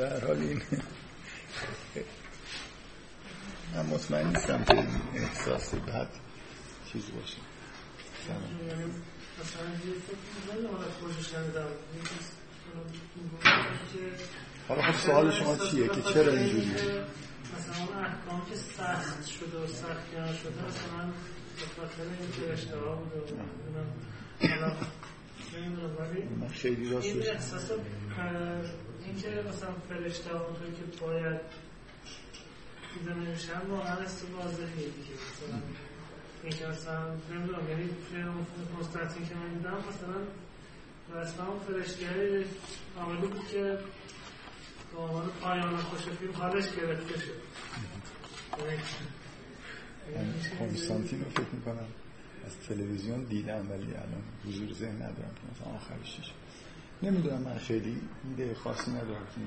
در حال این من مطمئن نیستم که این احساس بعد چیز باشه. حالا خب سوال شما چیه؟ که چرا اینجوری مثلا اون احکام که سخت شده و سخت کردن شده مثلا به خاطر اینکه اشتباه بود و نمی‌دونم. ولی راست این احساس اینکه مثلا فرشته اونطوری که باید دیده نمیشن واقعا است واضحه دیگه. مثلا اینکه مثلا نمی‌دونم یعنی توی مستطیم که من دیدم مثلا رسما اون فرشته عاملی بود که به عنوان پایان خوش فیلم حالش گرفته شد. کنستانتین رو فکر می‌کنم از تلویزیون دیدم ولی الان حضور ذهن ندارم که مثلا آخرشش نمی‌دونم من خیلی ایده خاصی ندارم که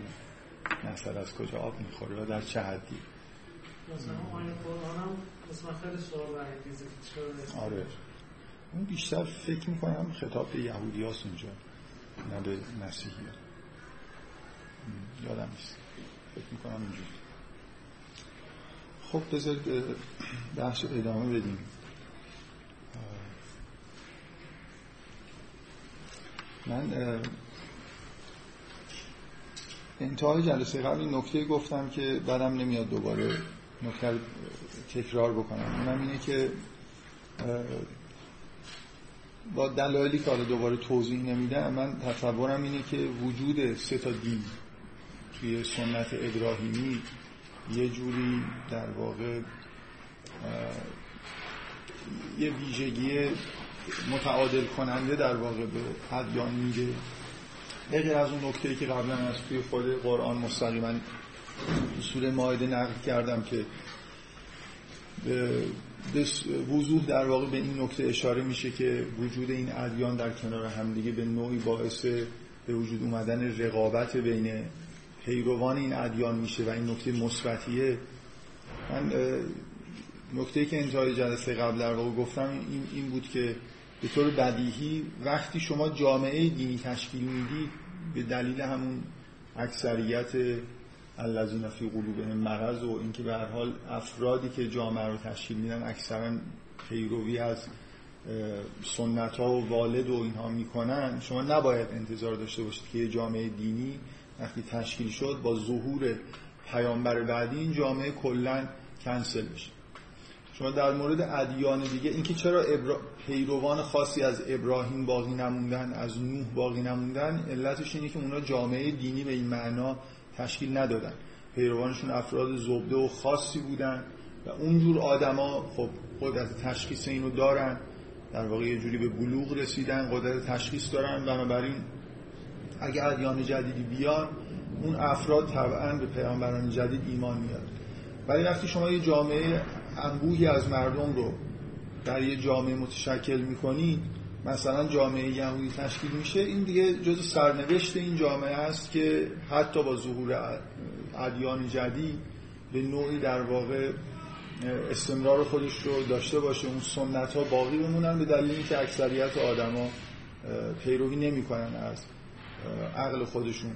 نصر از کجا آب می‌خوره و در چه حدی. مثلا آره. اون بیشتر فکر می‌کنم خطاب به یهودی هاست اونجا نه به مسیحی یادم نیست. فکر می‌کنم اینجور خب بذارید بحث ادامه بدیم. من انتهای جلسه قبل این نکته گفتم که بعدم نمیاد دوباره نکته تکرار بکنم. اونم اینه که با دلایلی که حالا دوباره توضیح نمیدم من تصورم اینه که وجود سه تا دین توی سنت ابراهیمی یه جوری در واقع یه ویژگی متعادل کننده در واقع به ادیان میده غیر از اون نکته که قبلا از توی خود قرآن مستقیما سوره ماهده نقل کردم که به وضوح در واقع به این نکته اشاره میشه که وجود این ادیان در کنار همدیگه به نوعی باعث به وجود اومدن رقابت بین پیروان این ادیان میشه و این نکته مثبتیه. من نکته که انتهای جلسه قبل در واقع گفتم این, این بود که به طور بدیهی وقتی شما جامعه دینی تشکیل می‌دید به دلیل همون اکثریت الذین فی قلوبهم مرض و اینکه به هر حال افرادی که جامعه رو تشکیل میدن اکثرا پیروی از سنت ها و والد و اینها می‌کنن شما نباید انتظار داشته باشید که یه جامعه دینی وقتی تشکیل شد با ظهور پیامبر بعدی این جامعه کلا کنسل بشه. شما در مورد ادیان دیگه اینکه چرا ابرا... پیروان خاصی از ابراهیم باقی نموندن از نوح باقی نموندن علتش اینه که اونا جامعه دینی به این معنا تشکیل ندادن. پیروانشون افراد زبده و خاصی بودن و اونجور آدما خب قدرت تشخیص اینو دارن در واقع یه جوری به بلوغ رسیدن قدرت تشخیص دارن. بنابراین اگه ادیان جدیدی بیان اون افراد طبعا به پیامبران جدید ایمان میاد ولی وقتی شما یه جامعه انبوهی از مردم رو در یه جامعه متشکل می‌کنید مثلا جامعه یهودی تشکیل میشه. این دیگه جز سرنوشت این جامعه است که حتی با ظهور ادیان جدید به نوعی در واقع استمرار خودش رو داشته باشه. اون سنت ها باقی بمونن به دلیل که اکثریت آدما پیروی نمی‌کنن از عقل خودشون.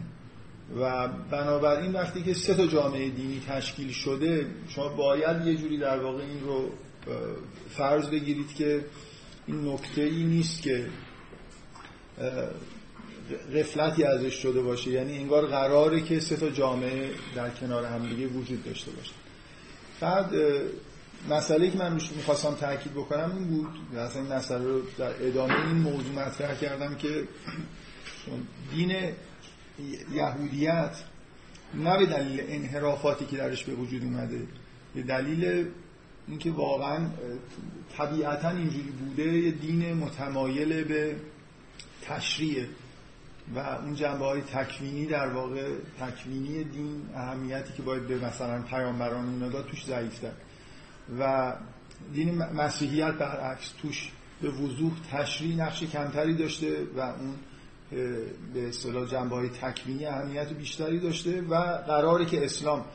و بنابراین وقتی که سه تا جامعه دینی تشکیل شده شما باید یه جوری در واقع این رو فرض بگیرید که این نکته ای نیست که غفلتی ازش شده باشه. یعنی انگار قراره که سه تا جامعه در کنار همدیگه وجود داشته باشه. بعد مسئله که من می‌خواستم تاکید بکنم این بود مثلا این مسئله رو در ادامه این موضوع مطرح کردم که دین یهودیت نه به دلیل انحرافاتی که درش به وجود اومده به دلیل اینکه واقعا طبیعتا اینجوری بوده یه دین متمایل به تشریع و اون جنبه های تکوینی در واقع تکوینی دین اهمیتی که باید به مثلا پیامبران اینا داد توش ضعیفتر. و دین مسیحیت برعکس توش به وضوح تشریع نقش کمتری داشته و اون به اصطلاح جنبه های تکوینی اهمیت بیشتری داشته و قراره که اسلام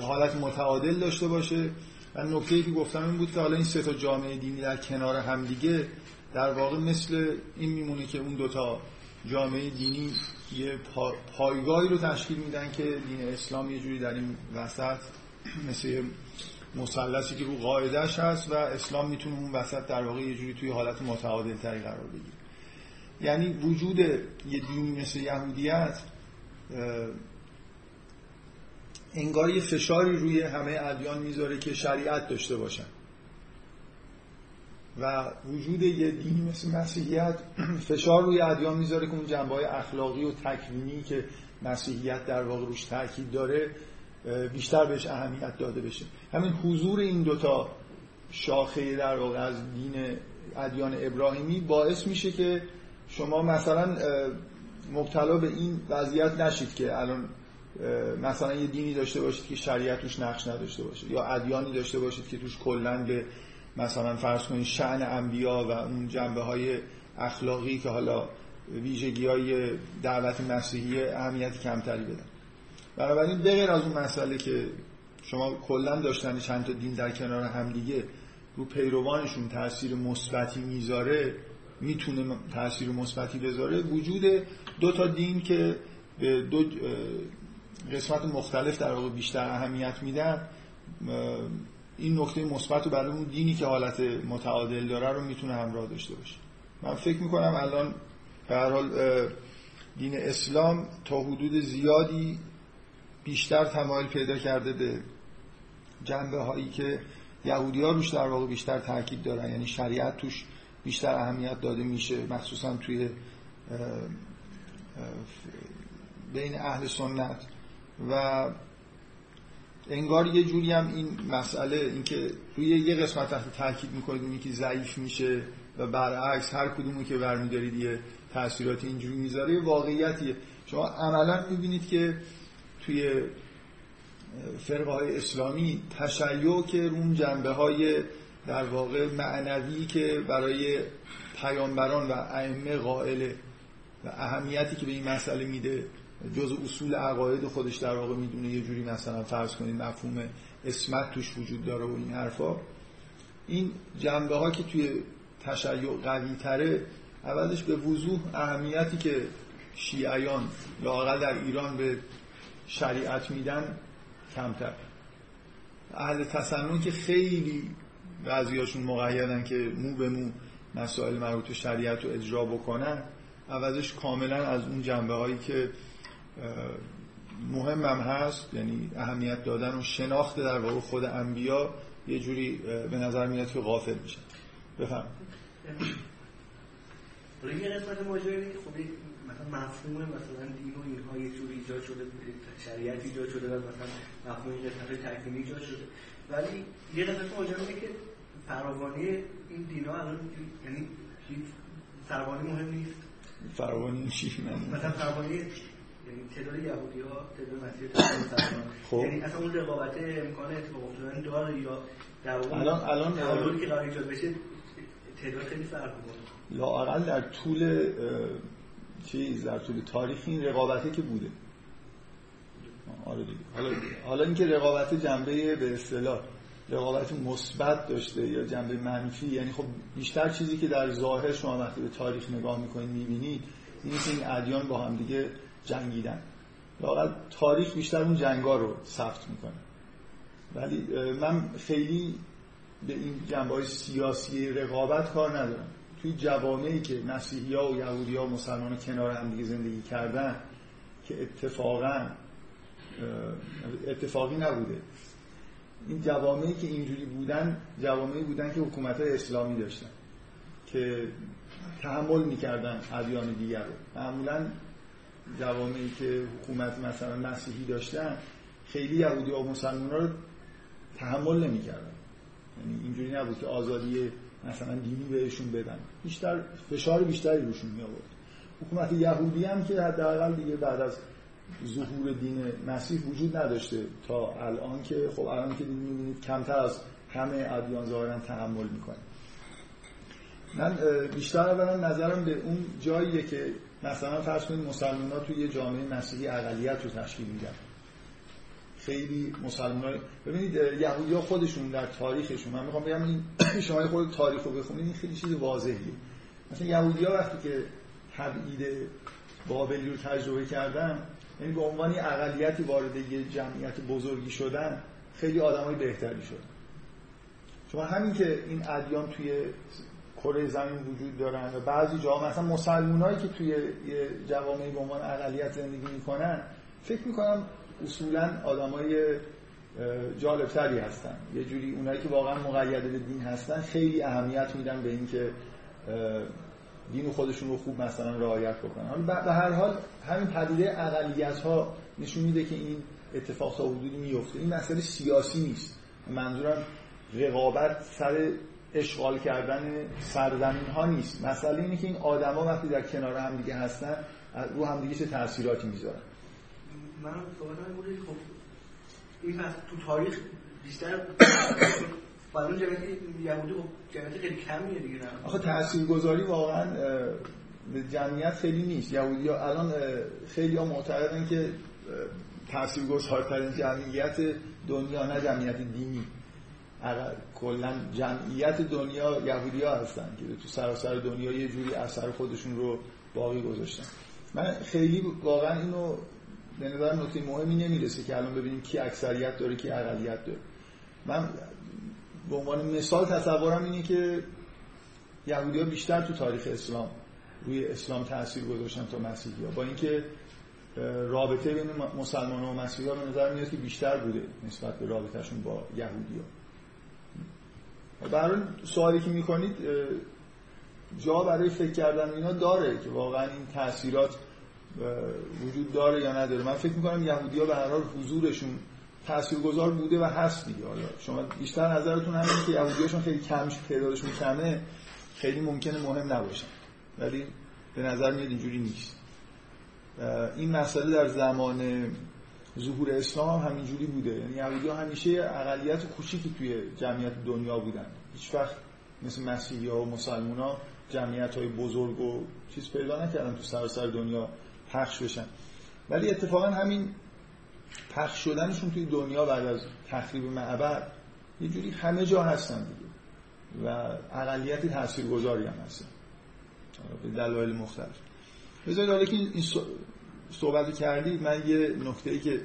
حالت متعادل داشته باشه. و نکته که گفتم این بود که حالا این سه تا جامعه دینی در کنار همدیگه در واقع مثل این میمونه که اون دوتا جامعه دینی یه پایگاهی رو تشکیل میدن که دین اسلام یه جوری در این وسط مثل مثلثی که رو قاعدش هست و اسلام می‌تونه اون وسط در واقع یه جوری توی حالت متعادل تری قرار بگیره. یعنی وجود یه دینی مثل یهودیت انگار یه فشاری روی همه ادیان می‌ذاره که شریعت داشته باشن. و وجود یه دینی مثل مسیحیت فشار روی ادیان می‌ذاره که اون جنبه های اخلاقی و تکوینی که مسیحیت در واقع روش تاکید داره بیشتر بهش اهمیت داده بشه. همین حضور این دوتا شاخه در واقع از دین ادیان ابراهیمی باعث میشه که شما مثلا مبتلا به این وضعیت نشید که الان مثلا یه دینی داشته باشید که شریعت توش نقش نداشته باشه یا ادیانی داشته باشید که توش کلا به مثلا فرض کنید شعن انبیا و اون جنبه های اخلاقی که حالا ویژگی های دعوت مسیحی اهمیت کمتری بدن. بنابراین بغیر از اون مسئله که شما کلا داشتن چند تا دین در کنار همدیگه رو پیروانشون تاثیر مثبتی می‌ذاره می‌تونه تاثیر مثبتی بذاره وجود دو تا دین که به دو قسمت مختلف در واقع بیشتر اهمیت میدن. این نکته مثبت رو برای اون دینی که حالت متعادل داره رو می‌تونه همراه داشته باشه. من فکر می‌کنم الان به حال دین اسلام تا حدود زیادی بیشتر تمایل پیدا کرده به جنبه هایی که یهودی ها روش در واقع بیشتر تاکید دارن. یعنی شریعت توش بیشتر اهمیت داده میشه مخصوصا توی بین اهل سنت. و انگار یه جوری هم این مسئله اینکه روی یه قسمت تحت تاکید می‌کنید اونی که ضعیف میشه و برعکس هر کدومو که برمیدارید یه تاثیرات اینجوری می‌ذاره یه واقعیتیه. شما عملا می‌بینید که توی فرقه های اسلامی تشیع که اون جنبه های در واقع معنوی که برای پیامبران و ائمه قائله و اهمیتی که به این مسئله میده جز اصول عقاید خودش در واقع می‌دونه یه جوری مثلا فرض کنید مفهوم اسمت توش وجود داره و این حرفا. این جنبه ها که توی تشیع قوی تره اولش به وضوح اهمیتی که شیعیان لاقل در ایران به شریعت میدن کمتر. اهل تسنن که خیلی بعضیاشون مقیدن که مو به مو مسائل مربوط شریعت رو اجرا بکنن عوضش کاملا از اون جنبه هایی که مهم هم هست یعنی اهمیت دادن و شناخت در واقع خود انبیا یه جوری به نظر میاد که غافل میشن بفهم. یه قسمت ماجرا که خب مثلا مفهوم مثلا دین و اینها یه جوری ایجاد شده شریعت ایجاد شده و مثلا مفهوم این قسمت تکوینی ایجاد شده. ولی یه قسمت ماجرا اینه که فراوانی این دینا الان یعنی فراوانی مهم نیست. فراوانی چی؟ مثلا فراوانی تعداد یهودی ها تعداد مسیح خب. یعنی اصلا اون رقابت امکان اتفاق افتادن داره یا در اون الان الان که قرار ایجاد بشه تعداد خیلی فرق لااقل در طول چیز در طول تاریخ این رقابته که بوده. آره دیگه. حالا حالا اینکه رقابت جنبه به اصطلاح رقابت مثبت داشته یا جنبه منفی یعنی خب بیشتر چیزی که در ظاهر شما وقتی به تاریخ نگاه می‌کنید می‌بینید اینه که این ادیان با هم دیگه جنگیدن. واقعا تاریخ بیشتر اون جنگا رو ثبت می‌کنه. ولی من خیلی به این جنبه سیاسی رقابت کار ندارم. توی جوامعی که مسیحی ها و یهودی ها و مسلمان کنار هم دیگه زندگی کردن که اتفاقا اتفاقی نبوده. این جوامعی که اینجوری بودن جوامعی بودن که حکومت اسلامی داشتن که تحمل می‌کردن ادیان دیگر رو. معمولا جوامعی که حکومت مثلا مسیحی داشتن خیلی یهودی و مسلمان رو تحمل نمی‌کردن. یعنی اینجوری نبود که آزادی مثلا دینی بهشون بدن. بیشتر فشار بیشتری روشون می آورد حکومت یهودی هم که حداقل دیگه بعد از ظهور دین مسیح وجود نداشته تا الان که خب الان که می‌بینید کمتر از همه ادیان ظاهرا تحمل می‌کنه. من بیشتر اولا نظرم به اون جاییه که مثلا فرض کنید مسلمان توی یه جامعه مسیحی اقلیت رو تشکیل میدن. خیلی مسلمان ببینید یهودی ها خودشون در تاریخشون من می‌خوام بگم این شما خود تاریخ رو بخونید این خیلی چیز واضحیه. مثلا یهودی ها وقتی که تبعید بابلی رو تجربه کردم یعنی به عنوان اقلیتی وارد یه جمعیت بزرگی شدن خیلی آدمای بهتری شدن. شما همین که این ادیان توی کره زمین وجود دارن و بعضی جاها مثلا مسلمانایی که توی یه جوامعی به عنوان اقلیت زندگی می‌کنن فکر می‌کنم اصولا آدمای جالبتری هستن. یه جوری اونایی که واقعا مقید به دین هستن خیلی اهمیت میدن به اینکه دین خودشون رو خوب مثلا رعایت بکنن. حالا به هر حال همین پدیده اقلیت ها نشون میده که این اتفاق تا حدودی میفته این مسئله سیاسی نیست. منظورم رقابت سر اشغال کردن سرزمین ها نیست. مسئله اینه که این آدما وقتی در کنار هم دیگه هستن رو هم دیگه چه تاثیراتی می‌ذارن؟ من صحبتم بوده خب این تو تاریخ بیشتر بعد اون جمعیت یهودی خب جمعیت خیلی کمیه دیگه نه؟ آخه تاثیرگذاری واقعا جمعیت خیلی نیست. یهودی ها الان خیلی ها معتقدن که تاثیرگذارترین جمعیت دنیا نه جمعیت دینی. کلا جمعیت دنیا یهودی ها هستن که تو سراسر دنیا یه جوری اثر خودشون رو باقی گذاشتن. من خیلی واقعا اینو به نظر نکته مهمی نمی‌رسه که الان ببینیم کی اکثریت داره کی اقلیت داره. من به عنوان مثال تصورم اینه که یهودی ها بیشتر تو تاریخ اسلام روی اسلام تاثیر گذاشتن تا مسیحی ها با اینکه رابطه بین مسلمان و مسیحی ها به نظر میاد که بیشتر بوده نسبت به رابطهشون با یهودی ها برای سوالی که می‌کنید جا برای فکر کردن اینا داره که واقعا این تاثیرات وجود داره یا نداره. من فکر می‌کنم یهودی ها به هر حال حضورشون تاثیرگذار بوده و هست دیگه. حالا شما بیشتر نظرتون همینه که یهودیاشون خیلی کم تعدادشون کمه خیلی ممکنه مهم نباشن ولی به نظر میاد اینجوری نیست. این مسئله در زمان ظهور اسلام هم همینجوری بوده. یعنی یهودی همیشه اقلیت کوچیکی توی جمعیت دنیا بودن. هیچ وقت مثل مسیحی ها و مسلمان ها بزرگ و چیز پیدا نکردن تو سراسر دنیا پخش بشن. ولی اتفاقا همین پخش شدنشون توی دنیا بعد از تخریب معبد یه جوری همه جا هستن دیگه. و اقلیت تاثیرگذاری هم هستن. به دلایل مختلف. بذارید حالا که این صحبت کردید من یه نکته ای که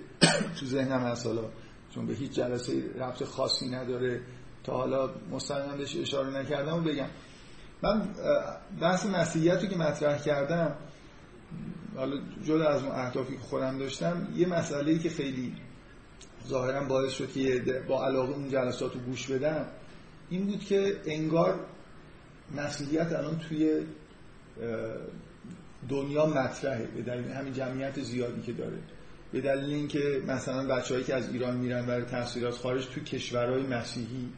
تو ذهنم هست حالا چون به هیچ جلسه ربط خاصی نداره تا حالا مستقیما بهش اشاره نکردم و بگم. من بحث مسیحیت که مطرح کردم حالا جدا از اون اهدافی که خودم داشتم یه مسئله ای که خیلی ظاهرا باعث شد که با علاقه اون جلسات رو گوش بدم این بود که انگار مسیحیت الان توی دنیا مطرحه. به دلیل همین جمعیت زیادی که داره. به دلیل اینکه مثلا بچه‌هایی که از ایران میرن برای تحصیلات خارج توی کشورهای مسیحی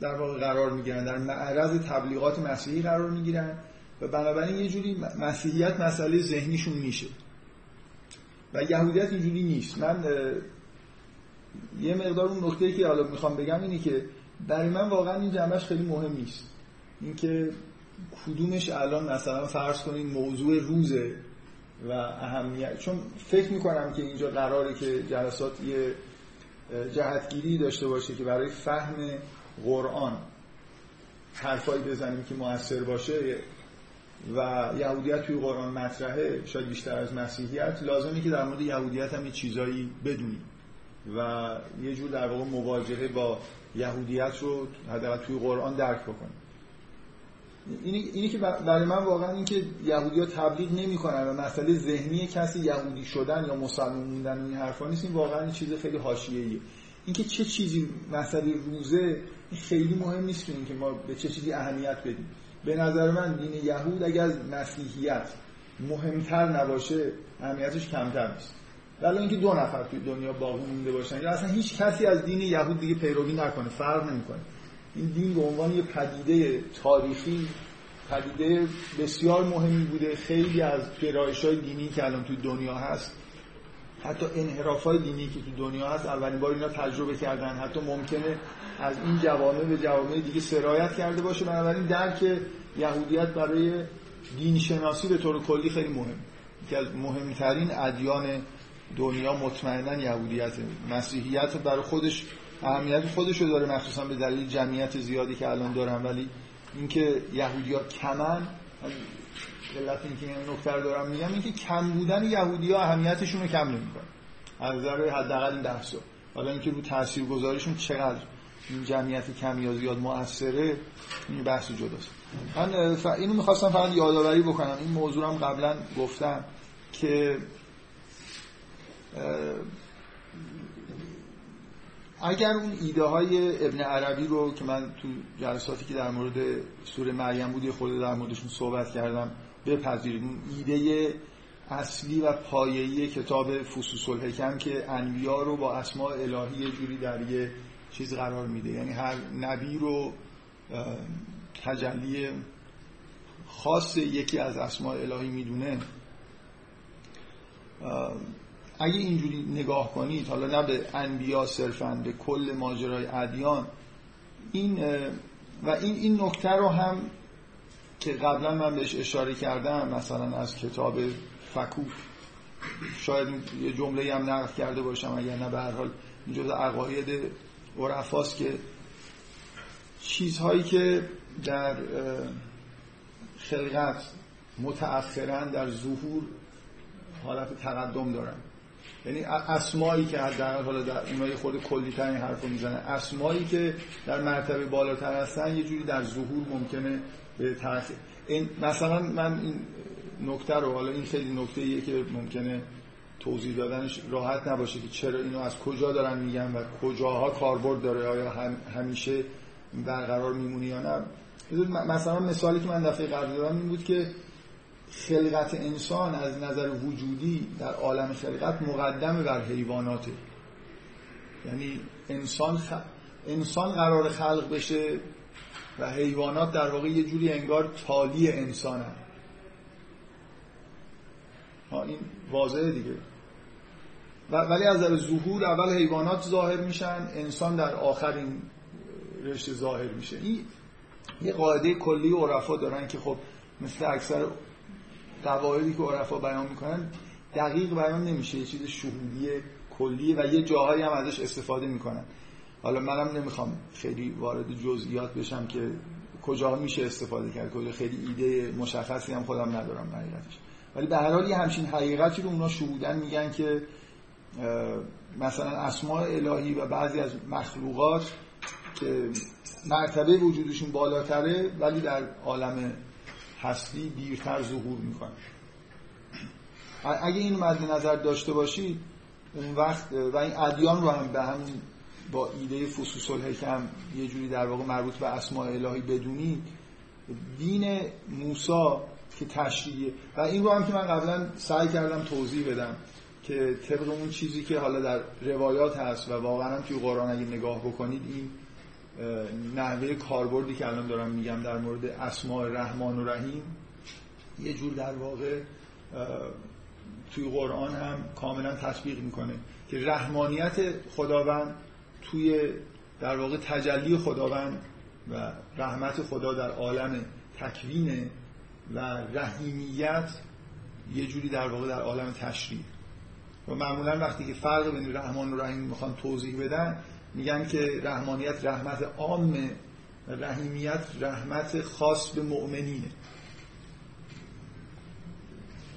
در واقع قرار می‌گیرن. در معرض تبلیغات مسیحی قرار می‌گیرن و بنابراین یه جوری مسیحیت مسئله ذهنیشون میشه. و یهودیت اینجوری نیست. من یه مقدار اون نکته که حالا می‌خوام بگم اینه که برای من واقعا این جنبش خیلی مهم نیست. اینکه کدومش الان مثلا فرض کنین موضوع روزه و اهمیت چون فکر می‌کنم که اینجا قراره که جلسات یه جهتگیری داشته باشه که برای فهم قرآن حرفایی بزنیم که موثر باشه و یهودیت توی قرآن مطرحه شاید بیشتر از مسیحیت لازمه که در مورد یهودیت هم یه چیزایی بدونیم و یه جور در واقع مواجهه با یهودیت رو حداقل توی قرآن درک بکنیم. اینی, اینی که برای من واقعا این که یهودی ها تبلیغ نمی کنن و مسئله ذهنی کسی یهودی شدن یا مسلمان موندن و این حرفا نیست این واقعا این چیز خیلی حاشیه‌ایه. اینکه چه چیزی مسئله روزه خیلی مهم نیست که اینکه ما به چه چیزی اهمیت بدیم. به نظر من دین یهود اگر از مسیحیت مهمتر نباشه اهمیتش کمتر نیست. ولی اینکه دو نفر توی دنیا باقی مونده باشن یا اصلا هیچ کسی از دین یهود دیگه پیروی نکنه فرق نمی‌کنه. این دین به عنوان یه پدیده تاریخی پدیده بسیار مهمی بوده. خیلی از گرایش های دینی که الان توی دنیا هست حتی انحراف های دینی که تو دنیا هست اولین بار اینا تجربه کردن. حتی ممکنه از این جوامع به جوامع دیگه سرایت کرده باشه. بنابراین درک یهودیت برای دین شناسی به طور کلی خیلی مهم. یکی از مهمترین ادیان دنیا مطمئنا یهودیت مسیحیت برای خودش اهمیت رو داره مخصوصا به دلیل جمعیت زیادی که الان دارن. ولی اینکه یهودی ها کمن علت اینکه این نکته رو دارم میگم اینکه کم بودن یهودی ها اهمیتشون رو کم نمی‌کنه. از نظر حداقل این بحثا حالا اینکه رو تاثیرگذاریشون چقدر این جمعیت کم یا زیاد موثره این بحث جداست. من ف... اینو می‌خواستم فقط یادآوری بکنم. این موضوع هم قبلا گفتم که اگر اون ایده های ابن عربی رو که من تو جلساتی که در مورد سوره مریم بود خود در موردشون صحبت کردم بپذیرید. اون ایده اصلی و پایه‌ای کتاب فصوص الحکم که انبیا رو با اسماء الهی یه جوری در یه چیز قرار میده. یعنی هر نبی رو تجلی خاص یکی از اسماء الهی می‌دونه اگه اینجوری نگاه کنید حالا نه به انبیا صرفا به کل ماجرای ادیان این و این این نکته رو هم که قبلا من بهش اشاره کردم مثلا از کتاب فکوف شاید یه جمله هم نقل کرده باشم اگر نه به هر حال جزء عقاید عرفاست که چیزهایی که در خلقت متأخرا در ظهور حالت تقدم دارن. یعنی اسمایی که حداقل حالا در اونای خود کلی ترین حرفو می‌زنه اسمایی که در مرتبه بالاتر هستن یه جوری در ظهور ممکنه به طرف این مثلا من این نکته رو حالا این خیلی نکته ایه که ممکنه توضیح دادنش راحت نباشه که چرا اینو از کجا دارن میگن و کجاها کاربرد داره آیا هم همیشه برقرار میمونی یا نه. مثلا مثالی که من دفعه قبل دادم این بود که خلقت انسان از نظر وجودی در عالم خلقت مقدم بر حیواناته. یعنی انسان خ... انسان قرار خلق بشه و حیوانات در واقع یه جوری انگار تالی انسان هم. ها این واضحه دیگه. ولی از نظر ظهور اول حیوانات ظاهر میشن انسان در آخر این رشته ظاهر میشه. این یه قاعده کلی عرفا دارن که خب مثل اکثر قواعدی که عرفا بیان می‌کنن دقیق بیان نمیشه یه چیز شهودی کلی و یه جاهایی هم ازش استفاده می‌کنن. حالا منم نمی‌خوام خیلی وارد جزئیات بشم که کجا میشه استفاده کرد کجا خیلی ایده مشخصی هم خودم ندارم حقیقتش. ولی به هر حال یه همچین حقیقتی رو اونا شهودن میگن که مثلا اسماء الهی و بعضی از مخلوقات که مرتبه وجودشون بالاتره ولی در عالم هستی دیرتر ظهور می‌کنه. اگه این مد نظر داشته باشید اون وقت و این ادیان رو هم به همین با ایده فصوص الحکم یه جوری در واقع مربوط به اسماء الهی بدونید دین موسا که تشریعه و این رو هم که من قبلا سعی کردم توضیح بدم که طبق اون چیزی که حالا در روایات هست و واقعا هم توی قرآن اگه نگاه بکنید این نحوه کاربردی که الان دارم میگم در مورد اسماء رحمان و رحیم یه جور در واقع توی قرآن هم کاملا تطبیق می‌کنه که رحمانیت خداوند توی در واقع تجلی خداوند و رحمت خدا در عالم تکوینه و رحیمیت یه جوری در واقع در عالم تشریع و معمولا وقتی که فرق بین رحمان و رحیم می‌خوان توضیح بدن میگن که رحمانیت رحمت عامه و رحیمیت رحمت خاص به مؤمنینه.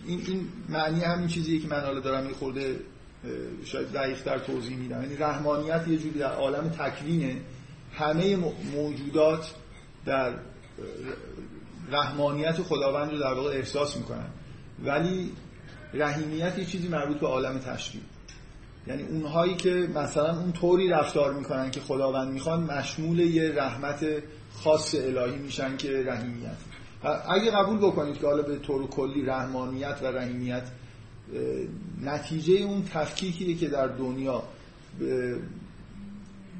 این این معنی همین چیزیه که من حالا دارم این خورده شاید در توضیح میدم. یعنی رحمانیت یه جوری در عالم تکوینه. همه موجودات در رحمانیت خداوند رو در واقع احساس می‌کنن. ولی رحیمیت یه چیزی مربوط به عالم تشریع. یعنی اونهایی که مثلا اون طوری رفتار می‌کنن که خداوند می‌خوان مشمول یه رحمت خاص الهی میشن که رحیمیت. اگه قبول بکنید که حالا به طور کلی رحمانیت و رحیمیت نتیجه اون تفکیکیه که در دنیا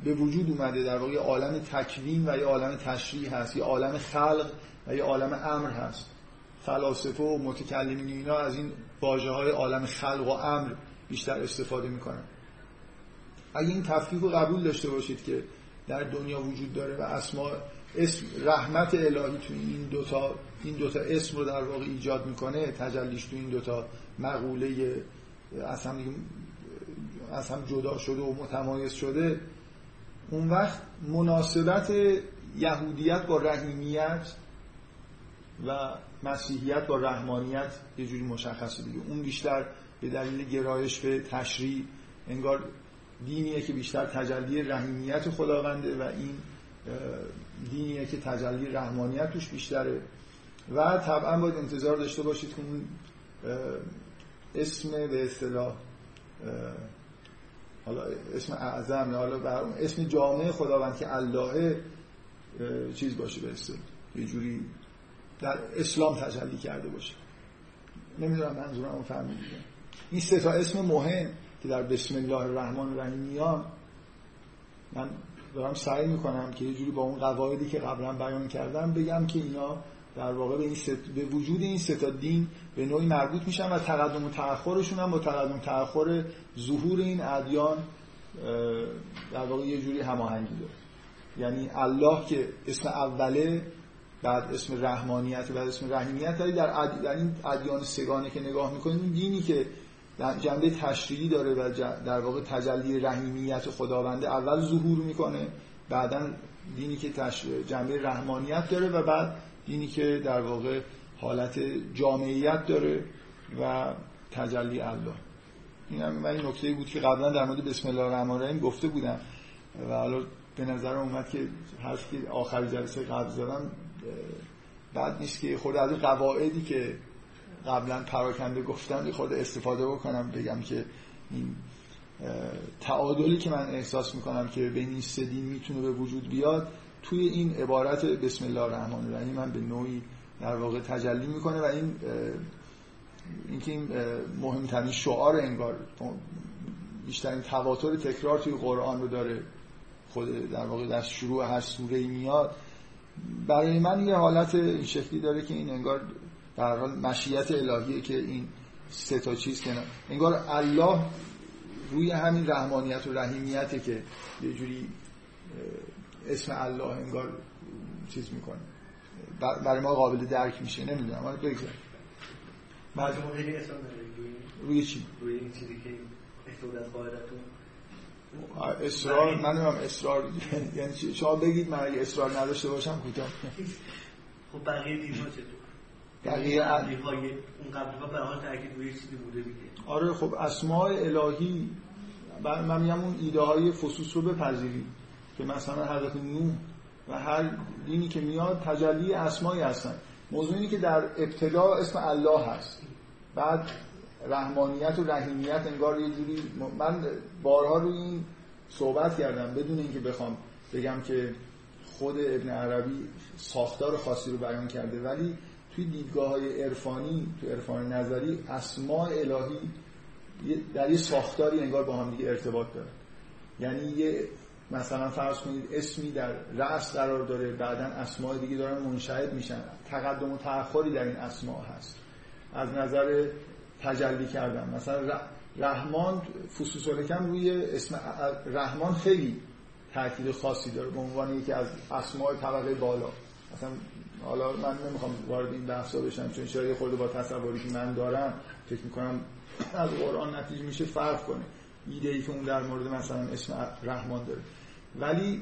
به وجود اومده در واقع عالم تکوین و یه عالم تشریح هست یه عالم خلق و یه عالم امر هست. فلاسفه و متکلمین اینا از این واژه های عالم خلق و امر بیشتر استفاده می‌کنن. اگه این تفکیک رو قبول داشته باشید که در دنیا وجود داره و اسما اسم رحمت الهی تو این دوتا این دوتا اسم رو در واقع ایجاد می‌کنه تجلیش تو این دوتا مقوله از هم, از هم جدا شده و متمایز شده اون وقت مناسبت یهودیت با رحیمیت و مسیحیت با رحمانیت یه جوری مشخصه دیگه. اون بیشتر به دلیل گرایش به تشریع انگار دینیه که بیشتر تجلی رحیمیت خداونده و این دینیه که تجلی رحمانیت توش بیشتره. و طبعا باید انتظار داشته باشید که اون اسم به اصطلاح حالا اسم اعظم حالا بر اسم جامعه خداوند که الله چیز باشه به اصطلاح. یه جوری در اسلام تجلی کرده باشه. نمی‌دونم منظورم فهمیدید. این سه تا اسم مهم که در بسم الله الرحمن الرحیم میان من دارم سعی می‌کنم که یه جوری با اون قواعدی که قبلا بیان کردم بگم که اینا در واقع به, این ست... به وجود این سه تا دین به نوعی مربوط میشن و تقدم و تأخرشون هم با تقدم و تأخر ظهور این ادیان در واقع یه جوری هماهنگی داره. یعنی الله که اسم اوله بعد اسم رحمانیت بعد اسم رحیمیت داری در, ادیان سگانه که نگاه می‌کنیم دینی که جنبه تشریعی داره و در واقع تجلی رحیمیت خداونده اول ظهور می‌کنه بعدا دینی که جنبه رحمانیت داره و بعد دینی که در واقع حالت جامعیت داره و تجلی الله این هم این نکته بود که قبلا در مورد بسم الله الرحمن الرحیم گفته بودم و حالا به نظر اومد که حرف که آخر جلسه قبل زدم بعد نیست که خود از قواعدی که قبلا پراکنده گفتم خود استفاده بکنم بگم که این تعادلی که من احساس می‌کنم که بین این سه دین می‌تونه به وجود بیاد توی این عبارت بسم الله الرحمن الرحیم من به نوعی در واقع تجلی می‌کنه و این اینکه این مهمترین شعار انگار بیشترین تواتر تکرار توی قرآن رو داره خود در واقع در شروع هر سوره میاد. برای من یه حالت این شکلی داره که این انگار در حال مشیت الهیه که این سه تا چیز کنه انگار الله روی همین رحمانیت و رحیمیته که یه جوری اسم الله انگار چیز می‌کنه. برای ما قابل درک میشه نمی‌دونم. حالا بگذار. روی چی؟ روی این چیزی که اصرار من نمیم اصرار یعنی شما بگید من اگه اصرار نداشته باشم کوتاه خب بقیه دینا چطور؟ بقیه قبلی های اون قبلی ها به حال تاکید روی چیزی بوده دیگه. آره خب اسماء الهی من میگم اون ایده های فسوس رو بپذیرید که مثلا حضرت نوح و هر دینی که میاد تجلی اسمایی هستن. موضوع اینه که در ابتدا اسم الله هست. بعد رحمانیت و رحیمیت انگار یه جوری من بارها روی این صحبت کردم. بدون اینکه بخوام بگم که خود ابن عربی ساختار خاصی رو بیان کرده. ولی توی دیدگاه های عرفانی تو عرفان نظری اسماء الهی در یه ساختاری انگار با هم دیگه ارتباط داره یعنی یه مثلا فرض کنید اسمی در رأس قرار داره بعدا اسماء دیگه دارن منشهد میشن. تقدم و تأخری در این اسماء هست. از نظر تجلی کردن. مثلا رحمان فسوس کم روی اسم رحمان خیلی تاکید خاصی داره. به عنوان یکی از اسماء طبقه بالا. مثلا حالا من نمی‌خوام وارد این بحثا بشم چون شاید خود با تصوری که من دارم فکر می‌کنم از قرآن نتیجه میشه فرق کنه. ایده ای که اون در مورد مثلا اسم رحمان داره. ولی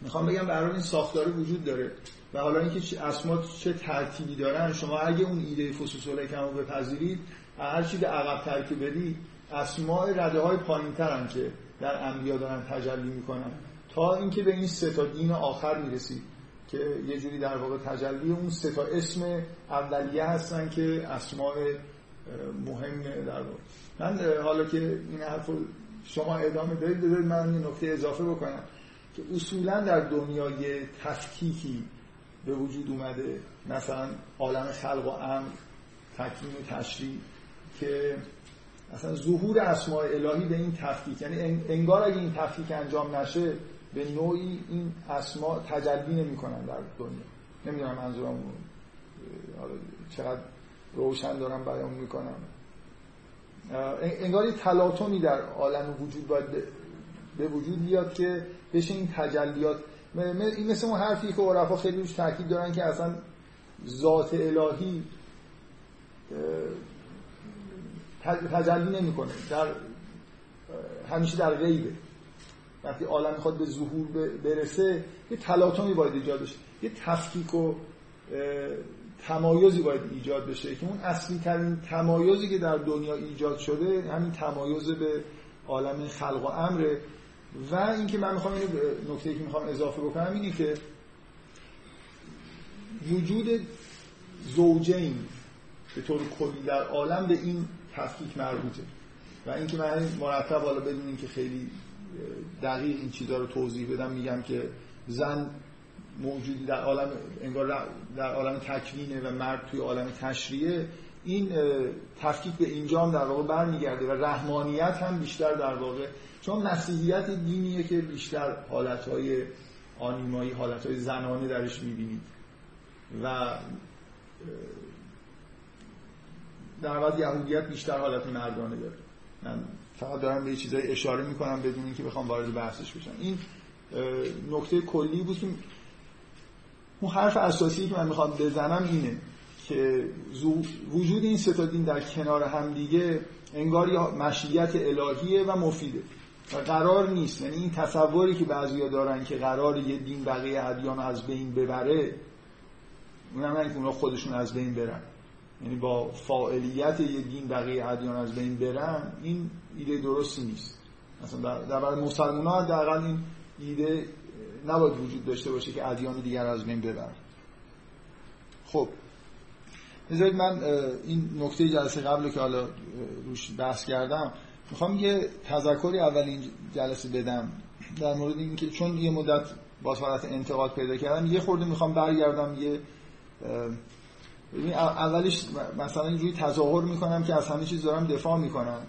می‌خوام بگم برای این ساختار وجود داره. و حالا اینکه اسما چه ترتیبی دارن شما اگه اون ایده فسوس کم رو بپذیرید هر چی به عقب ترکیب بدی اسماء رده های پایین ترن که در انبیا دارن تجلی می‌کنن. تا اینکه به این سه تا دین آخر می‌رسید. که یه جوری در واقع تجلی اون سه تا اسم اولیه هستن که اسماء مهم در واقع. من حالا که این حرف شما ادامه دارید بذارید من این نکته اضافه بکنم که اصولا در دنیای تفکیکی به وجود اومده مثلا عالم خلق و امر تکوین و تشریع که اصلا ظهور اسماء الهی به این تفکیک یعنی انگار اگه این تفکیک انجام نشه به نوعی این اسماء تجلی نمی‌کنن در دنیا. نمی‌دونم منظورم چقدر روشن دارم بیان می‌کنم. انگار یه تلاطمی در عالم وجود باید به وجود بیاد که بشه این تجلیات. این مثل اون حرفی که عرفا خیلی روش تاکید دارن که اصلا ذات الهی تجلی نمی‌کنه. در همیشه در غیبه. وقتی عالم می‌خواد به ظهور برسه یه تلاطمی باید ایجاد بشه. یه تفکیک و تمایزی باید ایجاد بشه که اون اصلی ترین تمایزی که در دنیا ایجاد شده همین تمایز به عالم خلق و امره و اینکه من می‌خوام اینو نکته که می‌خوام اضافه بکنم اینه که وجود زوجین به طور کلی در عالم به این تفکیک مربوطه. و اینکه من مرتب حالا بدون که خیلی دقیق این چیزها رو توضیح بدم. میگم که زن موجودی در عالم انگار در عالم تکوینه و مرد توی عالم تشریعه. این تفکیک به اینجا هم در واقع برمیگرده و رحمانیت هم بیشتر در واقع. چون مسیحیت دینیه که بیشتر حالتهای آنیمایی حالتهای زنانه درش می‌بینید. و در واقع یهودیت بیشتر حالت مردانه داره. من فقط دارم به چیزای اشاره می‌کنم بدون اینکه بخوام وارد بحثش بشم. این نکته کلی بود که اون حرف اساسی که من می‌خوام بزنم اینه که وجود این ستا دین در کنار هم دیگه انگار یا مشیت الهیه و مفیده و قرار نیست. یعنی این تصوری که بعضیا دارن که قرار یه دین بقیه ادیان از بین ببره اونم نه که خودشون از بین برن. یعنی با فاعلیت یه دین بقیه ادیان از بین برن این ایده درستی نیست. مثلا در, برای مسلمان ها حداقل این ایده نباید وجود داشته باشه که ادیان دیگر از بین ببرن. خب بذارید من این نکته جلسه قبل که حالا روش بحث کردم می‌خوام یه تذکری اول این جلسه بدم. در مورد اینکه چون یه مدت با حالت انتقاد پیدا کردم یه خورده می‌خوام برگردم یه اولش مثلا اینجوری تظاهر می‌کنم که از همه چیز دارم دفاع می‌کنم.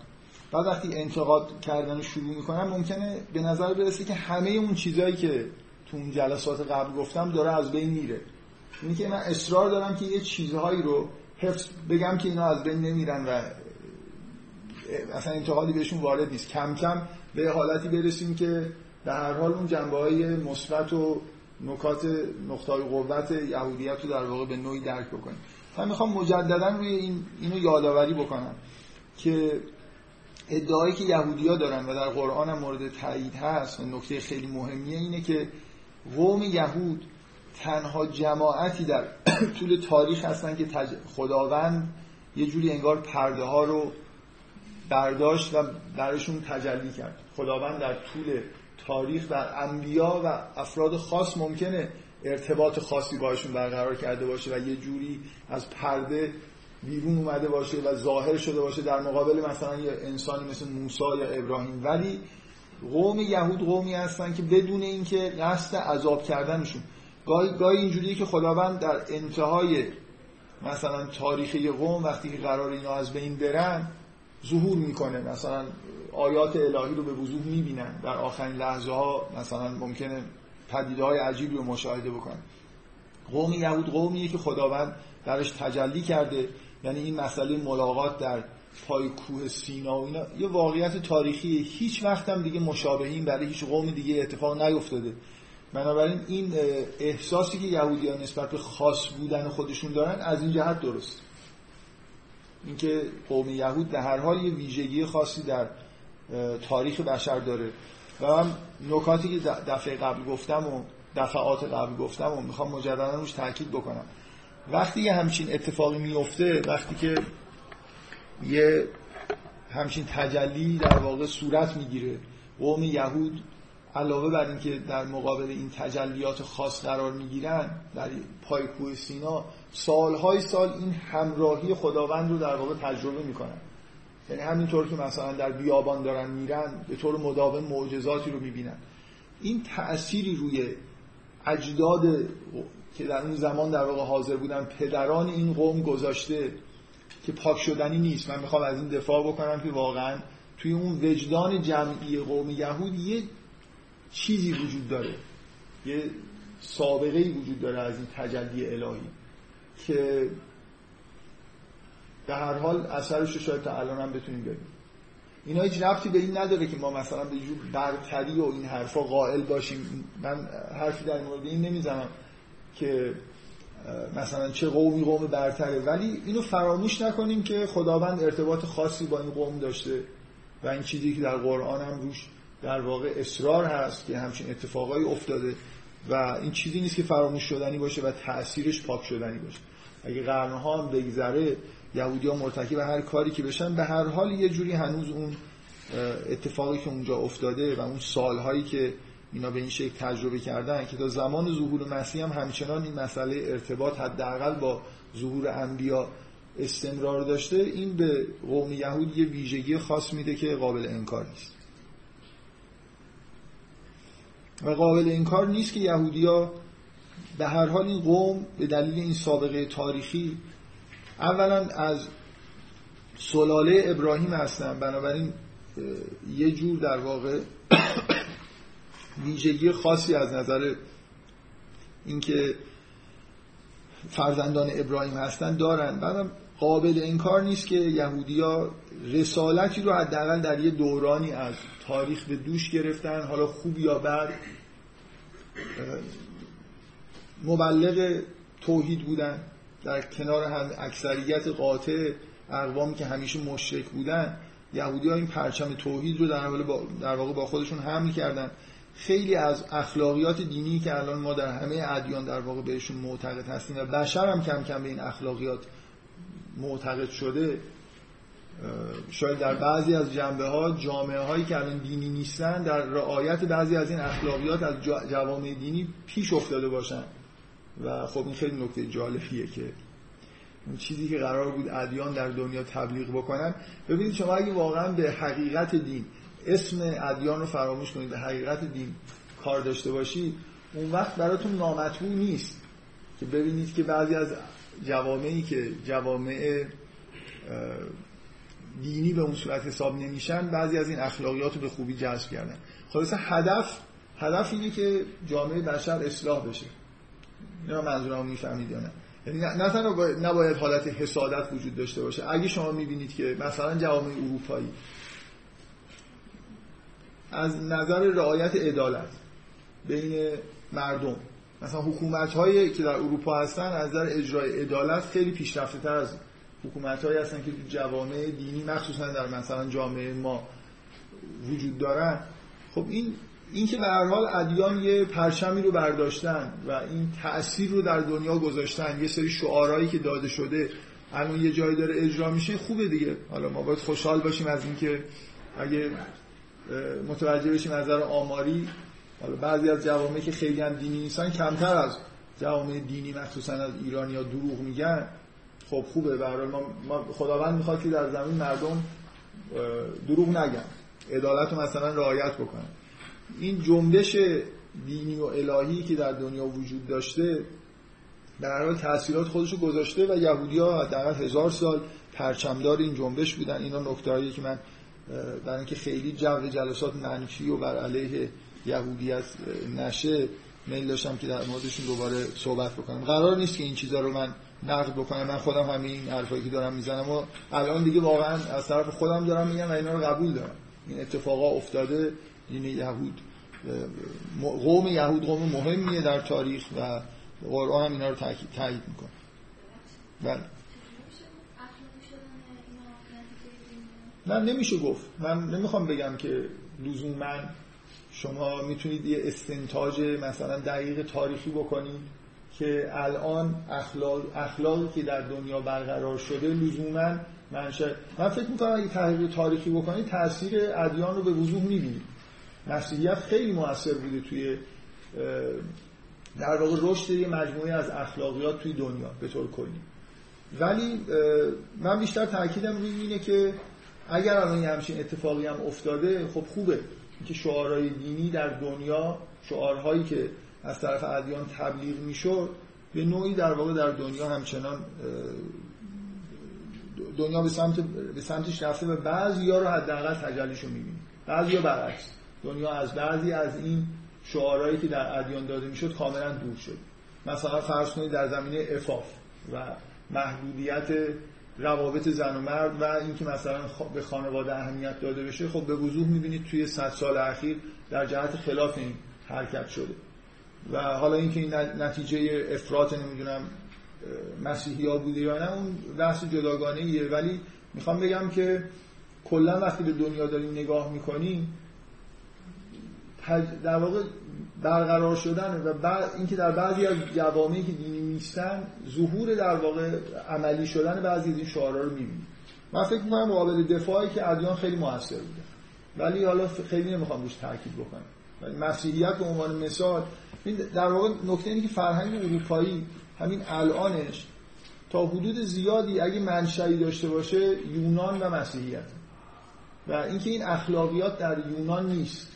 بعد وقتی انتقاد کردن رو شروع می‌کنم ممکنه به نظر برسه که همه اون چیزهایی که تو اون جلسات قبل گفتم داره از بین میره. اینی که من اصرار دارم که یه چیزهایی رو حفظ بگم که اینا از بین نمیرن و اصلا انتقادی بهشون وارد نیست. کم کم به حالتی برسیم که در هر حال اون جنبه های مثبت و نکات نقطای قوت یهودیت رو در واقع به نوعی درک بکنیم. من می‌خوام مجددا روی این اینو یادآوری بکنم که ادعایی که یهودیا دارن و در قرآن هم مورد تایید هست و نکته خیلی مهمیه اینه که قوم یهود تنها جماعتی در طول تاریخ هستن که خداوند یه جوری انگار پرده ها رو برداشت و برشون تجلی کرد. خداوند در طول تاریخ در انبیا و افراد خاص ممکنه ارتباط خاصی باشون برقرار کرده باشه و یه جوری از پرده بیرون اومده باشه و ظاهر شده باشه. در مقابل مثلا یه انسانی مثل موسی یا ابراهیم. ولی قوم یهود قومی هستن که بدون اینکه قصد عذاب کردنشون. گاهی گاهی اینجوریه که خداوند در انتهای مثلا تاریخ قوم وقتی که قرار اینا از بین برن ظهور می‌کنه. مثلا آیات الهی رو به وضوح می‌بینن. در آخرین لحظه ها مثلا ممکنه پدیده های عجیبی رو مشاهده بکنن. قوم یهود قومیه که خداوند درش تجلی کرده. یعنی این مسئله ملاقات در پای کوه سینا و اینا. یه واقعیت تاریخی هیچ وقت هم دیگه مشابهین برای هیچ قوم دیگه اتفاق نیفتاده. بنابراین این احساسی که یهودیان نسبت به خاص بودن خودشون دارن از این جهت درست. اینکه قوم یهود در هر حال یه ویژگی خاصی در تاریخ بشر داره. و من نکاتی که دفعه قبل گفتم و دفعات قبل گفتم و می‌خوام مجددا روش تاکید بکنم. وقتی یه همچین اتفاقی میفته وقتی که یه همچین تجلی در واقع صورت می‌گیره قوم یهود علاوه بر اینکه در مقابل این تجلیات خاص قرار می‌گیرن در پای کوه سینا سالهای سال این همراهی خداوند رو در واقع تجربه می‌کنن. یعنی همینطور که مثلا در بیابان دارن میرن به طور مداوم معجزاتی رو می‌بینن. این تأثیری روی اجداد که در اون زمان در واقع حاضر بودن پدران این قوم گذاشته که پاک شدنی نیست. من می‌خوام از این دفاع بکنم که واقعا توی اون وجدان جمعی قوم یهود یه چیزی وجود داره. یه سابقه ای وجود داره از این تجلی الهی که به هر حال اثرش رو شاید تا الان هم بتونیم ببینیم. اینا هیچ ربطی به این نداره که ما مثلا به جور برتری و این حرفا قائل باشیم. من حرفی در مورد این نمی‌زنم که مثلا چه قومی قوم برتره. ولی اینو فراموش نکنیم که خداوند ارتباط خاصی با این قوم داشته و این چیزی که در قرآن هم روش در واقع اصرار هست که همچین اتفاقایی افتاده و این چیزی نیست که فراموش شدنی باشه و تأثیرش پاک شدنی باشه. اگه قرنها هم بگذره یهودی ها مرتکب هر کاری که بشن به هر حال یه جوری هنوز اون اتفاقی که اونجا افتاده و اون سالهایی که اینا به این شکل تجربه کردن که تا زمان ظهور مسیح هم همچنان این مسئله ارتباط حداقل با ظهور انبیا استمرار داشته این به قوم یهود یه ویژگی خاص میده که قابل انکار نیست. و قابل انکار نیست که یهودیا به هر حال این قوم به دلیل این سابقه تاریخی اولا از سلاله ابراهیم هستن بنابراین یه جور در واقع ویژگی خاصی از نظر اینکه فرزندان ابراهیم هستن دارن. بعدم قابل انکار نیست که یهودیا رسالتی رو حداقل در یه دورانی از تاریخ به دوش گرفتن. حالا خوب یا بد مبلغ توحید بودن. در کنار هم اکثریت قاطع اقوامی که همیشه مشرک بودن یهودی این پرچم توحید رو در, با در واقع با خودشون حمل کردن. خیلی از اخلاقیات دینی که الان ما در همه ادیان در واقع بهشون معتقد هستیم و بشر هم کم کم به این اخلاقیات معتقد شده شاید در بعضی از جنبه ها جامعه هایی که الان دینی نیستن در رعایت بعضی از این اخلاقیات از جوامع دینی پیش افتاده باشن. و خب این خیلی نکته جالبیه که اون چیزی که قرار بود ادیان در دنیا تبلیغ بکنن. ببینید شما اگه واقعا به حقیقت دین اسم ادیان رو فراموش کنید به حقیقت دین کار داشته باشید اون وقت براتون نامطبوع نیست. که ببینید که بعضی از جوامعی که جوامع دینی به اون صورت حساب نمیشن بعضی از این اخلاقیات رو به خوبی جذب کردن. خلاصه هدف هدف اینه که جامعه بشر اصلاح بشه. نه منظورم می‌فهمید نه؟ یعنی نه تنها نباید حالت حسادت وجود داشته باشه. اگه شما می‌بینید که مثلا جوامع اروپایی از نظر رعایت عدالت بین مردم مثلا حکومت هایی که در اروپا هستن از نظر اجرای عدالت خیلی پیشرفته تر از حکومت هایی هستن که جوامع دینی مخصوصا در مثلا جامعه ما وجود دارن. خب این این که به هر حال ادیان یه پرچمی رو برداشتن و این تأثیر رو در دنیا گذاشتن یه سری شعارهایی که داده شده الان یه جایی داره اجرا میشه خوبه دیگه. حالا ما باید خوشحال باشیم از اینکه اگه متوجه بشیم از نظر آماری حالا بعضی از جوامع که خیلی هم دینی نیستن کمتر از جوامع دینی مخصوصا از ایرانی ها دروغ میگن خب خوبه. برای ما, خداوند می‌خواد که در زمین مردم دروغ نگن. عدالت رو مثلا رعایت بکنن. این جنبش دینی و الهی که در دنیا وجود داشته در حال تاثیرات خودشو گذاشته و یهودی ها حداقل هزار سال پرچمدار این جنبش بودن. اینا نکته که من برای اینکه خیلی جو جلسات منفی و بر علیه یهودیت نشه میل داشتم که در موردشون دوباره صحبت بکنم. قرار نیست که این چیزها رو من نقد بکنم. من خودم همین حرفایی که دارم می‌زنم و الان دیگه واقعا از طرف خودم دارم میگم و اینا رو قبول دارم. این اتفاقا افتاده. دین یهود قوم یهود قوم مهمیه در تاریخ و قرآن هم اینا رو تایید می‌کنه. بله. نه نمیشه گفت. من نمی‌خوام بگم که لزوما شما می‌تونید یه استنتاج مثلا دقیق تاریخی بکنید که الان اخلاق اخلاقی که در دنیا برقرار شده لزوما منشه. من فکر می‌کنم اگه تحقیق تاریخی بکنید تاثیر ادیان رو به وضوح می‌بینید مسیحیت خیلی موثر بوده توی در واقع رشد یه مجموعه از اخلاقیات توی دنیا به طور کلی. ولی من بیشتر تاکیدم روی اینه که اگر الان یه همچین اتفاقی هم افتاده خب خوبه. که شعارهای دینی در دنیا شعارهایی که از طرف ادیان تبلیغ می‌شد به نوعی در واقع در دنیا همچنان دنیا به سمت به سمتش رفته و بعضی ها رو حداقل تجلیشو می‌بینیم بعضی ها برعکس. دنیا از بعضی از این شعارهایی که در ادیان داده می‌شد کاملا دور شد. مثلا فرض کنید در زمینه افاف و محدودیت روابط زن و مرد و اینکه مثلا به خانواده اهمیت داده بشه خب به وضوح می‌بینید توی صد سال اخیر در جهت خلاف این حرکت شده. و حالا اینکه این نتیجه افراط نمی‌دونم مسیحی ها بوده یا نه اون بحث جداگانه ایه ولی می‌خوام بگم که کلا وقتی به دنیا داریم نگاه می‌کنیم در واقع برقرار شدن و اینکه در بعضی از جوامعی که دینی نیستن ظهور در واقع عملی شدن بعضی از این شعارها رو می‌بینیم من فکر می‌کنم مقابل دفاعی که ادیان خیلی موثر بوده. ولی حالا خیلی نمی‌خوام روش تاکید بکنم. ولی مسیحیت به عنوان مثال این در واقع نکته اینه که فرهنگ اروپایی همین الانش تا حدود زیادی اگه منشأی داشته باشه یونان و مسیحیت. و اینکه این اخلاقیات در یونان نیست.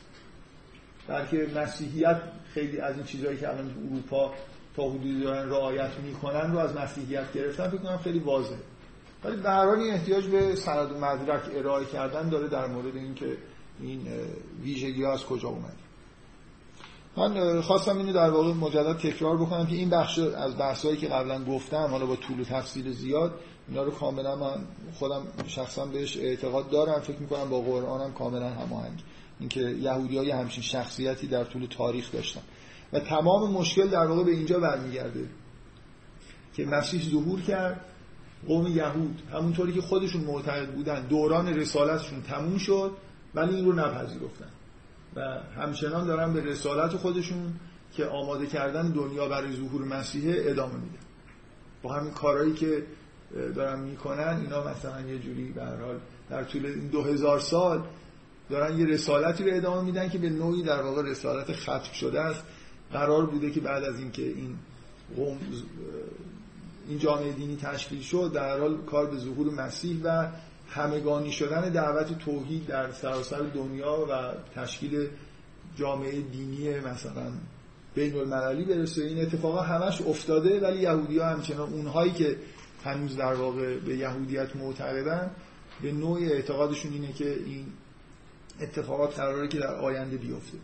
بلکه مسیحیت خیلی از این چیزهایی که الان اروپا تا حدودی دارن رعایت می‌کنن رو از مسیحیت گرفتن فکر کنم خیلی واضحه. ولی به هر این احتیاج به سند و مدرک ارائه کردن داره در مورد اینکه این ویژگی ها از کجا اومد من خواستم اینو در واقع مجدد تکرار بکنم که این بخش از بحثایی که قبلا گفتم حالا با طول و تفصیل زیاد اینا رو کاملا من خودم شخصا بهش اعتقاد دارم فکر می‌کنم با قرآنم کاملا هماهنگ. اینکه یهودی های همچین شخصیتی در طول تاریخ داشتن. و تمام مشکل در واقع به اینجا برمیگرده که مسیح ظهور کرد قوم یهود همونطوری که خودشون معتقد بودن دوران رسالتشون تموم شد ولی این رو نپذیرفتن. و همچنان دارن به رسالت خودشون که آماده کردن دنیا برای ظهور مسیح ادامه میدن با همین کارهایی که دارن می‌کنن اینا مثلا یه جوری به حال در طول این دو هزار سال دارن یه رسالتی رو ادامه میدن که به نوعی در واقع رسالت ختم شده است. قرار بوده که بعد از اینکه این قوم این جامعه دینی تشکیل شد در حال کار به ظهور مسیح و همگانی شدن دعوت توحید در سراسر دنیا و تشکیل جامعه دینی مثلا بین المللی برسه. این اتفاقا همش افتاده ولی یهودی ها همچنان اونهایی که هنوز در واقع به یهودیت معتقدن به نوع اعتقادشون اینه که این اتفاقات قراره که در آینده بیفته.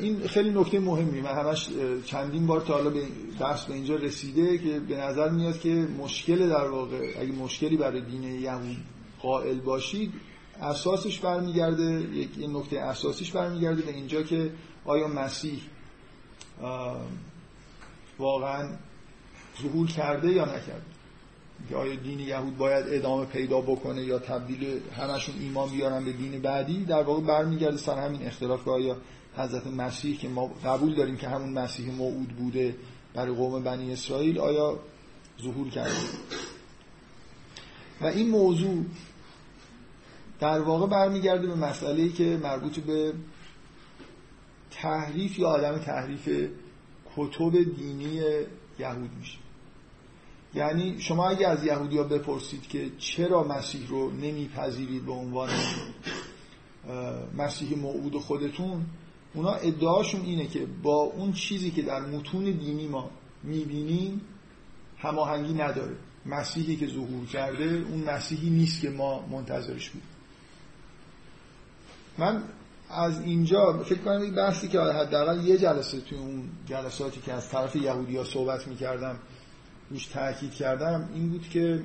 این خیلی نکته مهمی. من همش چندین بار تا حالا به بحث به اینجا رسیده که به نظر میاد که مشکل در واقع اگه مشکلی برای دین یهود قائل باشید اساسش برمیگرده یک نکته اساسیش برمیگرده به اینجا که آیا مسیح واقعا ظهور کرده یا نکرده. که آیا دین یهود باید ادامه پیدا بکنه یا تبدیل همشون ایمان بیارن به دین بعدی در واقع برمیگرده سر همین اختلاف که آیا حضرت مسیح که ما قبول داریم که همون مسیح موعود بوده برای قوم بنی اسرائیل آیا ظهور کرده؟ و این موضوع در واقع برمیگرده به مسئله که مربوط به تحریف یا آدم تحریف کتب دینی یهود میشه. یعنی شما اگه از یهودی ها بپرسید که چرا مسیح رو نمیپذیرید به عنوان مسیح موعود خودتون اونا ادعاشون اینه که با اون چیزی که در متون دینی ما می‌بینیم هماهنگی نداره. مسیحی که ظهور کرده اون مسیحی نیست که ما منتظرش بود من از اینجا فکر کنم این بحثی که حداقل یه جلسه توی اون جلساتی که از طرف یهودی ها صحبت می‌کردم روش تاکید کردم این بود که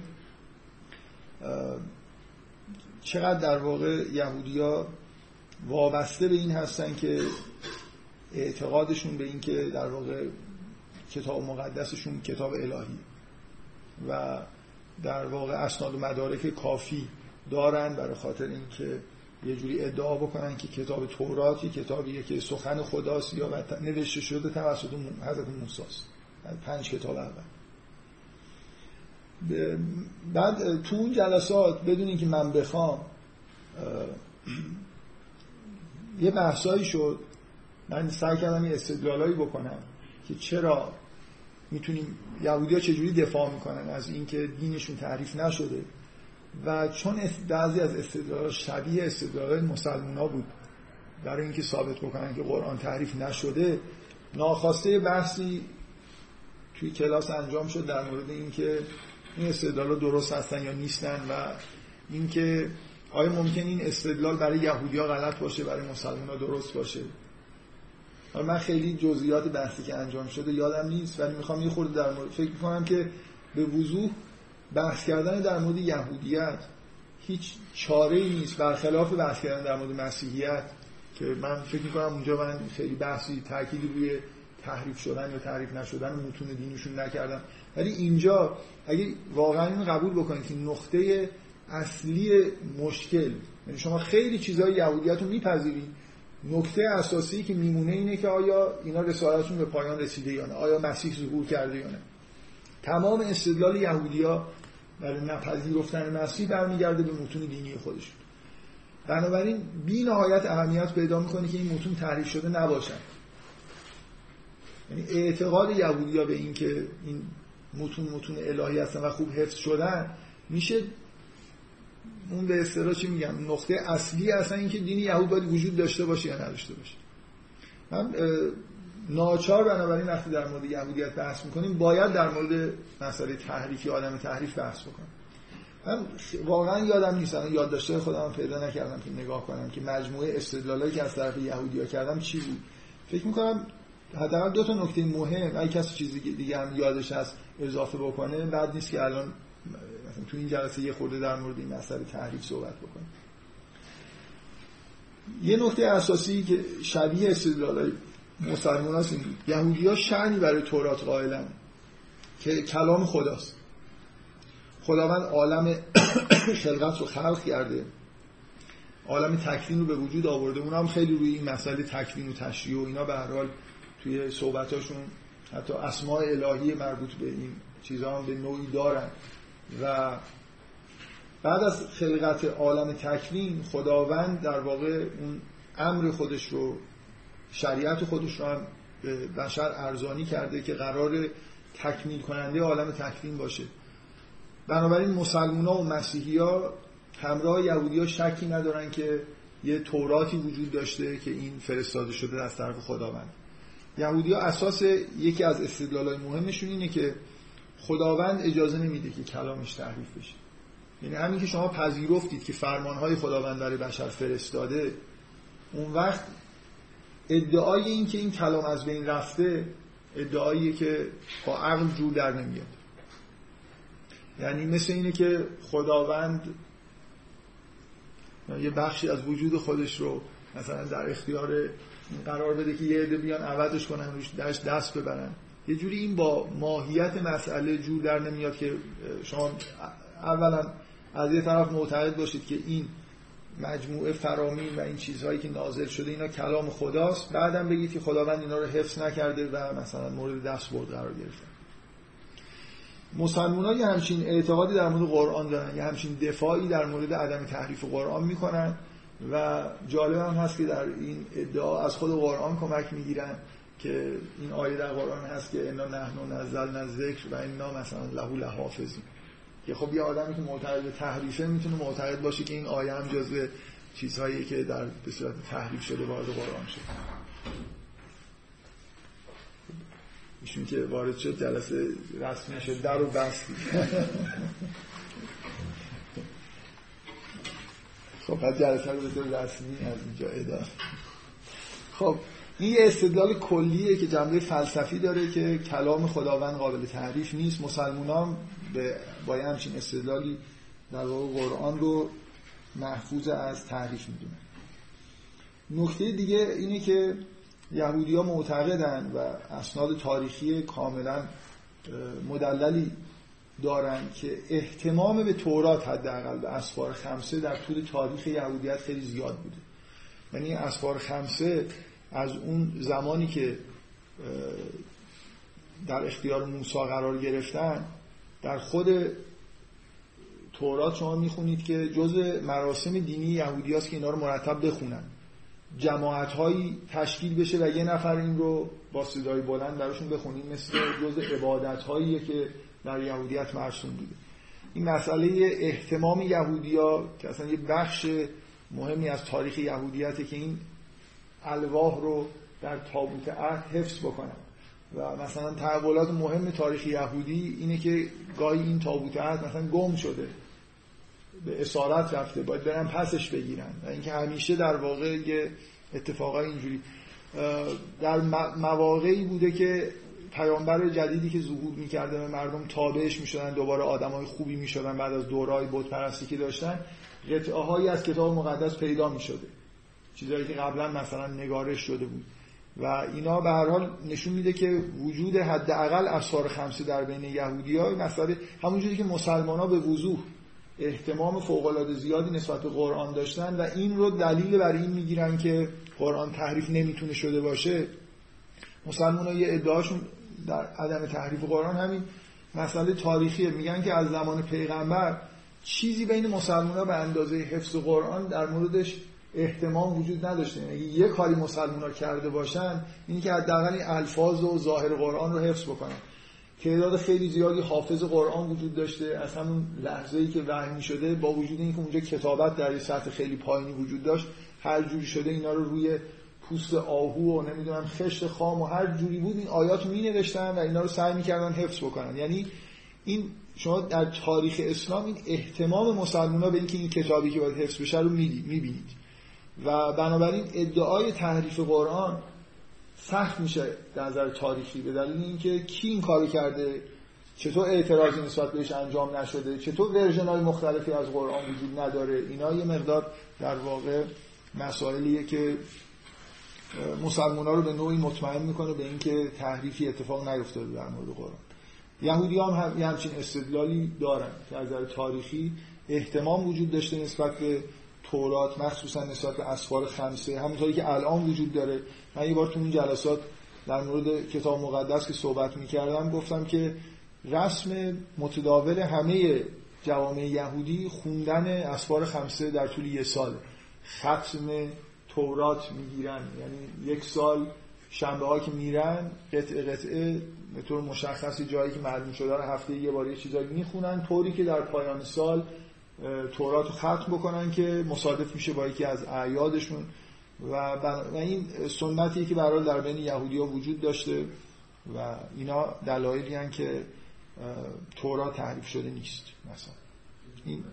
چقدر در واقع یهودیا وابسته به این هستن که اعتقادشون به این که در واقع کتاب مقدسشون کتاب الهی و در واقع اسناد و مدارک کافی دارن برای خاطر اینکه یه جوری ادعا بکنن که کتاب توراتی کتابیه که سخن خداست یا نوشته شده توسط حضرت موسی پنج کتاب اول. بعد تو اون جلسات بدون اینکه من بخوام یه بحثایی شد. من سعی کردم یه استدلالایی بکنم که چرا می‌تونیم یهودی ها چجوری دفاع می‌کنن از اینکه دینشون تعریف نشده. و چون بعضی از استدلال شبیه استدلال مسلمان ها بود برای اینکه ثابت بکنن که قرآن تعریف نشده ناخواسته بحثی توی کلاس انجام شد در مورد اینکه این استدلال درست هستن یا نیستن و اینکه آیا ممکن این استدلال برای یهودی ها غلط باشه برای مسلمان درست باشه؟ من خیلی جزئیات بحثی که انجام شده یادم نیست ولی می‌خوام یه خورده در مورد فکر می‌کنم که به وضوح بحث کردن در مورد یهودیت هیچ چاره ای نیست برخلاف بحث کردن در مورد مسیحیت که من فکر می‌کنم اونجا من خیلی بحثی تأکیدی روی تحریف شدن یا تحریف نشدن متون دینشون نکردم ولی اینجا اگه واقعا این قبول بکنید که نقطه اصلی مشکل یعنی شما خیلی چیزای یهودیت رو میپذیرید نکته اساسی که میمونه اینه که آیا اینا رسالتشون به پایان رسیده یا نه؟ آیا مسیح ظهور کرده یا نه؟ تمام استدلال یهودیا برای نپذیرفتن مسیح برمیگرده به متون دینی خودشون. بنابراین بی نهایت اهمیت پیدا می‌کنه که این متون تحریف شده نباشن یعنی اعتقاد یهودیا به این که این متون متون الهی هستن و خوب حفظ شدن میشه اون به اصطلاح چی میگم نقطه اصلی اصلا اینکه دین یهود باید وجود داشته باشه یا نداشته باشه. من ناچار بنابراین وقتی در مورد یهودیت بحث می‌کنیم باید در مورد مسئله تحریفی آدم تحریف بحث بکنم. من واقعا یادم نیست الان یادداشته خودم پیدا نکردم که نگاه کنم که مجموعه استدلالایی که از طرف یهودیا کردم چی بود. فکر می‌کنم حداقل دو تا نکته مهم اگه کسی چیزی دیگه هم یادش هست اضافه بکنه بعد نیست که الان تو این جلسه یه خورده در مورد این مسئله تحریف صحبت بکنیم. یه نکته اساسی که شبیه استدلالای مسلمان هست این یهودی ها شعنی برای تورات قائلن که کلام خداست. خداوند عالم خلقت رو خلق کرده. عالم تکوین رو به وجود آورده. اونا هم خیلی روی این مسئله تکوین و تشریع و اینا به هر حال توی صحبتاشون حتی اسماء الهی مربوط به این چیزها هم به نوعی دارن. و بعد از خلقت عالم تکوین خداوند در واقع اون امر خودش رو شریعت خودش رو هم به بشر ارزانی کرده که قرار تکمیل کننده عالم تکوین باشه. بنابراین مسلمان ها و مسیحی ها همراه یهودی ها شکی ندارن که یه توراتی وجود داشته که این فرستاده شده از طرف خداوند. یهودی ها اساس یکی از استدلالای مهمشون اینه که خداوند اجازه نمیده که کلامش تحریف بشه. یعنی همین که شما پذیرفتید که فرمانهای خداوند برای بشر فرستاده اون وقت ادعای این که این کلام از بین رفته ادعایی که با عقل جور در نمیاد. یعنی مثل اینه که خداوند یه بخشی از وجود خودش رو مثلا در اختیار قرار بده که یه عده بیان عوضش کنن روش درش دست ببرن. یه جوری این با ماهیت مسئله جور در نمیاد که شما اولا از یه طرف معتقد باشید که این مجموعه فرامین و این چیزهایی که نازل شده اینا کلام خداست. بعدم بگید که خداوند اینا رو حفظ نکرده و مثلا مورد دست برد قرار گرفتن مسلمان ها یه همچین اعتقادی در مورد قرآن دارن یه همچین دفاعی در مورد عدم تحریف قرآن می‌کنن. و جالب هم هست که در این ادعا از خود قرآن کمک می‌گیرن که این آیه در قرآن هست که انا نحن نزلنا ذکر و انا مثلا له لحافظیم که خب یه آدمی که معتقد به تحریفه می‌تونه معتقد باشه که این آیه هم جزو چیزهایی که در به صورت تحریف شده وارد قرآن شد ایشون که وارد شد جلسه رسمی شد در رو بستی. خب بعد جلسه رو به رسمی از اینجا ادامه خب این یه استدلال کلیه که جنبه فلسفی داره که کلام خداوند قابل تعریف نیست. مسلمان به با همچین استدلالی در واقع قرآن رو محفوظ از تحریف می‌دونن. نکته دیگه اینه که یهودی ها معتقدن و اسناد تاریخی کاملا مدللی دارن که احتمام به تورات حداقل به اسفار خمسه در طول تاریخ یهودیت خیلی زیاد بوده. یعنی اسفار خمسه از اون زمانی که در اختیار موسی قرار گرفتن در خود تورات شما می‌خونید که جز مراسم دینی یهودی هست که اینا رو مرتب بخونن. جماعت هایی تشکیل بشه و یه نفر این رو با صدای بلند براشون بخونید مثل جز عبادت هایی که در یهودیت مرسوم بوده. این مسئله احتمام یهودی ها که اصلا یه بخش مهمی از تاریخ یهودیته که این الواح رو در تابوت عهد حفظ بکنن. و مثلا تحولات مهم تاریخ یهودی اینه که گاهی این تابوت عهد مثلا گم شده به اسارت رفته باید برن پسش بگیرن. و اینکه همیشه در واقع یه اتفاقای اینجوری. در مواقعی بوده که پیامبر جدیدی که ظهور می‌کرده و مردم تابعش می‌شدن دوباره آدمای خوبی می‌شدن بعد از دورای بود پرستی که داشتن قطعه هایی از کتاب مقدس پیدا می‌شده. چیزهایی که قبلا مثلا نگارش شده بود. و اینا به هر حال نشون میده که وجود حداقل اسفار خمسه در بین یهودی ها مسئله همونجوری که مسلمان ها به وضوح احتمام فوق زیادی نسبت به قرآن داشتن و این رو دلیل بر این می‌گیرن که قرآن تحریف نمی‌تونه شده باشه مسلمان ها یه ادعاشون در عدم تحریف قرآن همین مسئله تاریخیه. میگن که از زمان پیغمبر چیزی بین مسلمان ها به اندازه حفظ قرآن در موردش احتمام وجود نداشته. یعنی یه کاری مسلمان ها کرده باشن اینی که حداقل این الفاظ و ظاهر قرآن رو حفظ بکنن. تعداد خیلی زیادی حافظ قرآن وجود داشته. از همون لحظه ای که وحی شده با وجود اینکه اونجا کتابت در یه سطح خیلی پایینی وجود داشت هر جوری شده اینا رو روی پوست آهو و نمی‌دونم خشت خام و هر جوری بود این آیات می نوشتن و اینا رو سعی می‌کردن حفظ بکنن. یعنی این شما در تاریخ اسلام این احتمام مسلمان به اینکه این کتابی که باید حفظ بشه رو می‌بینید. و بنابراین ادعای تحریف قرآن سخت میشه در نظر تاریخی به دلیل اینکه کی این کارو کرده؟ چطور اعتراضی نسبت بهش انجام نشده؟ چطور ورژن های مختلفی از قرآن وجود نداره؟ اینا یه مقدار در واقع مسائلیه که مسلمان ها رو به نوعی مطمئن می‌کنه به اینکه تحریفی اتفاق نیفتاده در مورد قرآن. یهودی هم, هم یه همچین استدلالی دارن که از نظر تاریخی احتمام وجود داشته نسبت به تورات مخصوصا نسبت به اسفار خمسه همونطوری که الان وجود داره. من یه بار تو این جلسات در مورد کتاب مقدس که صحبت می‌کردم گفتم که رسم متداول همه جوامع یهودی خوندن اسفار خمسه در طول یه سال ختم تورات می‌گیرن. یعنی یک سال شنبه ها که میرن قطعه قطعه به طور مشخصی جایی که معلوم شده رو هفته یه بار یه چیزایی می‌خونن. طوری که در پایان سال تورات رو ختم بکنن که مصادف میشه با یکی از اعیادشون. و, و این سنتی که برای در بین یهودی ها وجود داشته و اینا دلایلی که تورات تعریف شده نیست. مثلا. این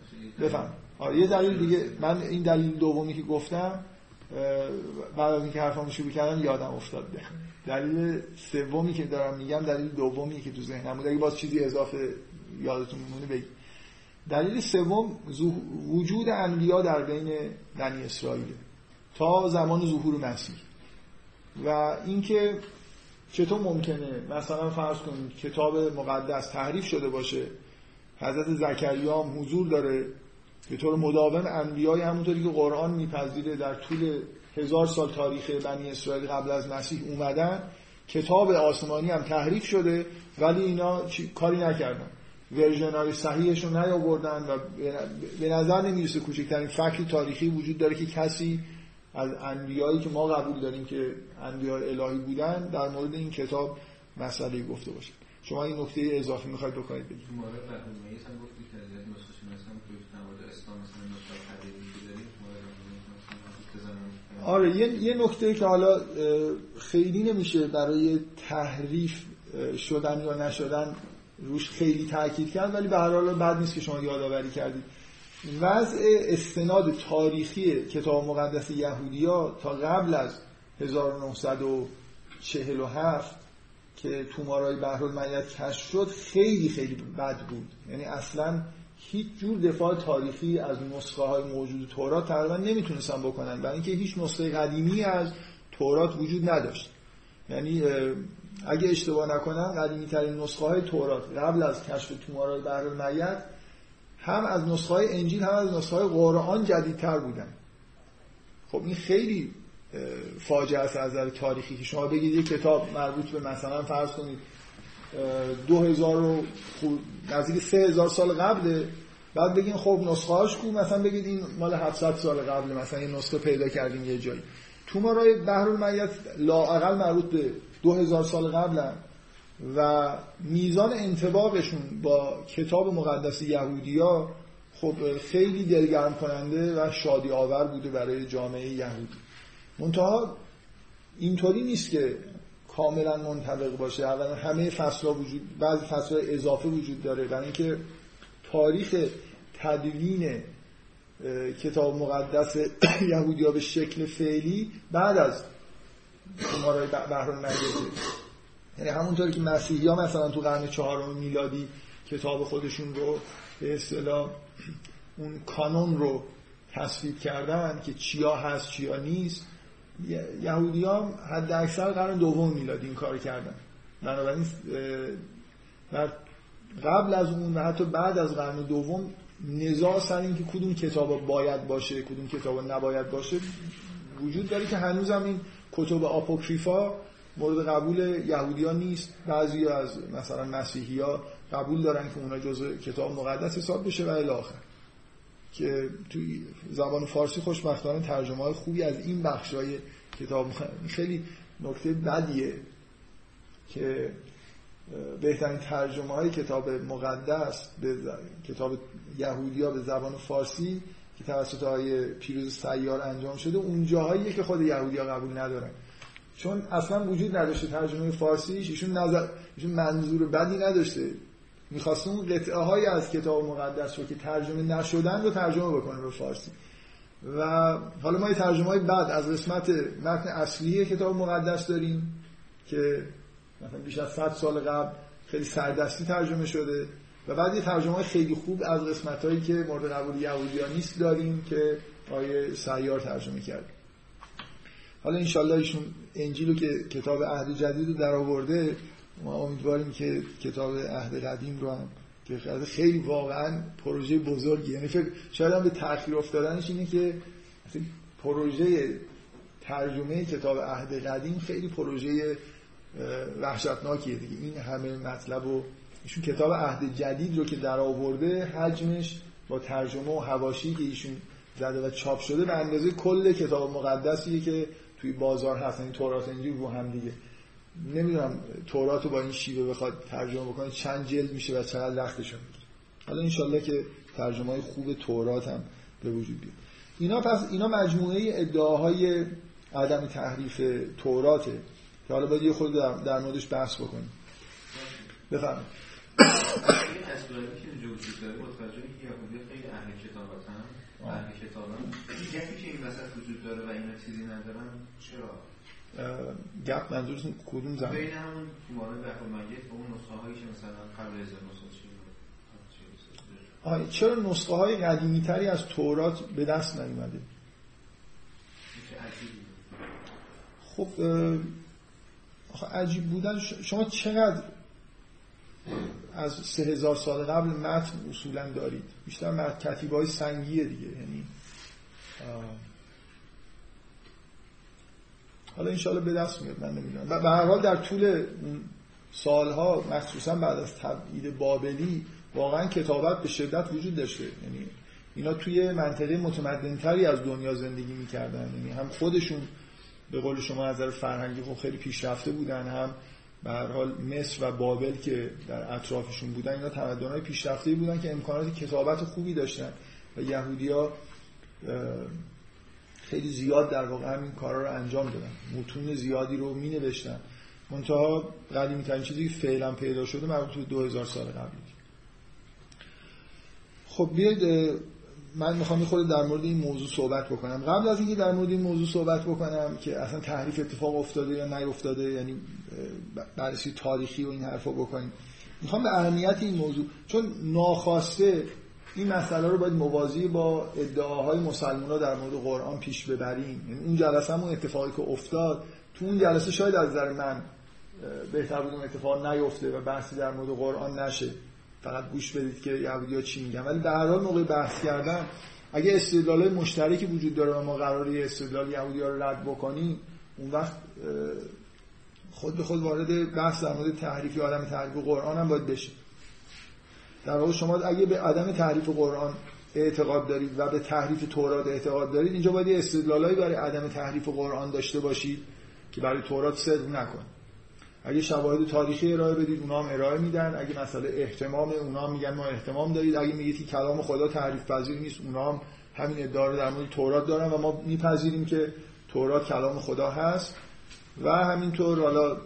بفهم. آره یه دلیل دیگه. من این دلیل دومی که گفتم بعد از اینکه حرفامو شروع کردم یادم افتاد. به دلیل سومی که دارم میگم دلیل دومی که تو ذهنم بود. اگه باز چیزی اضافه یادتون میمونه بگید دلیل سوم وجود انبیا در بین بنی اسرائیل. تا زمان ظهور مسیح. و اینکه چطور ممکنه مثلا فرض کنید کتاب مقدس تحریف شده باشه. حضرت زکریا هم حضور داره. به طور مداوم انبیای همونطوری که قرآن میپذیره در طول هزار سال تاریخ بنی اسرائیل قبل از مسیح اومدن کتاب آسمانی هم تحریف شده ولی اینا کاری نکردن. ورژن های صحیحش رو نیاوردن و به نظر نمی‌رسه کوچکترین فکر تاریخی وجود داره که کسی از انبیایی که ما قبول داریم که انبیاء الهی بودن در مورد این کتاب مسئله گفته باشه. شما این نکته اضافی می‌خواید بکنید؟ بگید آره یه, یه نکته که حالا خیلی نمیشه برای تحریف شدن یا نشدن روش خیلی تاکید کرد ولی به هر حال بد نیست که شما یادآوری کردید. وضع استناد تاریخی کتاب مقدس یهودیا تا قبل از 1947 که تومارای بحرالمیت کشف شد خیلی خیلی بد بود. یعنی اصلا هیچ جور دفاع تاریخی از نسخه های موجود تورات تقریبا نمی‌تونستن بکنن. برای اینکه هیچ نسخه قدیمی از تورات وجود نداشت. یعنی اگه اشتباه نکنم قدیمی ترین نسخه های تورات قبل از کشف تومارای بحر المیت هم از نسخه های انجیل هم از نسخه های قرآن جدیدتر بودن. خب این خیلی فاجعه است از نظر تاریخی که شما بگید یک کتاب مربوط به مثلا فرض کنید دو هزار و نزدیک سه هزار سال قبله. بعد بگین خب نسخه هاش کو؟ مثلا بگید این مال 700 سال قبل مثلا این نسخه پیدا کردیم یه جایی. تو مارای بحر المیت لااقل مربوط به دو هزار سال قبل و میزان انتباقشون با کتاب مقدس یهودیا خب خیلی دلگرم کننده و شادی آور بوده برای جامعه یهودی. منتها اینطوری نیست که کاملا منطبق باشه. اولا همه فصلها وجود بعضی فصلها اضافه وجود داره برای اینکه تاریخ تدوین کتاب مقدس یهودیا به شکل فعلی بعد از شماره بحر یعنی همونطوری که مسیحی مثلا تو قرن چهارم میلادی کتاب خودشون رو به اصطلاح اون کانون رو تصویب کردن که چیا هست چیا نیست. یهودی ها حد اکثر قرن دوم میلادی این کار کردن. بنابراین در قبل از اون و حتی بعد از قرن دوم نزاع سر اینکه کدوم کتاب باید باشه کدوم کتاب نباید باشه وجود داره که هنوز هم این کتب آپوکریفا مورد قبول یهودی ها نیست. بعضی از مثلا مسیحی ها قبول دارن که اونا جزء کتاب مقدس حساب بشه و الاخر که توی زبان فارسی خوشبختانه ترجمه های خوبی از این بخش های کتاب خیلی نکته بدیه که بهترین ترجمه های کتاب مقدس به کتاب یهودی ها به زبان فارسی که توسط های پیروز سیار انجام شده اون جاهاییه که خود یهودی ها قبول ندارن. چون اصلا وجود نداشته ترجمه فارسیش ایشون نظر ایشون منظور بدی نداشته. می‌خواست اون قطعه های از کتاب مقدس رو که ترجمه نشدن رو ترجمه بکنه به فارسی. و حالا ما یه ترجمه های بعد از قسمت متن اصلی کتاب مقدس داریم که مثلا بیش از 100 سال قبل خیلی سردستی ترجمه شده و بعد یه ترجمه خیلی خوب از قسمت هایی که مورد قبول یهودی نیست داریم که آیه سیار ترجمه کرد. حالا انشالله ایشون انجیل که کتاب عهد جدید رو در آورده ما امیدواریم که کتاب عهد قدیم رو هم که خیلی واقعا پروژه بزرگی. یعنی فکر شاید هم به تأخیر افتادنش اینه که پروژه ترجمه کتاب عهد قدیم خیلی پروژه وحشتناکیه دیگه. این همه مطلب و ایشون کتاب عهد جدید رو که در آورده حجمش با ترجمه و هواشی که ایشون زده و چاپ شده به اندازه کل کتاب مقدسیه که توی بازار هست. این یعنی تورات انجیل رو هم دیگه. نمی‌دونم تورات رو با این شیوه بخواد ترجمه بکنه چند جلد میشه و چقدر وقتش می‌گیره. حالا انشالله که ترجمه های خوب تورات هم به وجود بیاد. اینا پس اینا مجموعه ادعاهای عدم تحریف توراته که حالا باید یه خود در, موردش بحث بکنیم. بفرمایید. که وجود داره متوجه که یهودی خیلی اهل کتابتن اهل کتابن که این وسط وجود داره و اینا چیزی ندارن چرا؟ گپ منظورتون کدوم زمان بین همون مورد بحر مگید با اون نسخه هایی که مثلا قبل 1940 چرا نسخه های قدیمی تری از تورات به دست نیومده؟ خب آخه عجیب بودن شما چقدر از سه هزار سال قبل متن اصولا دارید؟ بیشتر متن کتیبه های سنگیه دیگه یعنی حالا انشالله به دست میاد من نمی‌دونم. به هر حال در طول سالها مخصوصا بعد از تبعید بابلی واقعا کتابت به شدت وجود داشته. یعنی اینا توی منطقه متمدنتری از دنیا زندگی می‌کردن. یعنی هم خودشون به قول شما از نظر فرهنگی خب خیلی پیشرفته بودن هم به هر حال مصر و بابل که در اطرافشون بودن اینا تمدن‌های پیشرفته بودن که امکانات کتابت خوبی داشتن. و یهودیا خیلی زیاد در واقع همین کارا رو انجام دادن. متون زیادی رو می نوشتن منتها قدیمی ترین چیزی که فعلا پیدا شده مربوط به 2000 سال قبلی خب بیاید من می‌خوام خود در مورد این موضوع صحبت بکنم. قبل از اینکه در مورد این موضوع صحبت بکنم که اصلا تحریف اتفاق افتاده یا نیفتاده یعنی بررسی تاریخی و این حرفا بکنیم. می‌خوام به اهمیت این موضوع چون ناخواسته این مسئله رو باید موازی با ادعاهای مسلمان ها در مورد قرآن پیش ببریم. یعنی اون جلسه همون اتفاقی که افتاد تو اون جلسه شاید از نظر من بهتر بود اون اتفاق نیفته و بحثی در مورد قرآن نشه. فقط گوش بدید که یهودی‌ها چی میگن. ولی در حال موقع بحث کردن اگه استدلال مشترکی وجود داره و ما قراره استدلال یهودی‌ها رو رد بکنیم اون وقت خود به خود وارد بحث در مورد تحریف یا عدم تحریف قرآن هم باید بشه. در واقع شما اگه به عدم تحریف قرآن اعتقاد دارید و به تحریف تورات اعتقاد دارید اینجا باید استدلالایی برای عدم تحریف قرآن داشته باشید که برای تورات صدق نکن. اگه شواهد تاریخی ارائه بدید اونا هم ارائه میدن. اگه مسئله احتمام اونا هم میگن ما احتمام دارید. اگه میگید که کلام خدا تعریف پذیر نیست اونا هم همین ادعا رو در مورد تورات دارن و ما میپذیریم که تورات کلام خدا هست. و همینطور حالا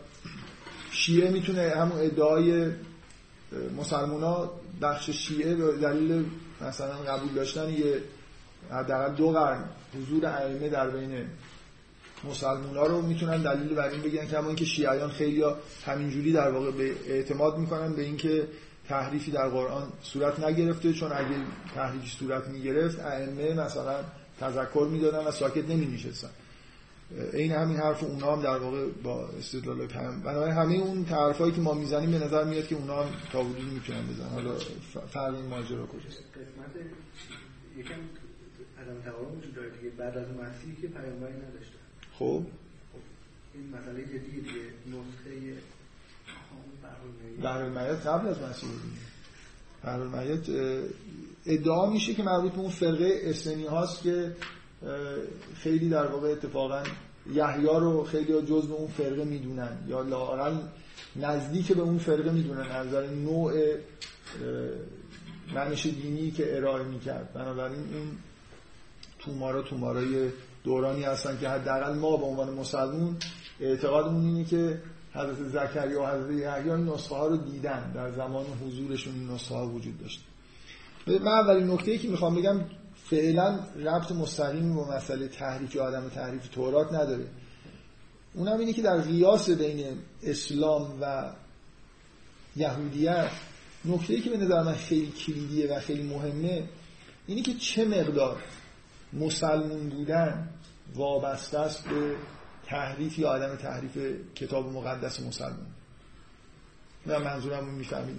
شیعه می‌تونه همون ادعای مسلمان بخش شیعه به دلیل مثلا قبول داشتن یه حداقل دو قرن حضور ائمه در بین مسلمان ها رو می‌تونن دلیل بر این بگن که همون که شیعیان خیلی همینجوری در واقع به اعتماد می‌کنن به اینکه تحریفی در قرآن صورت نگرفته چون اگه تحریفی صورت می‌گرفت ائمه مثلا تذکر می‌دادن و ساکت نمی نشستن این همین حرف اونا هم در واقع با استدلال پیام بنابراین همه اون حرفایی که ما می‌زنیم به نظر میاد که اونا هم تا حدودی می‌تونن بزنن. حالا فرق این ماجرا کجاست؟ قسمت یکم عدم تعارض وجود داره دیگه. بعد از مسیحی که پیامبری نداشته. خب. این مسئله جدیه دیگه. نسخه بحر المیت قبل از مسیح بحر المیت ادعا میشه که مربوط به اون فرقه اسنی هاست که خیلی در واقع اتفاقا یحیی رو خیلی جز به اون فرقه می‌دونن یا لاقل نزدیک به اون فرقه می‌دونن از نظر نوع منش دینی که ارائه می‌کرد. بنابراین این تومارا تومارای دورانی هستن که حداقل ما به عنوان مسلمون اعتقادمون اینه که حضرت زکریا و حضرت یحیی نسخه ها رو دیدن. در زمان حضورشون این نسخه ها وجود داشت. من اولین نکته ای که می‌خوام بگم فعلا ربط مستقیم با مسئله تحریف یا عدم تحریف تورات نداره. اونم اینه که در قیاس بین اسلام و یهودیت نکته که به نظر من خیلی کلیدیه و خیلی مهمه اینه که چه مقدار مسلمون بودن وابسته است به تحریف یا عدم تحریف کتاب مقدس مسلمان نه منظورم رو می‌فهمید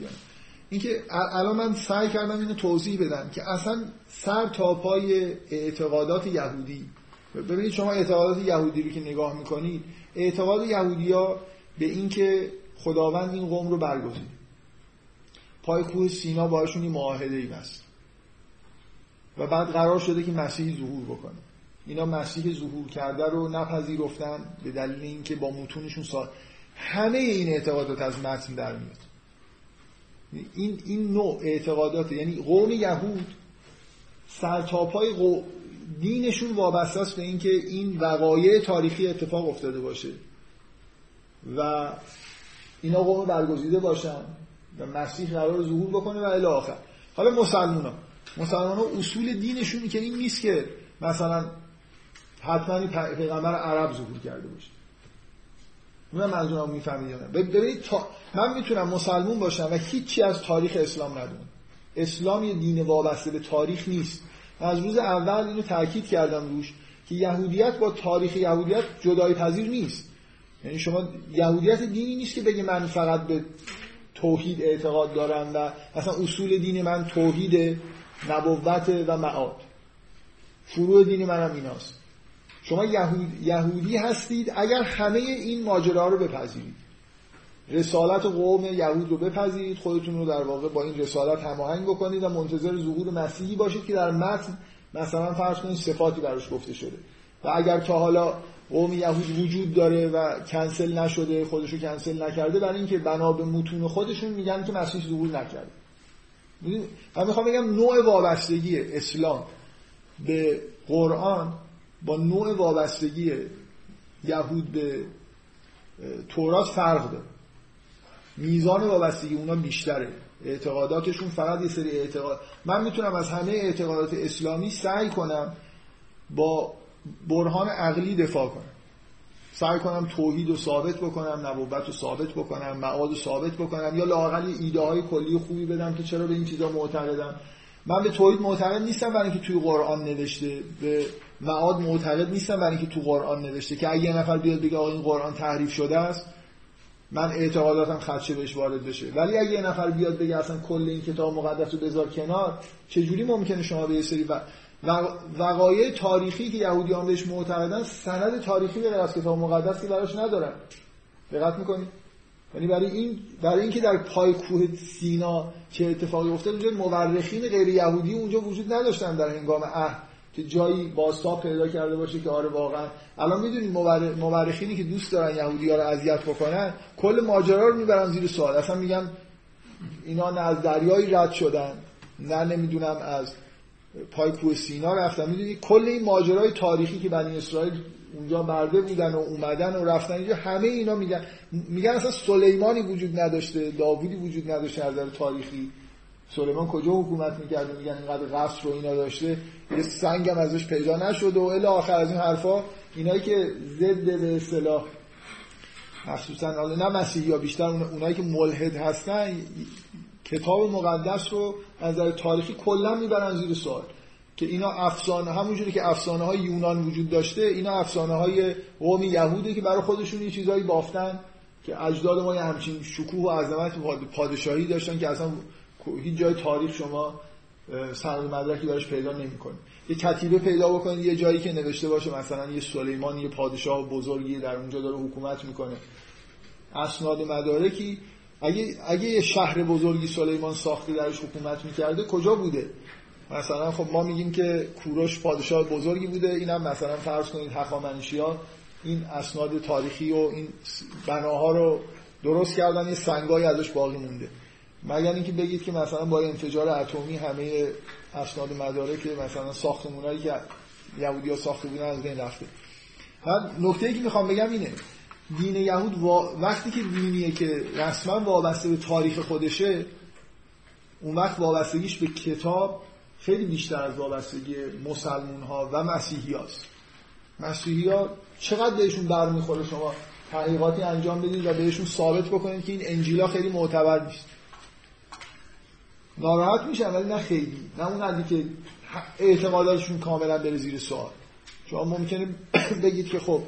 اینکه الان من سعی کردم اینو توضیح بدم که اصلا سر تا پای اعتقادات یهودی. ببینید شما اعتقادات یهودی رو که نگاه می‌کنید اعتقاد یهودی ها به اینکه خداوند این قوم رو برگزید پای کوه سینا باشون این معاهده ای بست. و بعد قرار شده که مسیح ظهور بکنه. اینا مسیح ظهور کرده رو نپذیرفتن به دلیل اینکه با متونشون سا... همه این اعتقادات از متن در میاد. این این نوع اعتقادات یعنی قوم یهود سرتاپای. دینشون وابسته است به اینکه این وقایع تاریخی اتفاق افتاده باشه و اینا قوم برگزیده باشن و مسیح قرار ظهور بکنه و الی آخر. حالا مسلمان ها مسلمان ها اصول دینشون که این نیست که مثلا حتما پیغمبر عرب ظهور کرده باشه. من منظورم می‌فهمید ببینید تا... من می‌تونم مسلمون باشم و هیچی از تاریخ اسلام ندونم. اسلام یه دین وابسته به تاریخ نیست. از روز اول اینو تاکید کردم روش که یهودیت با تاریخ یهودیت جدای پذیر نیست. یعنی شما یهودیت دینی نیست که بگه من فقط به توحید اعتقاد دارم و اصلا اصول دین من توحید نبوت و معاد. فروع دین منم ایناست. شما یهودی هستید اگر همه این ماجرا رو بپذیرید. رسالت قوم یهود رو بپذیرید خودتون رو در واقع با این رسالت هماهنگ بکنید و منتظر ظهور مسیحی باشید که در متن مثلا فرض کنید صفاتی براش گفته شده. و اگر تا حالا قوم یهود وجود داره و کنسل نشده خودشو کنسل نکرده برای اینکه بنا به متون خودشون میگن که مسیح ظهور نکرده. من می‌خوام بگم نوع وابستگی اسلام به قرآن با نوع وابستگی یهود به تورات فرق داره. میزان وابستگی اونا بیشتره. اعتقاداتشون فقط یه سری اعتقاد. من می‌تونم از همه اعتقادات اسلامی سعی کنم با برهان عقلی دفاع کنم. سعی کنم توحید رو ثابت بکنم نبوت رو ثابت بکنم معاد رو ثابت بکنم یا لاقل ایده های کلی خوبی بدم که چرا به این چیزا معتقدم. من به توحید معتقد نیستم برای اینکه توی قرآن نوشته به معاد معتقد نیستم برای اینکه تو قرآن نوشته. که اگه یه نفر بیاد بگه آقا این قرآن تحریف شده است من اعتقاداتم خدشه بهش وارد بشه. ولی اگه یه نفر بیاد بگه اصلا کل این کتاب مقدس رو بذار کنار چجوری ممکنه شما به یه سری و... وقایع تاریخی که یهودیان بهش معتقدن سند تاریخی به از کتاب مقدس که براش ندارن؟ دقت می‌کنید یعنی برای این برای اینکه در پای کوه سینا چه اتفاقی افتاد اونجا مورخین غیر یهودی اونجا وجود نداشتن در هنگام عهد. که جایی بازتاب پیدا کرده باشه که آره واقعا. الان می‌دونید مورخینی که دوست دارن یهودی ها رو اذیت بکنن کل ماجرا رو می‌برن زیر سوال. اصلا میگن اینا نه از دریایی رد شدن نه نمی‌دونم از پای کوه سینا رفتن. می‌دونید کل این ماجرای تاریخی که بنی اسرائیل اونجا برده بودن و اومدن و رفتن اینجا همه اینا میگن. میگن اصلا سلیمانی وجود نداشته داوودی وجود نداشته از نظر تاریخی. سلیمان کجا حکومت می‌کرده میگن اینقدر قصر رو اینا داشته. یه سنگ هم ازش پیدا نشد و الی آخر از این حرفا اینایی که ضد به اصطلاح مخصوصا نه مسیحی ها بیشتر اونایی که ملحد هستن کتاب مقدس رو از نظر تاریخی کلا می‌برن زیر سوال. که اینا افسانه همونجوری که افسانه های یونان وجود داشته اینا افسانه های قوم یهوده که برای خودشون یه چیزایی بافتن که اجداد ما یه همچین شکوه و عظمت پادشاهی داشتن که اصلا هیچ جای تاریخ شما سند مدرکی براش پیدا نمی‌کنید یه کتیبه پیدا بکنید یه جایی که نوشته باشه مثلا یه سلیمان یه پادشاه بزرگی در اونجا داره حکومت می‌کنه. اسناد مدارکی اگه اگه یه شهر بزرگی سلیمان ساخته درش حکومت می‌کرده کجا بوده؟ مثلا خب ما میگیم که کوروش پادشاه بزرگی بوده اینم مثلا فرض کنید هخامنشیان این اسناد تاریخی و این بناها رو درست کردن یه سنگایی ازش باقی مونده. مگر اینکه بگید که مثلا با انفجار اتمی همه اسناد مدارک مثلا ساختمونایی که یهودی‌ها ساخته بودن از بین رفته. من نکته که می‌خوام بگم اینه دین یهود وقتی که دینیه که رسما وابسته به تاریخ خودشه اون وقت وابستگیش به کتاب خیلی بیشتر از وابستگی مسلمون ها و مسیحی هاست مسیحی ها چقدر بهشون برمیخوره شما تحقیقاتی انجام بدید و بهشون ثابت بکنید که این انجیلا خیلی معتبر نیست. ناراحت میشن ولی نه خیلی نه اون حدی که اعتقاداتشون کاملا بره زیر سوال. شما ممکنه بگید که خب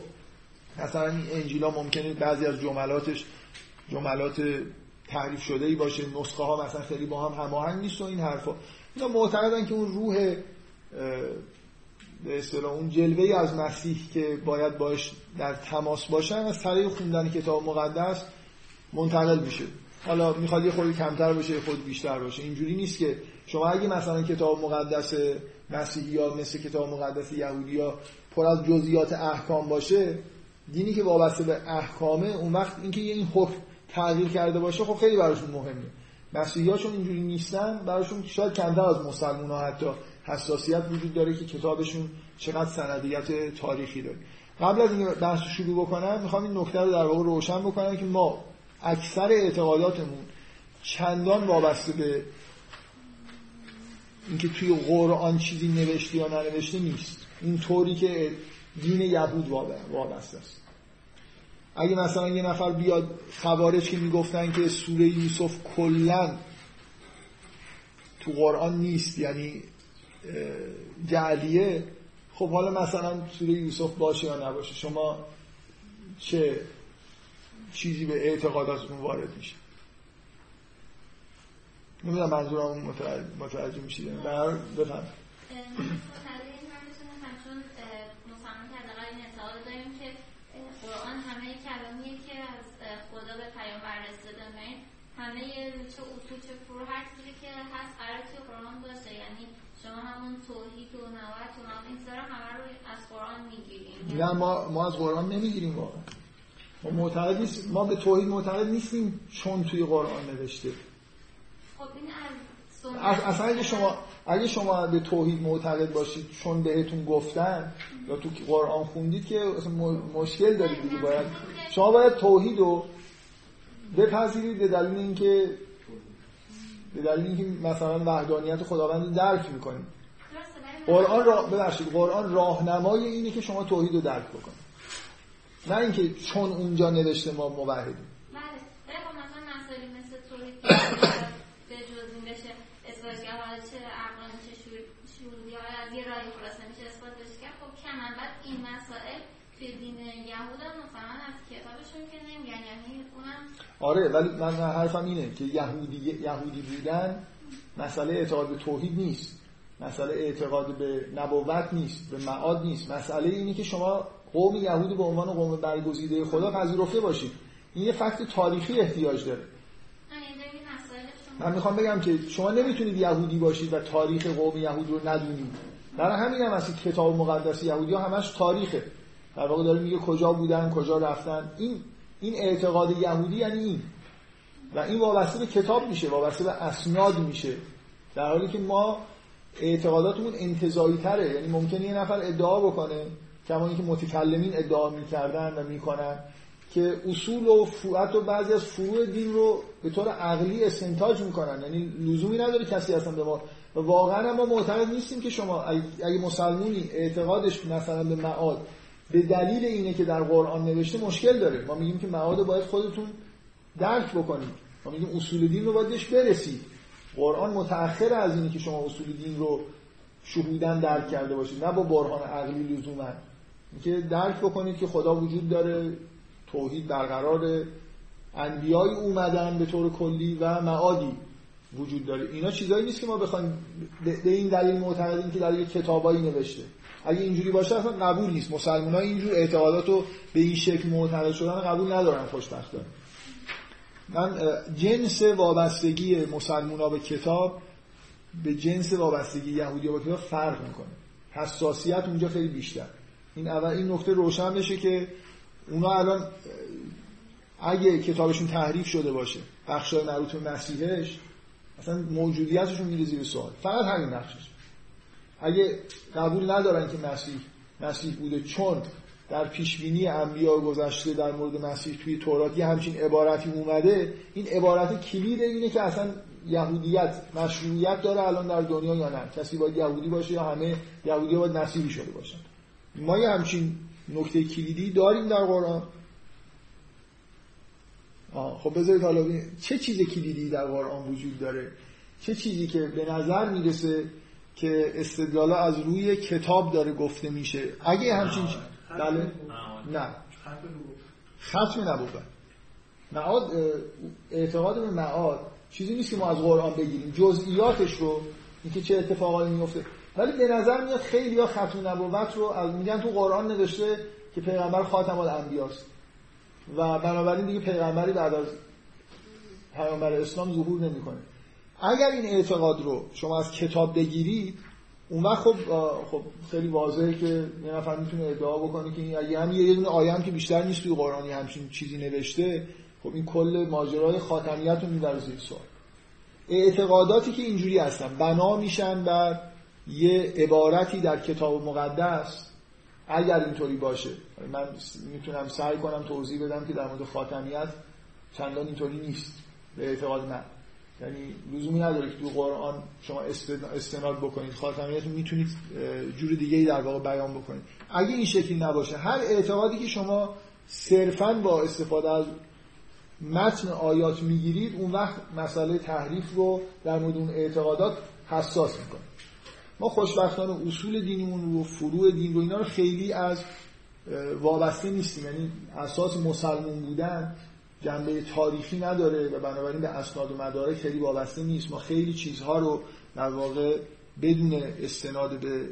مثلا این انجیلا ممکنه بعضی از جملاتش جملات تعریف شده ای باشه نسخه ها مثلا خیلی با هم هماهنگ نیست و این حرفا. اینا معتقدن که اون روح به اصطلاح اون جلوه ای از مسیح که باید باش در تماس باشن از طریق خوندن کتاب مقدس منتقل میشه. حالا می‌خواد یه خود کمتر باشه یه خود بیشتر باشه. اینجوری نیست که شما اگه مثلا کتاب مقدس مسیحی یا مثل کتاب مقدس یهودی ها پر از جزئیات احکام باشه دینی که وابسته به احکامه اون وقت اینکه این حکم تغییر کرده باشه خب خیلی براشون مهمه. مسیحی اینجوری نیستن براشون شاید کمتر از مسلمان ها حتی حساسیت وجود داره که کتابشون چقدر سندیت تاریخی داره. قبل از این بحث شروع بکنم می‌خوام این نکته رو در واقع روشن بکنم که ما اکثر اعتقاداتمون چندان وابسته به اینکه توی قرآن چیزی نوشته یا ننوشته نیست. این طوری که دین یهود وابسته است. اگه مثلا یه نفر بیاد خوارج که می‌گفتن که سوره یوسف کلا تو قرآن نیست یعنی جعلیه خب حالا مثلا سوره یوسف باشه یا نباشه شما چه چیزی به اعتقاداتتون وارد میشه. نمی‌دونم منظورم متوجه, میشید در بفهم قرآن همه کلامیه که از خدا به پیامبر رسیده. همه چه اصول چه فرو هر چیزی که هست قرار قرآن باشه. یعنی شما همون توحید و نوت و همه این همه رو از قرآن می‌گیریم. نه ما, ما از قرآن نمی‌گیریم واقعا. ما معتقد نیست ما به توحید معتقد نیستیم چون توی قرآن نوشته. خب اصلا اگه شما اگه شما به توحید معتقد باشید چون بهتون گفتن یا تو قرآن خوندید که مشکل دارید دیگه باید. شما باید توحید رو بپذیرید به دلیل اینکه به دلیل اینکه مثلا وحدانیت خداوند درک می‌کنید. قرآن را ببخشید قرآن راهنمای اینه که شما توحید رو درک بکنید. نه اینکه چون اونجا نوشته ما موحدیم. آره ولی من حرفم اینه که یهودی یهودی بودن مسئله اعتقاد به توحید نیست. مسئله اعتقاد به نبوت نیست به معاد نیست. مسئله اینه که شما قوم یهودی به عنوان قوم برگزیده خدا پذیرفته باشید این یه فکت تاریخی احتیاج داره. من می‌خوام بگم که شما نمی‌تونید یهودی باشید و تاریخ قوم یهود رو ندونید. برای همین هم کتاب مقدس یهودی ها همش تاریخه. در واقع داره میگه کجا بودن کجا رفتن. این این اعتقاد یهودی یعنی این. و این وابسته به کتاب میشه وابسته به اسناد میشه. در حالی که ما اعتقاداتمون انتظایی تره یعنی ممکنه یه نفر ادعا بکنه کما اینکه متکلمین ادعا می‌کردن و می‌کنن که اصول و فوعت و بعضی از فروع دین رو به طور عقلی استنتاج می‌کنن. یعنی لزومی نداره کسی اصلا به ما واقعا ما معتقد نیستیم که شما اگه مسلمونی اعتقادش مثلا به معاد به دلیل اینه که در قرآن نوشته مشکل داره. ما میگیم که معاد باید خودتون درک بکنید. ما میگیم اصول دین رو باید برسید. قرآن متأخر از اینه که شما اصول دین رو شهودن درک کرده باشید نه با برهان عقلی لزوما. اینکه درک بکنید که خدا وجود داره توحید برقرار انبیای اومدن به طور کلی و معادی وجود داره. اینا چیزایی نیست که ما بخوایم به این دلیل معتقدیم که در یک کتابایی نوشته. اگه اینجوری باشه اصلا قبول نیست. مسلمان ها اینجور اعتقادات رو به این شکل معتقد شدن قبول ندارن خوشبختانه. من جنس وابستگی مسلمان ها به کتاب به جنس وابستگی یهودی ها به کتاب فرق می‌کنه. حساسیت اونجا خیلی بیشتر این اول این نکته روشن بشه که اونا الان اگه کتابشون تحریف شده باشه بخشای مربوط به مسیحش اصلا موجودیتشون میره زیر سوال. فقط همین نقشش اگه قبول ندارن که مسیح مسیح بوده چون در پیشبینی انبیا گذشته در مورد مسیح توی تورات یه همچین عبارتی اومده این عبارت کلید اینه که اصلا یهودیت مشروعیت داره الان در دنیا یا نه. کسی باید یهودی باشه یا همه یهودی باید نصیری شده باشن. ما یه همچین نکته کلیدی داریم در قرآن. خب بذارید حالا چه چیز کلیدی در قرآن وجود داره؟ چه چیزی که به نظر می‌رسه که استدلالا از روی کتاب داره گفته میشه؟ اگه همچین بله؟ نه. ختم نبوت معاد اعتقاد به معاد چیزی نیست که ما از قرآن بگیریم. جزئیاتش رو اینکه چه اتفاقاتی میفته ولی به نظر میاد خیلی ها ختم نبوت رو از میگن تو قرآن نوشته که پیغمبر خاتم الانبیاست و بنابراین دیگه پیغمبری بعد از پیغمبر اسلام ظهور نمی‌کنه. اگر این اعتقاد رو شما از کتاب بگیرید اون وقت خب خب خیلی واضحه که یه نفر می‌تونه ادعا بکنه که این هم یه دونه آیه که بیشتر نیست توی قرآنی همچین چیزی نوشته خب این کل ماجرای خاتمیت رو می‌بره زیر سوال. اعتقاداتی که اینجوری هستن بنا میشن بر یه عبارتی در کتاب مقدس اگر اینطوری باشه. من می‌تونم سعی کنم توضیح بدم که در مورد خاتمیت چندان اینطوری نیست. به اعتقاد من. یعنی لزومی نداره که تو قرآن شما استناد بکنید. خاتمیت می‌تونید جور دیگه ای در واقع بیان بکنید. اگه این شکلی نباشه هر اعتقادی که شما صرفا با استفاده از متن آیات می‌گیرید اون وقت مسئله تحریف رو در مورد اون اعتقادات حساس می‌کنید ما خوشبختانه اصول دینیمون رو فروع دین رو اینا رو خیلی از وابسته نیستیم. یعنی اساس مسلمون بودن جنبه تاریخی نداره و بنابراین به اسناد و مدارک خیلی وابسته نیست. ما خیلی چیزها رو در واقع بدون استناد به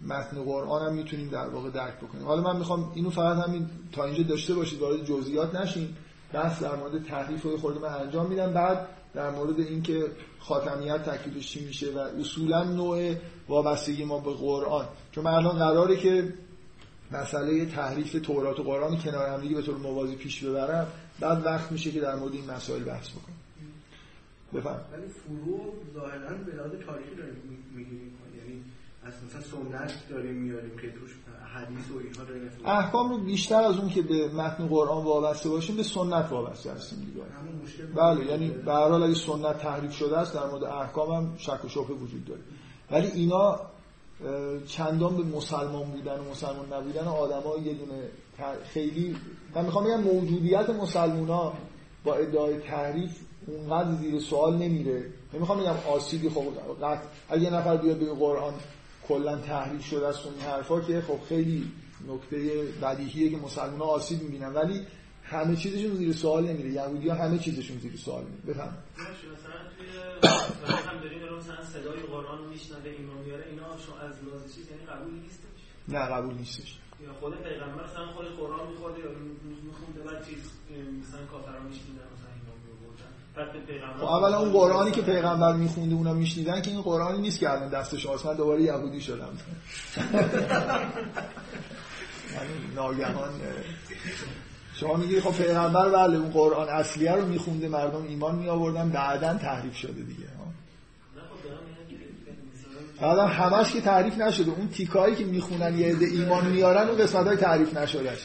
متن قرآن هم می‌تونیم در واقع درک بکنیم. حالا من می‌خوام اینو فقط همین تا اینجا داشته باشید وارد جزئیات نشین. بس در مورد تحریف رو خورده من انجام میدم. بعد در مورد اینکه خاتمیت تکلیفش چی میشه و اصولا نوع وابستگی ما به قرآن. چون من الان قراره که مسئله تحریف تورات و قرآن کنار هم به طور موازی پیش ببرم. بعد وقت میشه که در مورد این مسائل بحث بکنم. بفهم ولی فروع ظاهرا به لحاظ تاریخی داریم یعنی از مثلا سنت داریم میاریم که توش حدیث و اینها داریم. احکام رو بیشتر از اون که به متن قرآن وابسته باشیم به سنت وابسته هستیم دیگه. بله یعنی به هر حال اگه سنت تحریف شده است در مورد احکام هم شک و شبهه وجود داره. ولی اینا چندان به مسلمان بودن و مسلمان نبودن آدما یه دونه خیلی من می‌خوام بگم موجودیت مسلمونا با ادعای تحریف اونقدر زیر سوال نمیره. نمی‌خوام بگم آسیبی خب اگه یه نفر بیاد به قرآن کلا تحریف شده است این حرفا که خب خیلی نکته بدیهیه که مسلمان ها آسیب می‌بینن. ولی همه چیزشون زیر سوال نمیره. یهودی ها همه چیزشون زیر سوال میره بفهم مثلا هم داریم مثلا صدای قرآن رو میشنوه ایمان میاره اینا شما از لحاظ چیز یعنی قبول نیستش نه قبول نیستش. یا خود پیغمبر مثلا خود قرآن میخورده یا میخونده بعد چیز مثلا کافران میشنیدن مثلا ایمان خب اولا اون قرآنی که پیغمبر میخونده اونا میشنیدن که این قرآنی نیست که الان دستش آسمان دوباره یهودی شدم. یعنی ناگهان شما میگی خب پیغمبر بله اون قرآن اصلیه رو میخونده مردم ایمان می آوردن بعدا تحریف شده دیگه. بعدا همش که تعریف نشده اون تیکایی که می‌خونن یه عده ایمان میارن اون قسمت های تعریف نشده.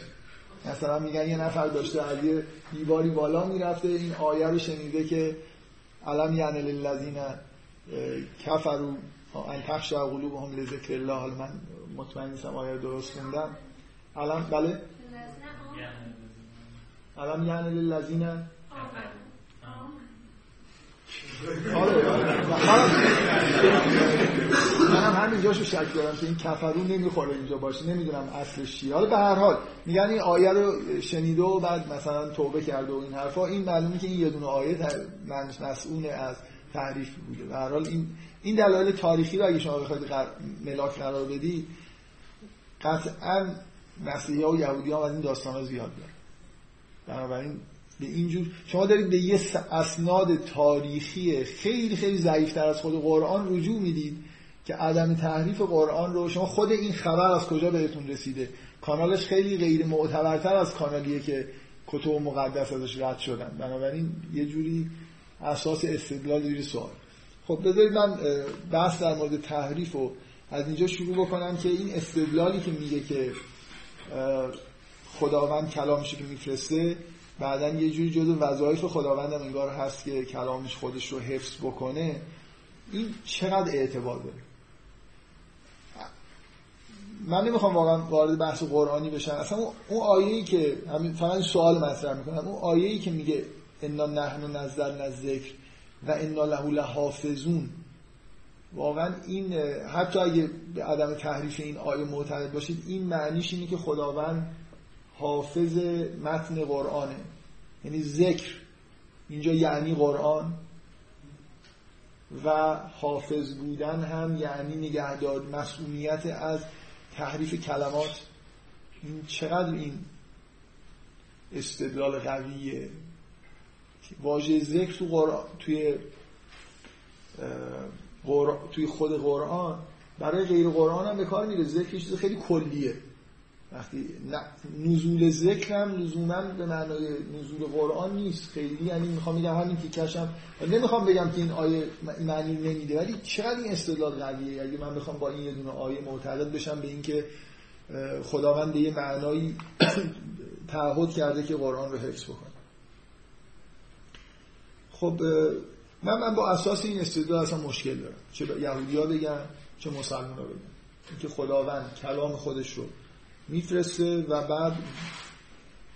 مثلا میگن یه نفر داشته از یه دیواری بالا می‌رفته این آیه رو شنیده که علم یعنی للذین کفروا ان تخشع قلوبهم لذکر الله من مطمئن نیستم آیه درست خوندم. علم بله؟ علم یعنی للذین آره. منم همینجاشو شک دارم که این کفرون نمی‌خوره اینجا باشه. نمی‌دونم اصلش چیه. حالا به هر حال میگن این آیه رو شنیده و بعد مثلا توبه کرده و این حرفا. این معلومه که این یه دونه آیه مسئول از تحریف بوده. به هر حال این این دلایل تاریخی رو اگه شما بخواید ملاک قرار بدی قطعا مسیحی ها و یهودی از این داستان ها زیاد دارن. بنابراین به اینجور شما دارید به یه اسناد تاریخی خیلی خیلی ضعیفتر از خود قرآن رجوع می‌دید که عدم تحریف قرآن رو شما خود این خبر از کجا بهتون رسیده؟ کانالش خیلی غیر معتبرتر از کانالیه که کتب مقدس ازش رد شدن. بنابراین یه جوری اساس استدلال زیر سوال. خب بذارید من بحث در مورد تحریف رو از اینجا شروع بکنم که این استدلالی که میگه که خداوند کلامش که میفرسته بعدا یه جوری جزو وظایف خداوند هم انگار هست که کلامش خودش رو حفظ بکنه. این چقدر اعتبار داره؟ من نمی‌خوام واقعا وارد بحث قرآنی بشم. اصلا اون آیه‌ای که همین فقط سوال مطرح می‌کنم. اون آیه‌ای که میگه انا نحن نزدر ذکر و انا له لحافظون واقعا این حتی اگه به عدم تحریف این آیه معتقد باشید این معنیش اینه که خداوند حافظ متن قرآنه. یعنی ذکر. اینجا یعنی قرآن و حافظ بودن هم یعنی نگهدار مسئولیت از تحریف کلمات. این چقدر این استدلال قویه؟ واژه ذکر تو قرآن توی توی خود قرآن برای غیر قرآن هم به کار میره. ذکر چیز خیلی کلیه. وقتی نزول ذکر هم لزوما به معنای نزول قرآن نیست. خیلی یعنی می‌خوام بگم همین تیکشم نمی‌خوام بگم که این آیه معنی نمیده ولی چقدر این استدلال قویه؟ اگه من بخوام با این یه دونه آیه معتقد بشم به اینکه خداوند به یه معنایی تعهد کرده که قرآن رو حفظ بکنه. خب من من با اساس این استدلال اصلا مشکل دارم. چه یهودی ها بگن چه مسلمان ها بگن. اینکه خداوند کلام خودش رو میفرسته و بعد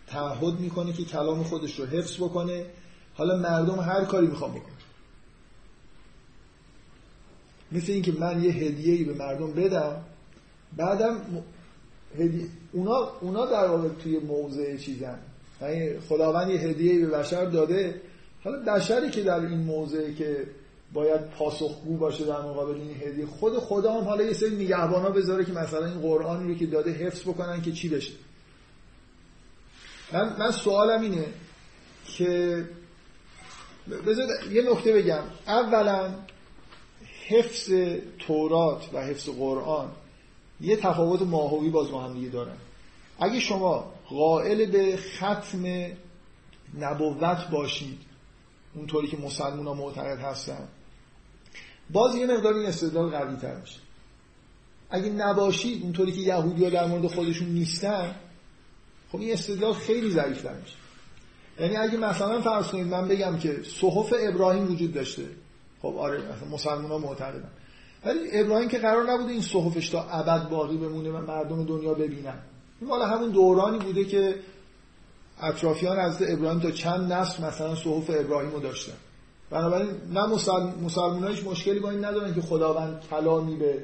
تعهد می‌کنه که کلام خودش رو حفظ بکنه. حالا مردم هر کاری می‌خوام بکنه مثل اینکه من یه هدیه‌ای به مردم بدم بعدم هدیه اونا اونا در واقع توی موضع چیزن. یعنی خداوند یه هدیه‌ای به بشر داده. حالا بشری که در این موضعی که باید پاسخگو باشه در مقابل این هدیه. خود خدا هم حالا یه سری نگهبانا بذاره که مثلا این قرآنی رو که داده حفظ بکنن که چی بشه. من, من سوالم اینه که بذار یه نکته بگم. اولا حفظ تورات و حفظ قرآن یه تفاوت ماهوی باز با هم دیگه دارن. اگه شما قائل به ختم نبوت باشید اونطوری که مسلمان ها معتقد هستن باز یه مقدار این استدلال قوی تر میشه. اگه نباشید اونطوری که یهودی ها در مورد خودشون نیستن خب این استدلال خیلی ضعیف میشه. یعنی اگه مثلا فرض کنید من بگم که صحف ابراهیم وجود داشته. خب آره مثلا مسلمان ها معتقدن. ولی ابراهیم که قرار نبوده این صحفش تا ابد باقی بمونه و مردم دنیا ببینن. این والا همون دورانی بوده که اطرافیان از ابراهیم تا چند نسل مثلا صحف ابراهیم رو داشتن. بنابراین نه مسلمان هیچ مشکلی با این ندارن که خداوند کلامی به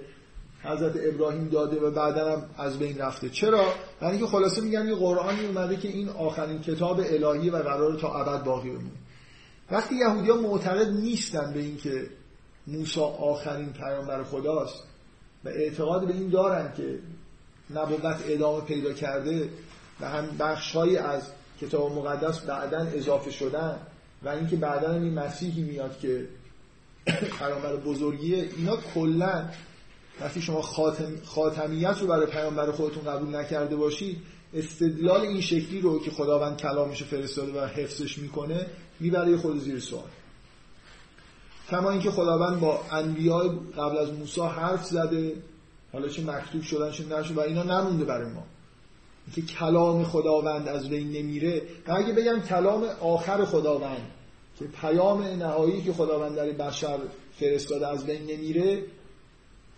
حضرت ابراهیم داده و بعدا هم از بین رفته چرا؟ برای اینکه خلاصه میگن یه قرآنی اومده که این آخرین کتاب الهی و قرار تا ابد باقی بمونه وقتی یهودی ها معتقد نیستن به اینکه موسی آخرین پیامبر خداست و اعتقاد به این دارن که نبوت ادامه پیدا کرده و هم بخشهایی از کتاب مقدس بعدا اضافه شدن و اینکه بعدا این مسیحی میاد که پیامبر بزرگیه اینا کلا وقتی شما خاتم، خاتمیت رو برای پیامبر خودتون قبول نکرده باشید استدلال این شکلی رو که خداوند کلامش فرستاده و حفظش می‌کنه می‌بره خود زیر سوال. کما اینکه خداوند با انبیای قبل از موسی حرف زده حالا چه مکتوب شدن چه نشد و اینا نمونده برای ما. که کلام خداوند از بین نمیره. و اگه بگم کلام آخر خداوند که پیام نهایی که خداوند در بشر فرستاده از بین نمیره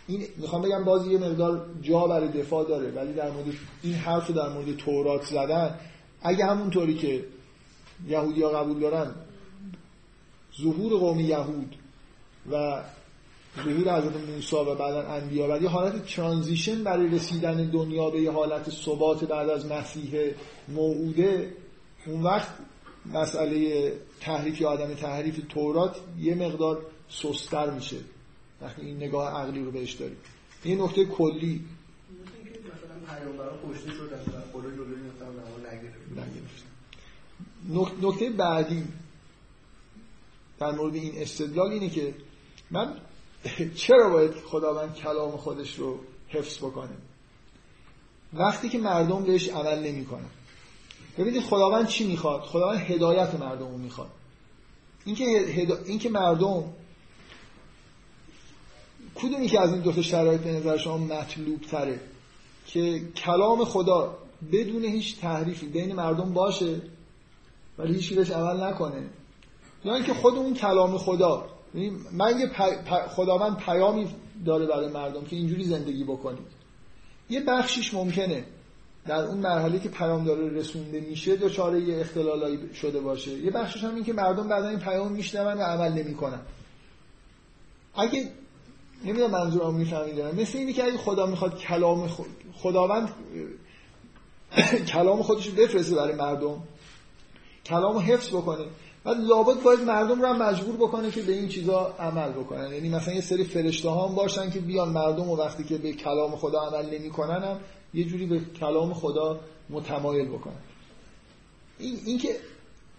این می‌خوام بگم بازی یه مقدار جا برای دفاع داره ولی در مورد این حرف در مورد تورات زدن اگه همونطوری که یهودی ها قبول دارن ظهور قوم یهود و ظهور حضرت موسی و بعدا انبیا و یه حالت ترانزیشن برای رسیدن دنیا به یه حالت ثبات بعد از مسیح موعوده اون وقت مسئله تحریف یا عدم تحریف تورات یه مقدار سستر میشه. وقتی این نگاه عقلی رو بهش داریم. یه نکته کلی. نکته بعدی در مورد این استدلال اینه که من چرا باید خداوند کلام خودش رو حفظ بکنه؟ وقتی که مردم بهش عمل نمی‌کنن. ببینید خداوند چی می‌خواد؟ خداوند هدایت مردم رو می‌خواد. اینکه هدا... اینکه مردم کدومی که از این دو تا شرایط به نظر شما مطلوب تره که کلام خدا بدون هیچ تحریفی بین مردم باشه ولی هیچ بهش عمل نکنه؟ یا اینکه خود اون کلام خدا یعنی من یه خداوند پیامی داره برای مردم که اینجوری زندگی بکنید. یه بخشیش ممکنه. در اون مرحله که پیام داره رسونده میشه دچار یه اختلالایی شده باشه. یه بخشش هم این که مردم بعدا این پیام میشنون و عمل نمی‌کنن. اگه نمی‌دونم منظورم می‌فهمید دارم مثل اینی که اگه خدا می‌خواد کلام خود خداوند کلام خودش رو بفرسته برای مردم کلام حفظ بکنه. بعد لابد باید مردم رو هم مجبور بکنه که به این چیزا عمل بکنن. یعنی مثلا یه سری فرشته ها هم باشن که بیان مردم و وقتی که به کلام خدا عمل نمی‌کنن هم یه جوری به کلام خدا متمایل بکنن. این اینکه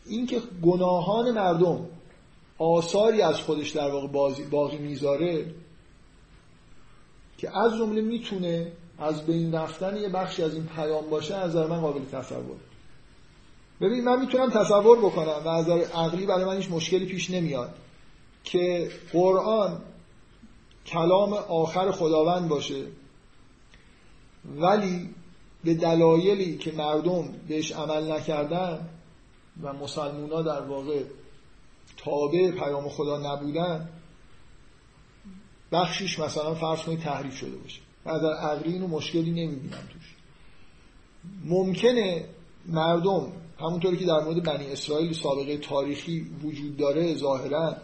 اینکه گناهان مردم آثاری از خودش در واقع باقی می‌ذاره که از جمله می‌تونه از بین رفتن یه بخشی از این پیام باشه از نظر من قابل تصور. ببین من می‌تونم تصور بکنم و از عقلی برای من هیچ مشکلی پیش نمیاد که قرآن کلام آخر خداوند باشه ولی به دلایلی که مردم بهش عمل نکردن و مسلمونا در واقع تابع پیام خدا نبودن بخشیش مثلا فرض کنید تحریف شده باشه. در عقلی اینو مشکلی نمی‌بینم توش. ممکنه مردم همونطوری که در مورد بنی اسرائیل سابقه تاریخی وجود داره ظاهرا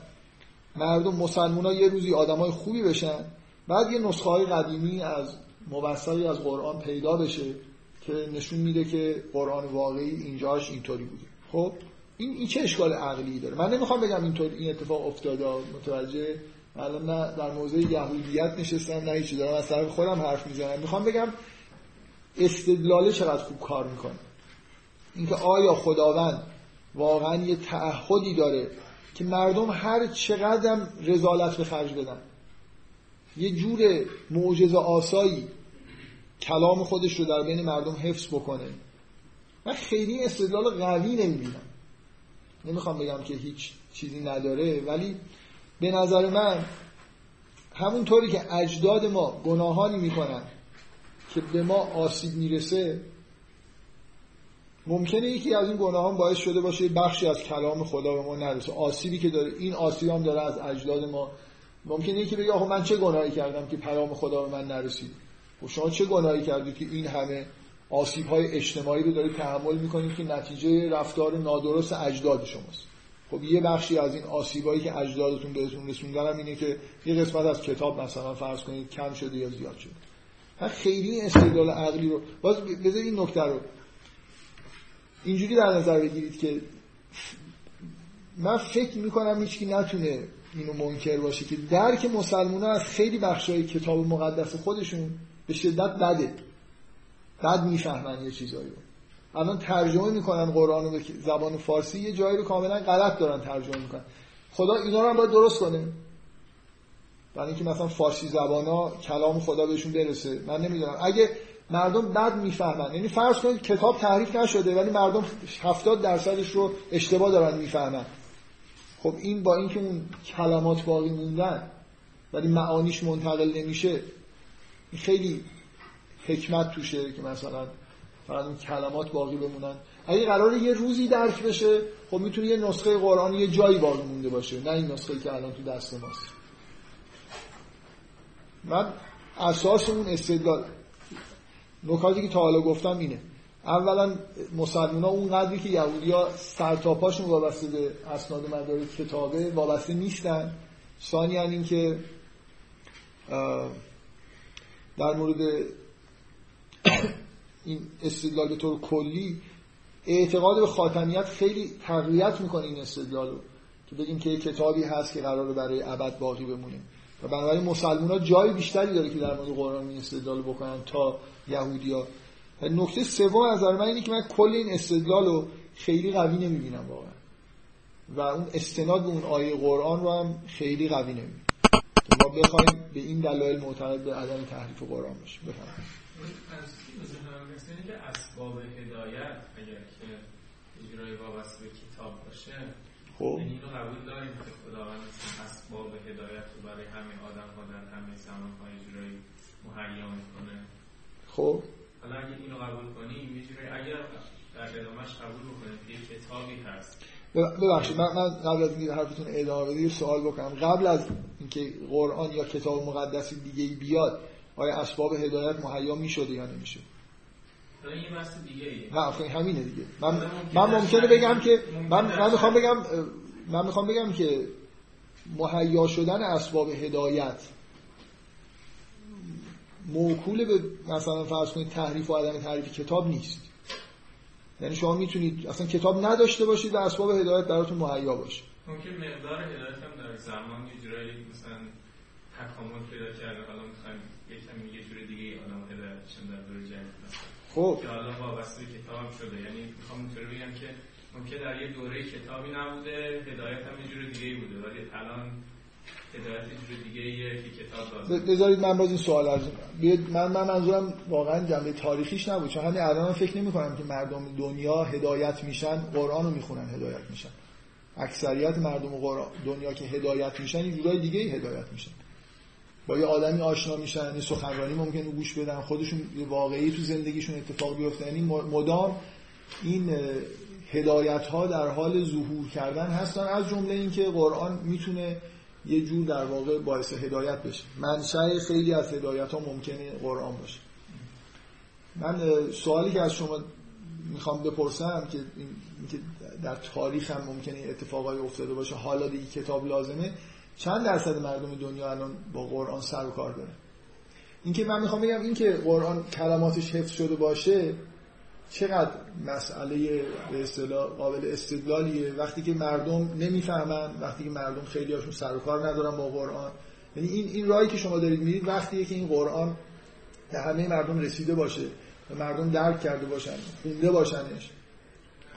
مردم مسلمان ها یه روزی آدمای خوبی بشن بعد یه نسخه های قدیمی از مبصری از قرآن پیدا بشه که نشون میده که قرآن واقعی اینجاش اینطوری بوده. خب این, این چه اشکال عقلی داره؟ من نمی‌خوام بگم اینطور این اتفاق افتاده متوجه الان نه در موضع یهودیت نشستم نه هیچی دارم از طرف خودم حرف می‌زنم. می‌خوام بگم استدلاله چقدر خوب کار می‌کنه. اینکه آیا خداوند واقعا یه تعهدی داره که مردم هر چقدر رزالت به خرج بدن. یه جور معجزه آسایی کلام خودش رو در بین مردم حفظ بکنه. من خیلی استدلال قوی نمی‌بینم. نمی‌خوام بگم که هیچ چیزی نداره ولی به نظر من همونطوری که اجداد ما گناهانی می‌کنن که به ما آسیب می‌رسه ممکنه یکی از این گناهان باعث شده باشه بخشی از کلام خدا به ما نرسه. آسیبی که داره این آسیب هم داره از اجداد ما. ممکنه یکی بگه آخه من چه گناهی کردم که پیام خدا به من نرسید؟ و شما چه گناهی کردید که این همه آسیب های اجتماعی رو دارید تحمل می‌کنید که نتیجه رفتار نادرست اجداد شماست؟ خب یه بخشی از این آسیبایی که اجدادتون بهتون رسوندن هم اینه که یه قسمت از کتاب مثلا فرض کنید کم شده یا زیاد شده. خیلی استدلال عقلی رو باز بذار این نکته رو. اینجوری در نظر بگیرید که من فکر می‌کنم هیچکی نتونه اینو منکر باشه که درک مسلمان از خیلی بخشای کتاب مقدس خودشون به شدت بده. بد می‌فهمن یه چیزایی رو. الان ترجمه می‌کنن قرآن رو به زبان فارسی یه جایی رو کاملا غلط دارن ترجمه می‌کنن. خدا اینا رو هم باید درست کنه. برای اینکه مثلا فارسی زبان ها کلام خدا بهشون برسه. من نمی‌دونم. اگه مردم بد می‌فهمن. یعنی فرض کنید کتاب تعریف نشده ولی مردم 70 درصدش رو اشتباه دارن می‌فهمن. خب این با اینکه اون کلمات باقی موندن ولی معانیش منتقل نمیشه خیلی حکمت توشه که مثلا فقط اون کلمات باقی بمونن. اگه قراره یه روزی درک بشه خب می‌تونه یه نسخه قرآن یه جایی باقی مونده باشه نه این نسخه که الان تو دست ماست. من اساس اون استدلال نکاتی که تا حالا گفتم اینه. اولا مسلمان ها اون قدری که یهودی ها سرتاپاشون وابسته به اسناد مدارک کتابه وابسته نیستن. ثانیا این که در مورد این استدلال به طور کلی اعتقاد به خاتمیت خیلی تقویت می‌کنه این استدلال رو. که بگیم که کتابی هست که قراره برای ابد باقی بمونه. و بنابراین مسلمان ها جای بیشتری داره که در مورد قرآن این استدلال بکنن تا یهودیا و نکته سوم از من اینه که من کل این استدلال رو خیلی قوی نمی‌بینم واقعا. و اون استناد به اون آیه قرآن رو هم خیلی قوی نمی‌بینم. که ما بخوایم به این دلایل معتقد به عدم تحریف قرآن باشیم. بفرمایید. که اسباب هدایت اگر که اجرای وابسته به کتاب باشه خب. یعنی اینو قبول داریم که خداوند اسباب هدایت رو برای همه آدم ها در همه زمان های اجرایی مهیا می‌کنه. خب. حالا اگه اینو قبول کنیم یه جوری اگر در ادامهش قبول بکنیم که یه کتابی هست. ببخشید من, من قبل از اینکه حرفتون ادامه بدید سوال بکنم. قبل از اینکه قرآن یا کتاب مقدسی دیگه بیاد آیا اسباب هدایت مهیا می‌شده یا نمیشه نه آخه همینه دیگه. من من ممکنه بگم که من من می‌خوام بگم من می‌خوام بگم که مهیا شدن اسباب هدایت موکول به مثلا فرض کنید تحریف و عدم تحریف کتاب نیست. یعنی شما می‌تونید اصلا کتاب نداشته باشید و اسباب هدایت براتون مهیا باشه. ممکن مقدار هدایت هم در زمان یه جورایی مثلا تکامل پیدا کرده. حالا می‌خوایم یکم یه جور دیگه آدم هدایت در دوره جدید. خب. که حالا وابسته کتاب شده. یعنی می‌خوام اینطوری بگم که ممکن در یه دوره کتابی نبوده هدایت هم یه جور دیگه بوده. ولی الان بذارید من باز این سوال از من من منظورم واقعا جنبه تاریخیش نبود. چون همین الان فکر نمی کنم که مردم دنیا هدایت میشن قرآن رو می‌خونن هدایت میشن. اکثریت مردم دنیا که هدایت میشن این جورای دیگه ای هدایت میشن. با یه آدمی آشنا میشن یه سخنرانی ممکنه گوش بدن خودشون یه واقعی تو زندگیشون اتفاق بیفته. یعنی مدام این هدایت ها در حال ظهور کردن هستن. از جمله اینکه قرآن می‌تونه یه جور در واقع باعث هدایت بشه. منشأ خیلی از هدایت ها ممکنه قرآن باشه. من سوالی که از شما می‌خوام بپرسم که در تاریخ هم ممکنه اتفاقای افتاده باشه حالا دیگه کتاب لازمه. چند درصد مردم دنیا الان با قرآن سر و کار داره اینکه من می‌خوام بگم اینکه قرآن کلماتش حفظ شده باشه چقدر مسئله به اصطلاح قابل استدلالیه؟ وقتی که مردم نمی‌فهمن وقتی که مردم خیلی هاشون سر و کار ندارن با قرآن. یعنی این این راهی که شما دارید میرید وقتیه که این قرآن به همه مردم رسیده باشه و مردم درک کرده باشن خونده باشنش.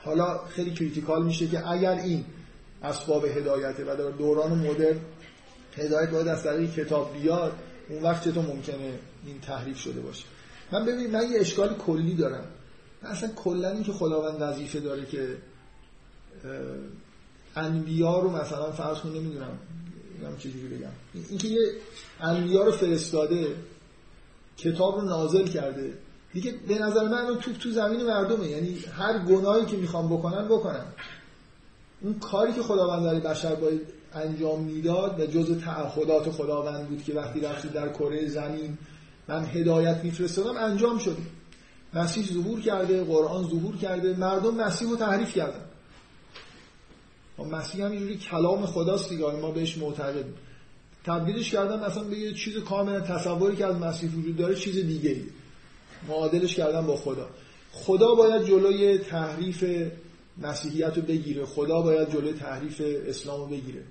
حالا خیلی کریتیکال میشه که اگر این اسباب هدایته و در دوران مدرن هدایت باید از طریق کتاب بیاد اون وقت چطور ممکنه این تحریف شده باشه. من ببینید من یه اشکال کلی دارم. اصلا کلا این که خداوند وظیفه داره که انبیا رو مثلا فرض کن نمی‌دونم نمی‌دونم چجوری بگم. اینکه یه انبیا رو فرستاده کتاب رو نازل کرده دیگه به نظر من توپ تو زمین مردمه. یعنی هر گناهی که می‌خوام بکنن بکنن. اون کاری که خداوند برای بشر باید انجام می‌داد و جز تعهدات خداوند بود که وقتی رفتید در کره زمین من هدایت میفرستادم انجام شده. مسیح ظهور کرده قرآن ظهور کرده مردم مسیح رو تحریف کردن. مسیح هم اینجوری کلام خداست دیگه ما بهش معتقد تبدیلش کردن مثلا به یه چیز کاملا تصوری که از مسیح وجود داره چیز دیگه ای معادلش کردن با خدا. خدا باید جلوی تحریف مسیحیت رو بگیره. خدا باید جلوی تحریف اسلام رو بگیره.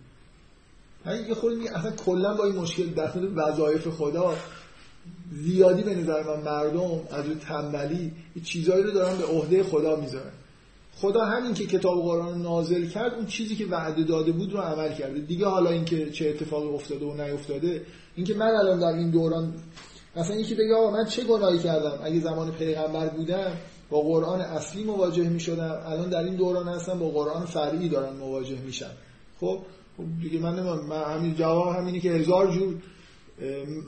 من یه خود اصلا کلا با این مشکل در وظایف خدا زیادی به نظر من مردم از اون تنبلی چیزایی رو دارن به عهده خدا می‌ذارن. خدا همین که کتاب قرآن نازل کرد اون چیزی که وعده داده بود رو عمل کرده. دیگه حالا اینکه چه اتفاقی افتاده و نیفتاده اینکه من الان در این دوران مثلا یکی بگه آقا من چه گناهی کردم؟ اگه زمان پیغمبر بودم با قرآن اصلی مواجه می شدم الان در این دوران هستم با قرآن فرعی دارن مواجه میشن. خب دیگه من. من همین جواب همینی که هزار جور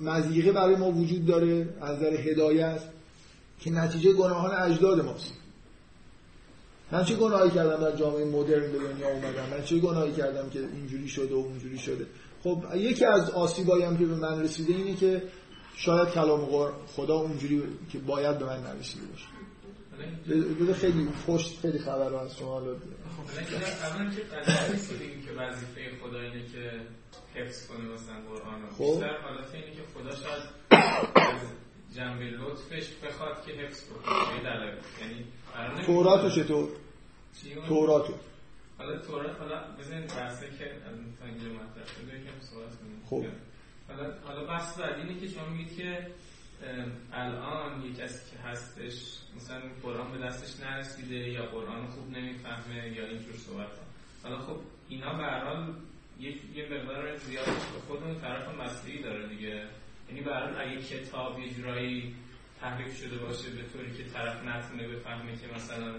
مزیقه برای ما وجود داره از نظر هدایت که نتیجه گناهان اجداد ماست. من چه گناهی کردم در جامعه مدرن به دنیا اومدم؟ من چه گناهی کردم که اینجوری شده و اونجوری شده؟ خب یکی از آسیبایی هم که به من رسیده اینه که شاید کلام خدا اونجوری که باید به من نرسیده باشه. بده خیلی پشت خیلی خبر رو از شما که بگیم که وظیفه خدا اینه که حفظ کنه مثلا قرآن رو خب. بیشتر حالت اینه که خدا شاید از جنبه لطفش بخواد که حفظ کنه به دلایل یعنی توراتو چطور؟ توراتو حالا تورات حالا بزنین بحثه که از تا اینجا مطرح شده یکم صحبت کنیم خب. حالا حالا بحث بعد اینه که شما میگید که الان یه کسی که هستش مثلا قرآن به دستش نرسیده یا قرآن خوب نمی‌فهمه یا اینجور صحبت ها. حالا خب اینا به هر حال یه مقدار زیادش به خودمون طرف مسیحی داره دیگه. یعنی حال اگه کتاب یه جورایی تحریف شده باشه به طوری که طرف نتونه بفهمه که مثلا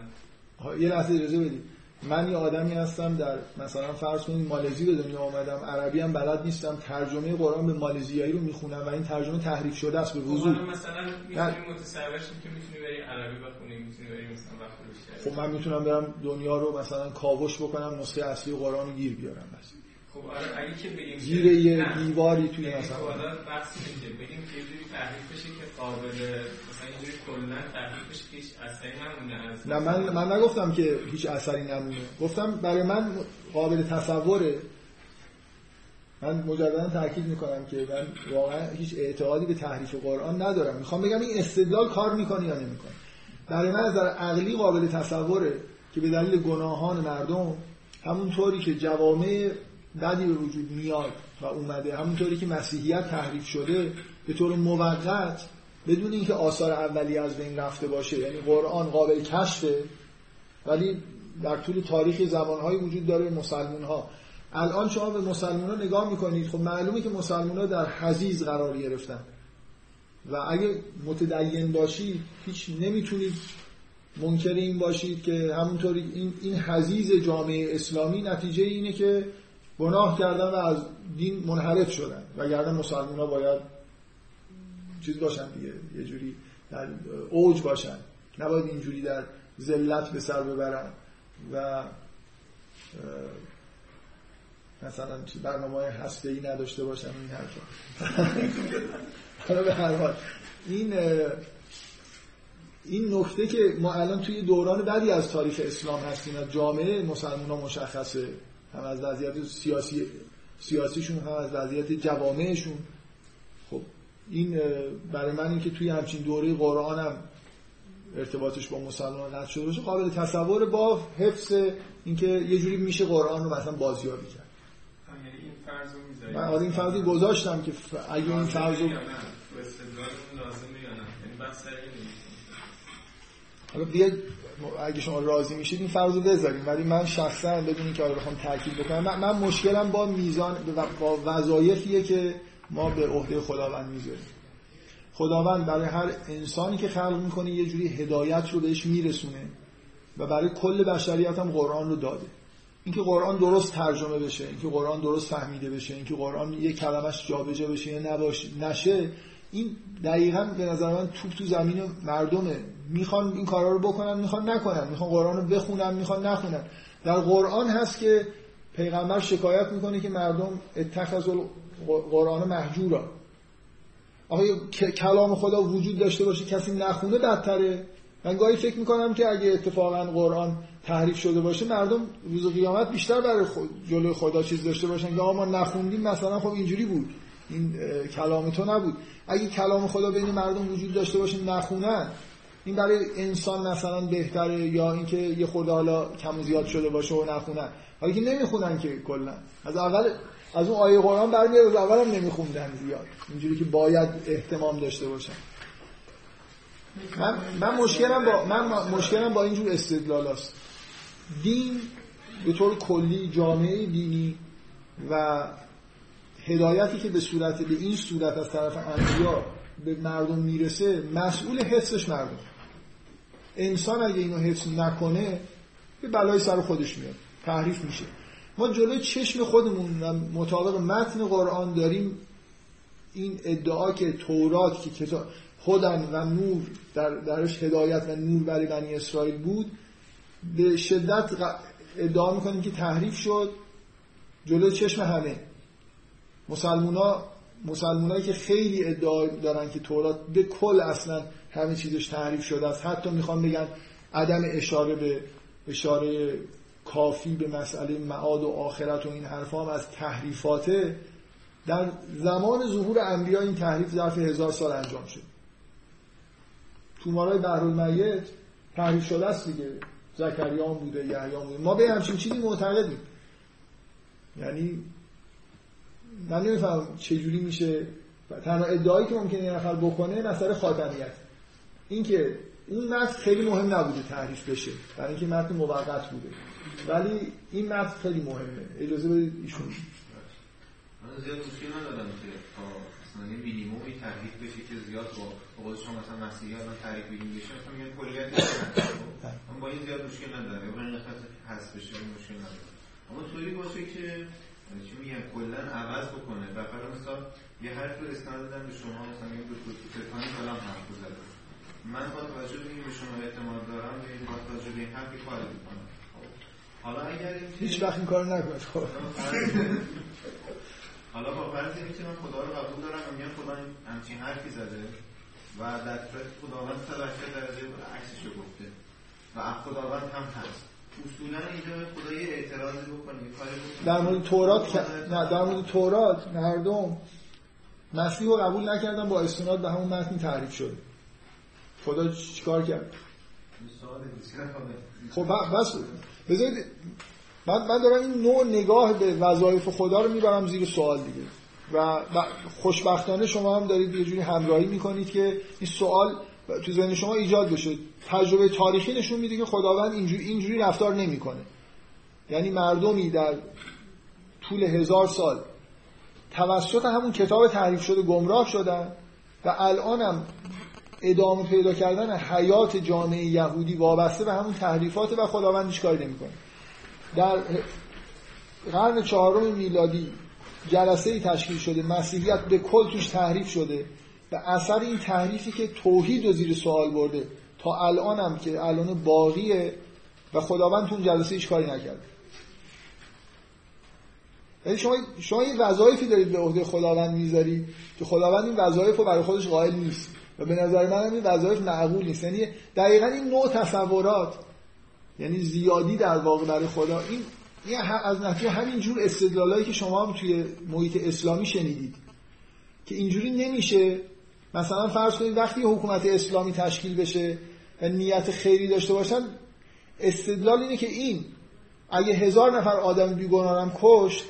یه لحظه اجازه بدید. من یه آدمی هستم در مثلا فرض کنید مالزی به دنیا آمدم عربی هم بلد نیستم ترجمه قرآن به مالزیایی رو می‌خونم و این ترجمه تحریف شده است به خب وضوح حالا مثلا می‌تونی متصور که می‌تونی بری عربی بخونی می‌تونی بری مثلا خب من می‌تونم برم دنیا رو مثلا کاوش بکنم نسخه اصلی قرآن رو گیر بیارم بس. خب آره اگه که بگیم زیر یه. دیواری توی یعنی مثلا. خب حالا بحث بگیم که یه تحریف بشه که قابل مثلا یه جوری کلا تحریف بشه که هیچ اثری نمونه از نه من من نگفتم که هیچ اثری نمونه گفتم برای من قابل تصوره. من مجددا تاکید می‌کنم که من واقعا هیچ اعتقادی به تحریف قرآن ندارم. می‌خوام بگم این استدلال کار می‌کنه یا نمی‌کنه. برای من از نظر عقلی قابل تصوره که به دلیل گناهان مردم همونطوری که جوامع بدی به وجود میاد و اومده. همونطوری که مسیحیت تحریف شده به طور موقت بدون اینکه آثار اولیه از بین رفته باشه یعنی قرآن قابل کشفه ولی در طول تاریخ زمانهایی وجود داره مسلمون ها الان شما به مسلمان ها نگاه می‌کنید خب معلومه که مسلمان ها در حزیز قرار گرفتن. و اگه متدین باشید هیچ نمی‌تونید منکر این باشید که همونطوری این, این حزیز جامعه اسلامی نتیجه اینه که گناه کردن و از دین منحرف شدن. وگرنه مسلمان ها باید چیز باشن دیگه یه جوری در اوج باشن. نباید اینجوری در ذلت به سر ببرن. و مثلا چی برنامه هسته ای نداشته باشن این حرفا. حالا به هر حال. این این نکته که ما الان توی دوران بعدی از تاریخ اسلام هستیم و جامعه مسلمان مشخصه. هم از وضعیت سیاسی سیاسیشون هم از وضعیت جوامعشون. خب این برای من این که توی همچین دوره قرآن هم ارتباطش با مسلمان قطع شده باشه قابل تصور با حفظ اینکه یه جوری میشه قرآن رو مثلا بازیابی کرد. یعنی این فرض من آره این فرضی گذاشتم که اگه این فرض رو لازمه یا نه؟ یعنی بحث. حالا بیاید اگه شما راضی میشید این فرض رو بذاریم ولی من شخصا بدون اینکه حالا بخوام تاکید بکنم من, من مشکلم با میزان با وظایفیه که ما به عهده خداوند می‌ذاریم خداوند برای هر انسانی که خلق می‌کنه یه جوری هدایت رو بهش میرسونه و برای کل بشریت هم قرآن رو داده. اینکه قرآن درست ترجمه بشه اینکه قرآن درست فهمیده بشه اینکه قرآن یه کلمش جابجا بشه یا نباشه نشه این دقیقا به نظر من توپ تو زمین مردمه. می‌خوان این کارا رو بکنن می‌خوان نکنن. می‌خوان قرآن رو بخونن می‌خوان نخونن. در قرآن هست که پیغمبر شکایت می‌کنه که مردم اتخذ قرآن محجورا. آخه کلام خدا وجود داشته باشه کسی نخونه بدتره؟ من گاهی فکر می‌کنم که اگه اتفاقا قرآن تحریف شده باشه مردم روز قیامت بیشتر برای خود جلوی خدا چیز داشته باشن یا ما نخوندیم مثلا خب اینجوری بود. این کلام تو نبود. اگه کلام خدا بین مردم وجود داشته باشه نخونن. این برای انسان مثلا بهتره یا اینکه یه خورده حالا کم زیاد شده باشه و نخونن. حالا که نمی‌خونن که کلا. از اول از اون آیه قرآن برمیاد از اول هم نمیخوندن زیاد. اینجوری که باید احتمام داشته باشن. من, من مشکلم با من مشکلم با اینجور استدلال است دین به طور کلی جامعه دینی و هدایتی که به صورت به این صورت از طرف انبیا به مردم می‌رسه مسئول حفظش مردم انسان اگه اینو حفظ نکنه به بلای سر خودش میاد تحریف میشه. ما جلوی چشم خودمون مطابق متن قرآن داریم این ادعا که تورات که کتاب خودن و نور در درش هدایت و نور برای بنی اسرائیل بود به شدت ادعا می‌کنیم که تحریف شد. جلوی چشم همه. مسلمونا مسلمونایی که خیلی ادعا دارن که تورات به کل اصلا همه چیزش تحریف شده است. حتی می‌خوان بگن عدم اشاره به اشاره کافی به مسئله معاد و آخرت و این حرفا هم از تحریفاته. در زمان ظهور انبیا این تحریف ظرف هزار سال انجام شد. تو مارای بحرالمیت تحریف شده است دیگه. زکریا بوده یحیی بوده. ما به همچین چیزی معتقدیم. یعنی من نمیفهم چجوری میشه. تنها ادعایی که ممکنه یه نفر بکنه مسئله خاتمیت. اینکه اون متن خیلی مهم نبوده تعریف بشه برای اینکه متن موقت بوده. ولی این متن خیلی مهمه. اجازه بدید ایشون من زیاد مشکل ندارم که تا یه مینیمومی تحریف بشه که زیاد با قول شما مثلا مسیحی ها تحریف بگیم بشه مثلا میگن کلیت من با این زیاد مشکل ندارم. یا این حذف بشه این مشکل ندارم. اما طوری باشه که چی میگن کلا عوض بکنه. و مثلا یه حرف رو اسناد دادن به شما مثلا میگم دکتر فکرانی کلام حرف زده من با توجه به اینکه به شما اعتماد دارم به این با توجه به این حرف کاری می‌کنم. حالا اگر هیچ وقت این کارو نکنید خب. حالا با فرض اینکه من خدا رو قبول دارم و میگم خدا همچین حرفی زده و در صورت خداوند تا درجه عکسش رو گفته و خداوند هم هست. اصولا اینجا خدا یه اعتراضی بکنه در مورد تورات نه در مورد تورات مردم مسیح رو قبول نکردن با استناد به همون متن تعریف شده خدا چیکار کرد؟ خب بس بذارید من, من دارم این نوع نگاه به وظایف خدا رو می‌برم زیر سوال دیگه. و خوشبختانه شما هم دارید یه جوری همراهی می‌کنید که این سوال تو ذهن شما ایجاد بشه. تجربه تاریخی نشون میده که خداوند اینجوری اینجوری رفتار نمی‌کنه. یعنی مردمی در طول هزار سال توسط همون کتاب تعریف شده گمراه شدن و الان هم ادامه پیدا کردن حیات جامعه یهودی وابسته به همون تحریفات و خداوند هیچ کاری نمی‌کنه. در قرن چهارم میلادی جلسه ای تشکیل شده مسیحیت به کل توش تحریف شده. و اثر این تحریفی که توحید رو زیر سوال برده. تا الان هم که الان باقیه و خداوند تو جلسه هیچ کاری نکرده. یعنی شما شما این وظایفی دارید به عهده خداوند می‌ذارید که خداوند این وظایف رو برای خودش قائل نیست. و به نظر من این وظایف معقول نیست. یعنی دقیقا این نوع تصورات یعنی زیادی در واقع برای خدا این این از نتیجه همین جور استدلالایی که شما هم توی محیط اسلامی شنیدید که اینجوری نمیشه. مثلا فرض کنید وقتی حکومت اسلامی تشکیل بشه و نیت خیری داشته باشن استدلال اینه که این اگه هزار نفر آدم بیگناه هم کشت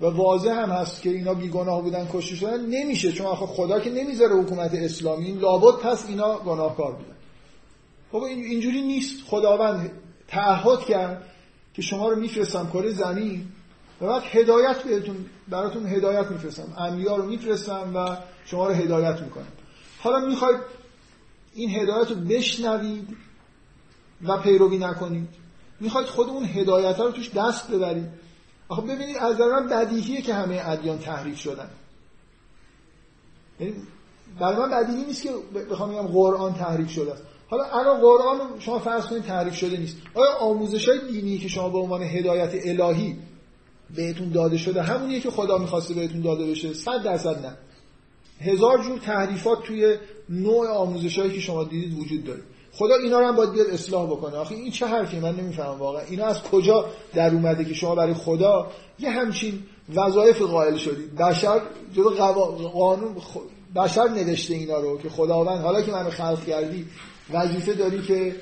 و واضح هم هست که اینا بیگناه بودن کشته شدن. نمیشه چون آخه خدا که نمی‌ذاره حکومت اسلامی. لابد پس اینا گناهکار بودن. خب اینجوری نیست. خداوند تعهد کرد که شما رو میفرستم کره زمین و بعد هدایت بهتون براتون هدایت میفرستم. انبیا رو میفرستم و شما رو هدایت می‌کنم. حالا می‌خواید این هدایت رو بشنوید و پیروی نکنید. می‌خواید خود اون هدایت رو توش دست ببرید. آخه ببینید از من بدیهیه که همه ادیان تحریف شدن. یعنی برای من بدیهی نیست که بخوام بگم قرآن تحریف شده است. حالا الان قرآن شما فرض کنید تعریف شده نیست. آیا آموزش های دینی که شما به عنوان هدایت الهی بهتون داده شده همونیه که خدا می‌خواسته بهتون داده بشه؟ صد درصد نه. هزار جور تحریفات توی نوع آموزش هایی که شما دیدید وجود داره. خدا اینا رو هم باید بیاد اصلاح بکنه. آخه این چه حرفی؟ من نمی‌فهمم واقعا. اینا از کجا در اومده که شما برای خدا یه همچین وظایف قائل شدید بشر جلو قانون بشر نوشته اینا رو که خداوند حالا که منو خلق کردی وظیفه داری که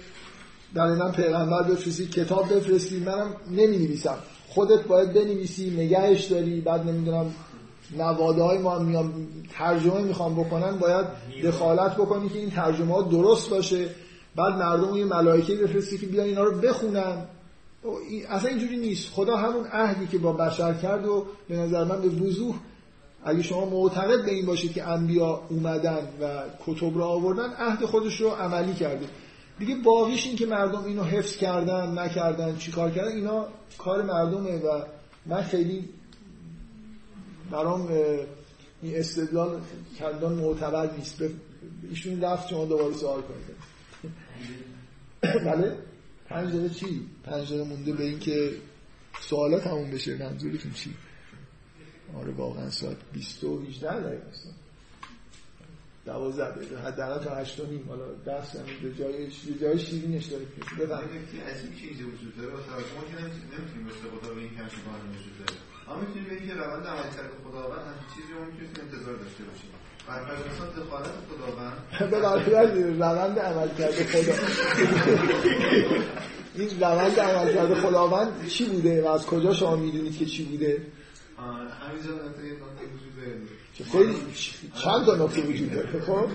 در من پیغمبر بفرستی کتاب بفرستی منم نمی نویسم خودت باید بنویسی نگهش داری. بعد نمی‌دونم نواده های ما میان ترجمه می‌خوام بکنن باید دخالت بکنی که این ترجمه ها درست باشه. بعد مردم یه ملائکه بفرستی که بیان اینا رو بخونن. اصلا اینجوری نیست. خدا همون عهدی که با بشر کرد و به نظر من به وضوح اگه شما معتقد به این باشید که انبیا اومدن و کتب را آوردن عهد خودش رو عملی کرده. دیگه باقیش این که مردم اینو حفظ کردن نکردن چیکار کردن اینا کار مردمه و من خیلی برام این استدلال کردن معتبر نیست. ایشون رفت شما دوباره سوال کنید. بله. پنج دقیقه چی؟ پنج دقیقه مونده به اینکه سوالات تموم بشه. منظورتون چی؟ آره واقعا ساعت 20 و 18 دقیقه دوازده دقیقه. حداقل تا هشت و نیم. حالا دست هم به جای جای شیرینش داره پیش بفهم نکته عجیب که اینجا وجود داره. واسه ما که نمی‌تونیم مثل خدا به این بانه وجود داره. اما می‌تونیم بگیم که روند عملکرد خداوند همچین چیزی رو می‌تونیم انتظار داشته باشیم. بر اساس دخالت خداوند. به برخلاف روند عمل کرده خدا این روند عمل کرده خداوند چی بوده و از کجا شما می‌دونید که چی بوده؟ خیلی چند تا نکته وجود داره خب؟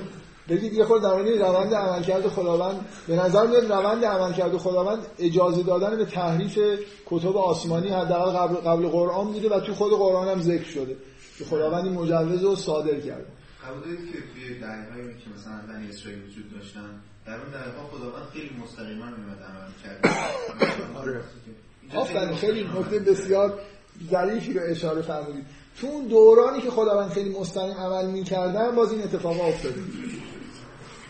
بگید یه خورده در روند عملکرد خداوند به نظر میاد روند عملکرد خداوند اجازه دادن به تحریف کتب آسمانی حداقل قبل قبل قرآن بوده و تو خود قرآن هم ذکر شده. که خداوند این مجوز رو صادر کرده. قبول دارید که توی دهه‌هایی که مثلا بنی اسرائیل وجود داشتن در اون دهه‌ها خداوند خیلی مستقیما میومد عمل کرد. آره. آفرین خیلی نکته بسیار ظریفی رو اشاره فرمودید. تو اون دورانی که خداوند خیلی مستقیم عمل می‌کردن باز این اتفاق افتاده.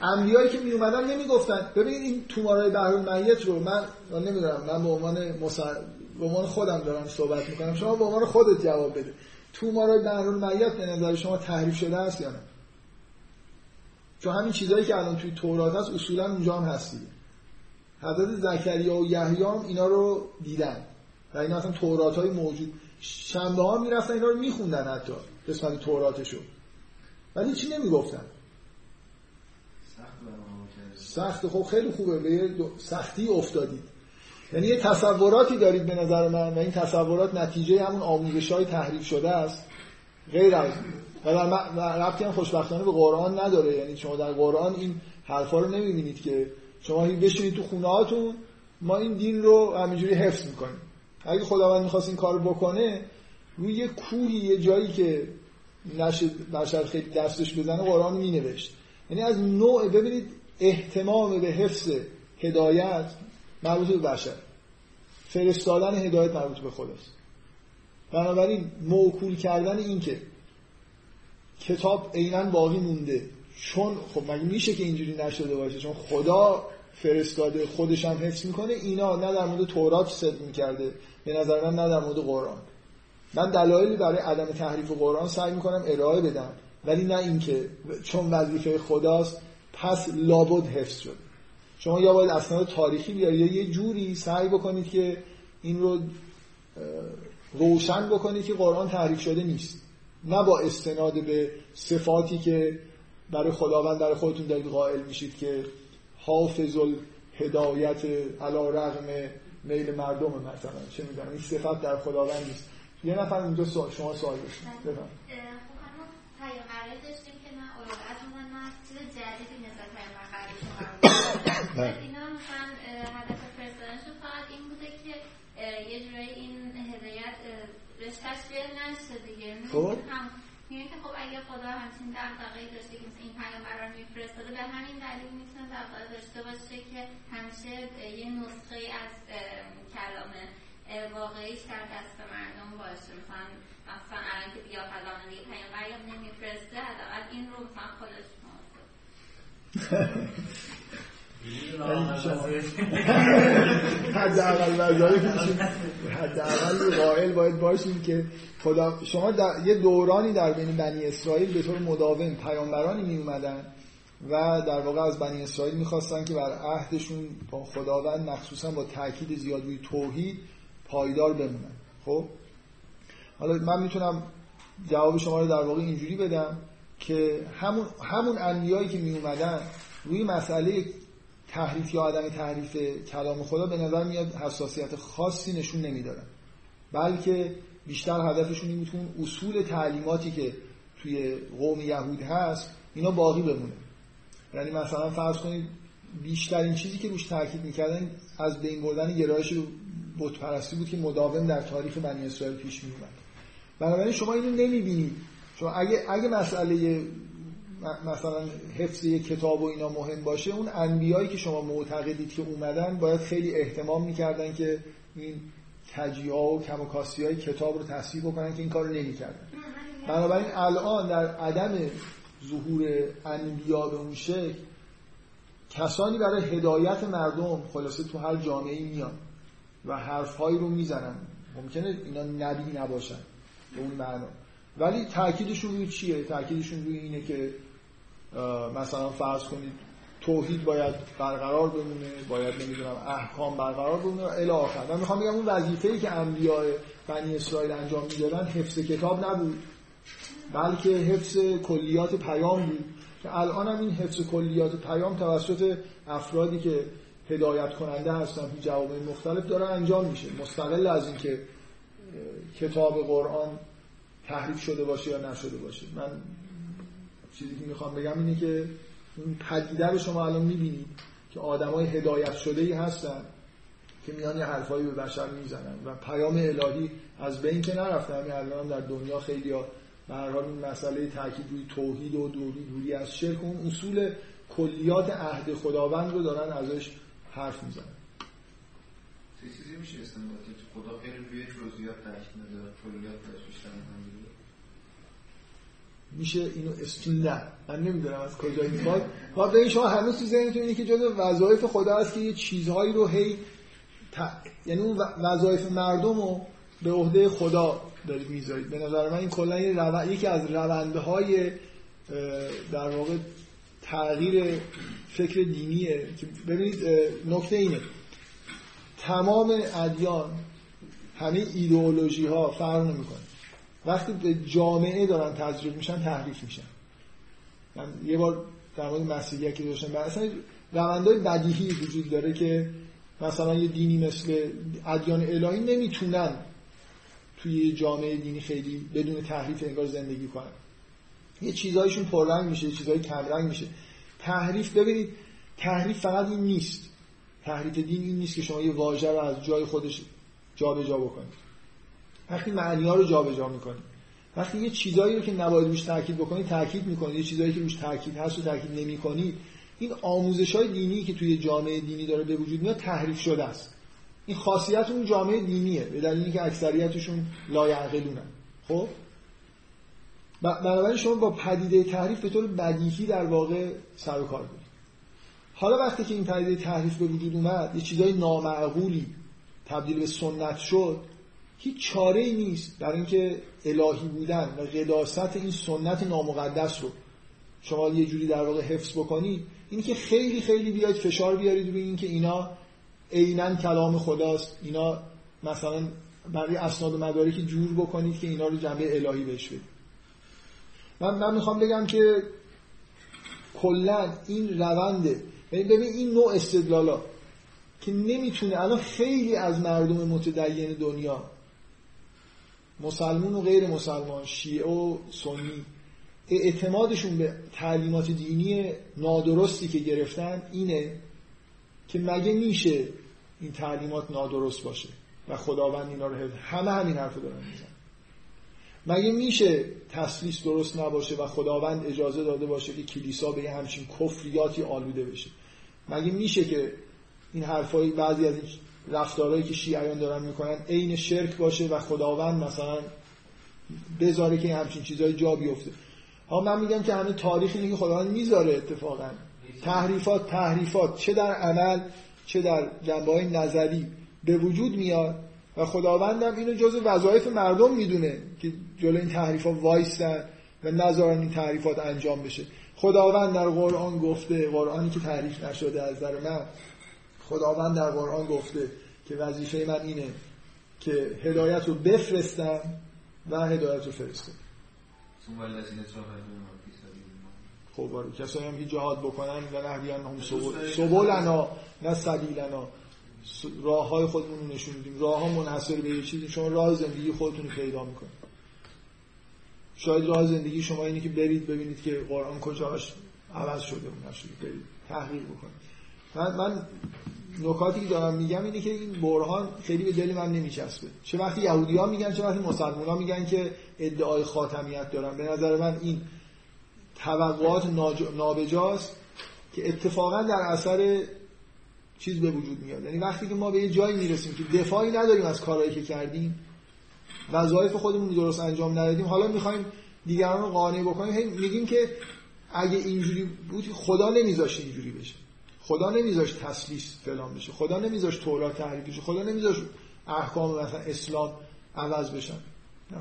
انبیایی که می اومدن نمی‌گفتن ببینید این تومارای بحر المیت رو من من نمی‌دونم من به عنوان مصر... به عنوان خودم دارم صحبت می‌کنم شما به عنوان خودت جواب بده. تومارای بحر المیت به نظر شما تحریف شده است یا نه؟ چون همین چیزهایی که الان توی تورات هست اصولا اونجا هم هستید حضرت زکریا و یحیی هم اینا رو دیدن. و اینا اصلا تورات های موجود. شنبه ها می‌رفتن اینا رو میخوندن حتی قسمت توراتشو. ولی چی نمی‌گفتن؟ سخت خب خیلی خوبه. به سختی افتادید یعنی یه تصوراتی دارید به نظر من و این تصورات نتیجه همون آموزش های تحریف شده است. غیر از و ربطی هم خوشبختانه به قرآن نداره. یعنی شما در قرآن این حرفا رو نمی‌بینید که شما بشینید تو خونه هاتون ما این دین رو همینجوری حفظ می‌کنیم. اگه خداوند می‌خواست این کار بکنه روی یه کوهی یه جایی که نشه بشر خیلی دستش بزنه قرآن می نوشت یعنی از نوع ببینید احتمام به حفظ هدایت مربوط به بشر. فرستادن هدایت مربوط به خداست بنابراین موکول کردن این که کتاب عینا باقی مونده. چون خب مگه میشه که اینجوری نشده باشه؟ چون خدا فرستاده خودش هم حفظ می‌کنه. اینا نه در مورد تورات صدق می‌کرده به نظر من نه در مورد قرآن. من دلایلی برای عدم تحریف قرآن سعی می‌کنم ارائه بدم. ولی نه اینکه چون وظیفه خداست پس لابد حفظ شد شما یا باید اسناد تاریخی بیارید یا یه جوری سعی بکنید که این رو روشن بکنید که قرآن تحریف شده نیست. نه با استناد به صفاتی که برای خداوند در خودتون دارید قائل میشید که حافظ الهدایت علا رغم میل مردم مثلا. چه می‌دونم این صفت در خداوند نیست. یه نفر اونجا سوال شما سوال داشتید بفهم پیامبرایی داشتیم که من اولویت من من چیز جدیدی نسبت پیامبرایی شما اینا مثلا هدف فرستادنشون فقط این بوده که یه جورایی این هدایت بهش تشبیه نشه دیگه خب میگه که خب اگه خدا همچین دغدغه‌ای داشته که این پیامبر رو میفرستاده به همین دلیل می‌تونه دغدغه داشته باشه که همیشه یه نسخه از کلام واقعیش در دست مردم باشه. مثلا مثلا الان که بیا فلان پیامبر یا نمیفرسته حداقل این رو مثلا خودش حداقل حداقل قائل باید باشیم که خدا شما در یه دورانی در بین بنی اسرائیل به طور مداوم پیامبرانی می اومدن و در واقع از بنی اسرائیل می‌خواستن که بر عهدشون با خداوند مخصوصا با تاکید زیاد روی توحید پایدار بمونن. خب؟ حالا من می‌تونم جواب شما رو در واقع اینجوری بدم که همون همون انبیایی که می اومدن روی مسئله تحریف یا عدم تحریف کلام خدا به نظر میاد حساسیت خاصی نشون نمیدارن بلکه بیشتر هدفشون این میتون اصول تعلیماتی که توی قوم یهود هست اینا باقی بمونه یعنی مثلا فرض کنید بیشترین چیزی که روش تاکید می‌کردن از بین بردن گرایش بت پرستی بود که مداوم در تاریخ بنی اسرائیل پیش می اومد بنابراین شما اینو نمی‌بینید. شما اگه اگه مسئله مثلا حفظ یک کتاب و اینا مهم باشه اون انبیایی که شما معتقدید که اومدن باید خیلی احتمام می‌کردن که این کجی ها و کمکاسی های کتاب رو تصویب بکنن که این کار رو نمی‌کردن بنابراین الان در عدم ظهور انبیا به اون شکل کسانی برای هدایت مردم خلاصه تو هر جامعه میان و حرفهایی رو می‌زنن. ممکنه اینا نبی نباشن به اون معنا. ولی تاکیدشون روی چیه؟ تاکیدشون روی اینه که مثلا فرض کنید توحید باید برقرار بمونه باید نمی‌دونم احکام برقرار بمونه الی آخر. من می‌خوام بگم اون وظیفه‌ای که انبیاء بنی اسرائیل انجام می‌دادن حفظ کتاب نبود. بلکه حفظ کلیات پیام بود. که الان هم این حفظ کلیات پیام توسط افرادی که هدایت کننده هستن تو جوامع مختلف داره انجام میشه. مستقل از اینکه کتاب قرآن تحریف شده باشه یا نشده باشه. من چیزی که می‌خوام بگم اینه که این پدیده رو شما الان می‌بینید که آدمای هدایت شده ای هستن که میان یه حرفایی به بشر می‌زنن و پیام الهی از بین که نرفته همین الان در دنیا خیلی ها به هر حال این مسئله تاکید روی توحید و دوری دوری از شرک اون اصول کلیات عهد خداوند رو دارن ازش حرف می‌زنن. چیزی میشه خدا خیلی روی جزئیات تاکید نداره کلیات میشه اینو اسم نه من نمی‌دونم از کجا این ها به شما هنوز تو ذهنتون اینه که جزء وظایف خدا است که یه چیزهایی رو هی ت... یعنی اون وظایف مردم رو به عهده خدا دارید می‌ذارید به نظر من این کلا رو... یکی از رونده های در واقع تغییر فکر دینیه که ببینید نکته اینه. تمام ادیان همه ایدئولوژی ها فرق نمی‌کنه. وقتی به جامعه دارن تجربه میشن تحریف میشن. من یه بار در مورد مسیحیت که داشتم اصلا روندهای بدیهی وجود داره که مثلا یه دینی مثل ادیان الهی نمی‌تونن توی جامعه دینی خیلی بدون تحریف انگار زندگی کنن یه چیزایشون پررنگ میشه یه چیزای کمرنگ میشه. تحریف ببینید تحریف فقط این نیست. تحریف دین این نیست که شما یه واژه رو از جای خودش جابجا جا بکنید. وقتی معنی ها رو جابجا می‌کنید. وقتی یه چیزایی رو که نباید روش تاکید بکنید تاکید می‌کنید. یه چیزایی که روش تاکید هست و تاکید نمی‌کنید. این آموزش های دینی که توی جامعه دینی داره به وجود میاد تحریف شده است. این خاصیت اون جامعه دینیه به دلیل اینکه اکثریتشون لایعقلونن. خب؟ بنابراین شما با پدیده تحریف به طور بدیهی در واقع سر و کار دارید حالا وقتی که این پدیده تحریف به وجود اومد یه چیزای نامعقولی تبدیل به سنت شد هیچ چاره ای نیست در اینکه الهی بودن و قداست این سنت نامقدس رو شما یه جوری در واقع حفظ بکنید. اینی که خیلی خیلی بیاید فشار بیارید روی اینکه اینا عینا کلام خداست. اینا مثلا برای اسناد و مدارکی جور بکنید که اینا رو جنبه الهی بهش بدید. من من می‌خوام بگم که کلا این رونده یعنی ببین این نوع استدلالا که نمی‌تونه الان خیلی از مردم متدین دنیا مسلمون و غیر مسلمان شیعه و سنی اعتمادشون به تعلیمات دینی نادرستی که گرفتن اینه که مگه میشه این تعلیمات نادرست باشه و خداوند اینا رو حفظ همه همین حرف دارن میزن مگه میشه تسلیس درست نباشه و خداوند اجازه داده باشه که کلیسا به همچین کفریاتی آلوده بشه؟ مگه میشه که این حرفای بعضی از این رفتارهایی که شیعیان دارن می‌کنن عین شرک باشه و خداوند مثلا بذاره که همچین چیزای جا بیفته؟ ها من میگم که همه تاریخ اینه که خداوند می‌ذاره اتفاقا. تحریفات تحریفات چه در عمل؟ چه در جنبه های نظری به وجود میاد و خداوندم اینو جز وظایف مردم می‌دونه که جلو این تحریفات وایستن و نذارن این تحریفات انجام بشه. خداوند در قرآن گفته قرآنی که تحریف نشده از در من خداوند در قرآن گفته که وظیفه من اینه که هدایت رو بفرستم و هدایت رو فرستم. خب آره کسایی هم که جهاد بکنن و نهدیان هم سبولنا نه سبیلنا راه های خودمون رو نشون میدیم. راه ها منحصر به یه چیزی. شما راه زندگی خودتون رو پیدا می‌کنید. شاید راه زندگی شما اینه که برید ببینید که قرآن کجاش عوض شده و نشده. برید تحقیق بکنید. من, من نکاتی که دارم میگم اینه که این برهان خیلی به دل من نمیچسبه. چه وقتی یهودی ها میگن چه وقتی مسلمان ها میگن که ادعای خاتمیت دارن. به نظر من این توقعات نابجاست که اتفاقا در اثر چیز به وجود میاد. یعنی وقتی که ما به یه جایی می‌رسیم که دفاعی نداریم از کارهایی که کردیم وظایف خودمون درست انجام ندادیم حالا می‌خوایم دیگران رو قانع بکنیم میگیم که اگه اینجوری بود خدا نمیذاشت اینجوری بشه. خدا نمیذاشت تسلیس فلان بشه. خدا نمیذاشت تورات تحریف بشه. خدا نمیذاشت احکام مثلا اسلام عوض بشن.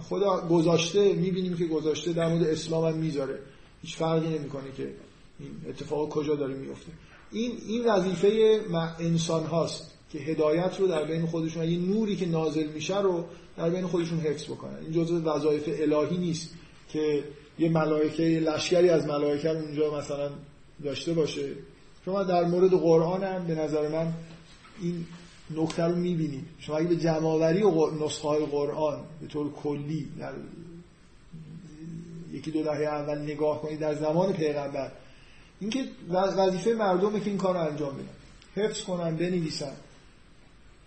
خدا گذاشته می‌بینیم که گذاشته در مورد اسلام هم می‌ذاره. هیچ فرقی نمی‌کنه که این اتفاق کجا داره میفته این این وظیفه انسان هاست که هدایت رو در بین خودشون یه نوری که نازل میشه رو در بین خودشون حفظ بکنن. این جزء وظایف الهی نیست که یه ملائکه یه لشکری از ملائکه اونجا مثلا داشته باشه. شما در مورد قرآن هم به نظر من این نکته رو می‌بینید. شما اگه به جمعآوری و نسخه های قرآن به طور کلی در یکی دو دهه اول نگاه کنید در زمان پیغمبر اینکه وظیفه مردمه که این کار رو انجام بدن. حفظ کنن بنویسن.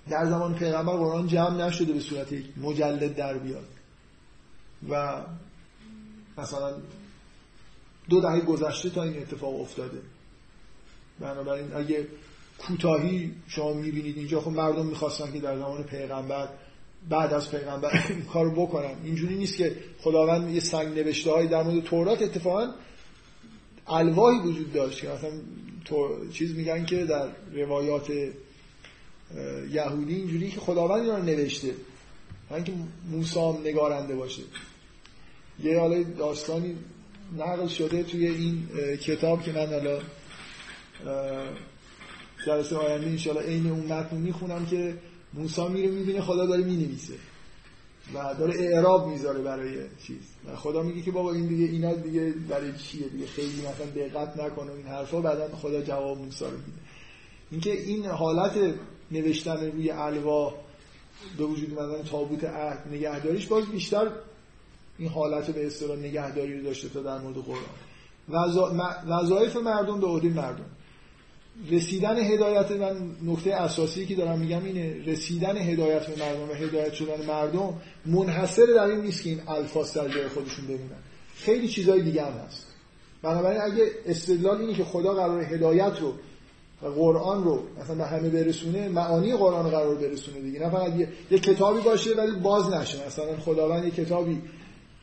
در زمان پیغمبر قرآن جمع نشده به صورت مجلد در بیاد. و مثلا دو دهه گذشته تا این اتفاق افتاده. بنابراین اگه کوتاهی شما می‌بینید اینجا خب مردم می‌خواستن که در زمان پیغمبر بعد از پیغمبر این کار بکنن. اینجوری نیست که خداوند یه سنگ نوشته های در مورد تورات اتفاقا الواهی وجود داشت که مثلا چیز میگن که در روایات یهودی اینجوری که خداوند اینا نوشته. اینکه موسی هم نگارنده باشه. یه حالا داستانی نقل شده توی این کتاب که من حالا جلسه آینده انشاءالله عین اون متن می‌خونم که موسی میره می‌بینه خدا داره می‌نویسه و داره اعراب می‌ذاره برای چیز. خدا میگه که بابا این دیگه اینا دیگه برای چیه دیگه؟ خیلی مثلا دقت نکنه این حرفا بعدا خدا جواب موسی رو میده. اینکه این حالت نوشتن روی الواح به وجود اومدن تابوت عهد نگهداریش باز بیشتر این حالت به اصطلاح نگهداری رو داشته تا در مورد قرآن. وظایف مردم به عهده مردم. رسیدن هدایت من نکته اساسی که دارم میگم اینه رسیدن هدایت به مردم و هدایت شدن مردم منحصر در این نیست که این الفاظ در جای خودشون بمونن. خیلی چیزای دیگه هم هست. بنابراین اگه استدلال اینه که خدا قرار هدایت رو و قرآن رو مثلا به همه برسونه معانی قرآن رو قرار برسونه دیگه. نه فقط یه, یه کتابی باشه ولی باز نشه. مثلا خداوند یه کتابی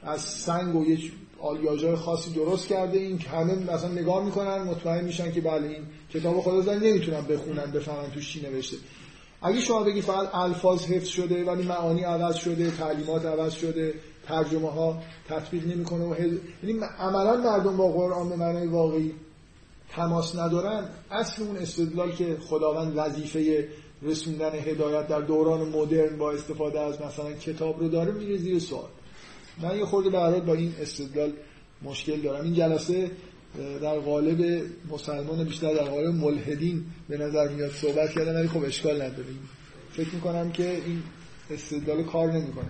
از سنگ و یه آلیاژهای خاصی درست کرده این که همه مثلا نگاه می‌کنن مطمئن میشن که بله این کتاب خدا زن نمی‌تونن بخونن بفهمن توش چی نوشته. اگه شما بگی فقط الفاظ حفظ شده ولی معانی عوض شده تعلیمات عوض شده ترجمه ها تطبیق نمی‌کنه و یعنی عملا مردم با قرآن به معنای واقعی تماس ندارن اصل اون استدلال که خداوند وظیفه رسوندن هدایت در دوران مدرن با استفاده از مثلا کتاب رو داره میره زیر سوال. من یه خورده به با این استدلال مشکل دارم. این جلسه در قالب مسلمان بیشتر در قالب ملحدین به نظر میاد صحبت کردن ولی خب اشکال نداره. فکر می‌کنم که این استدلال کار نمی‌کنه.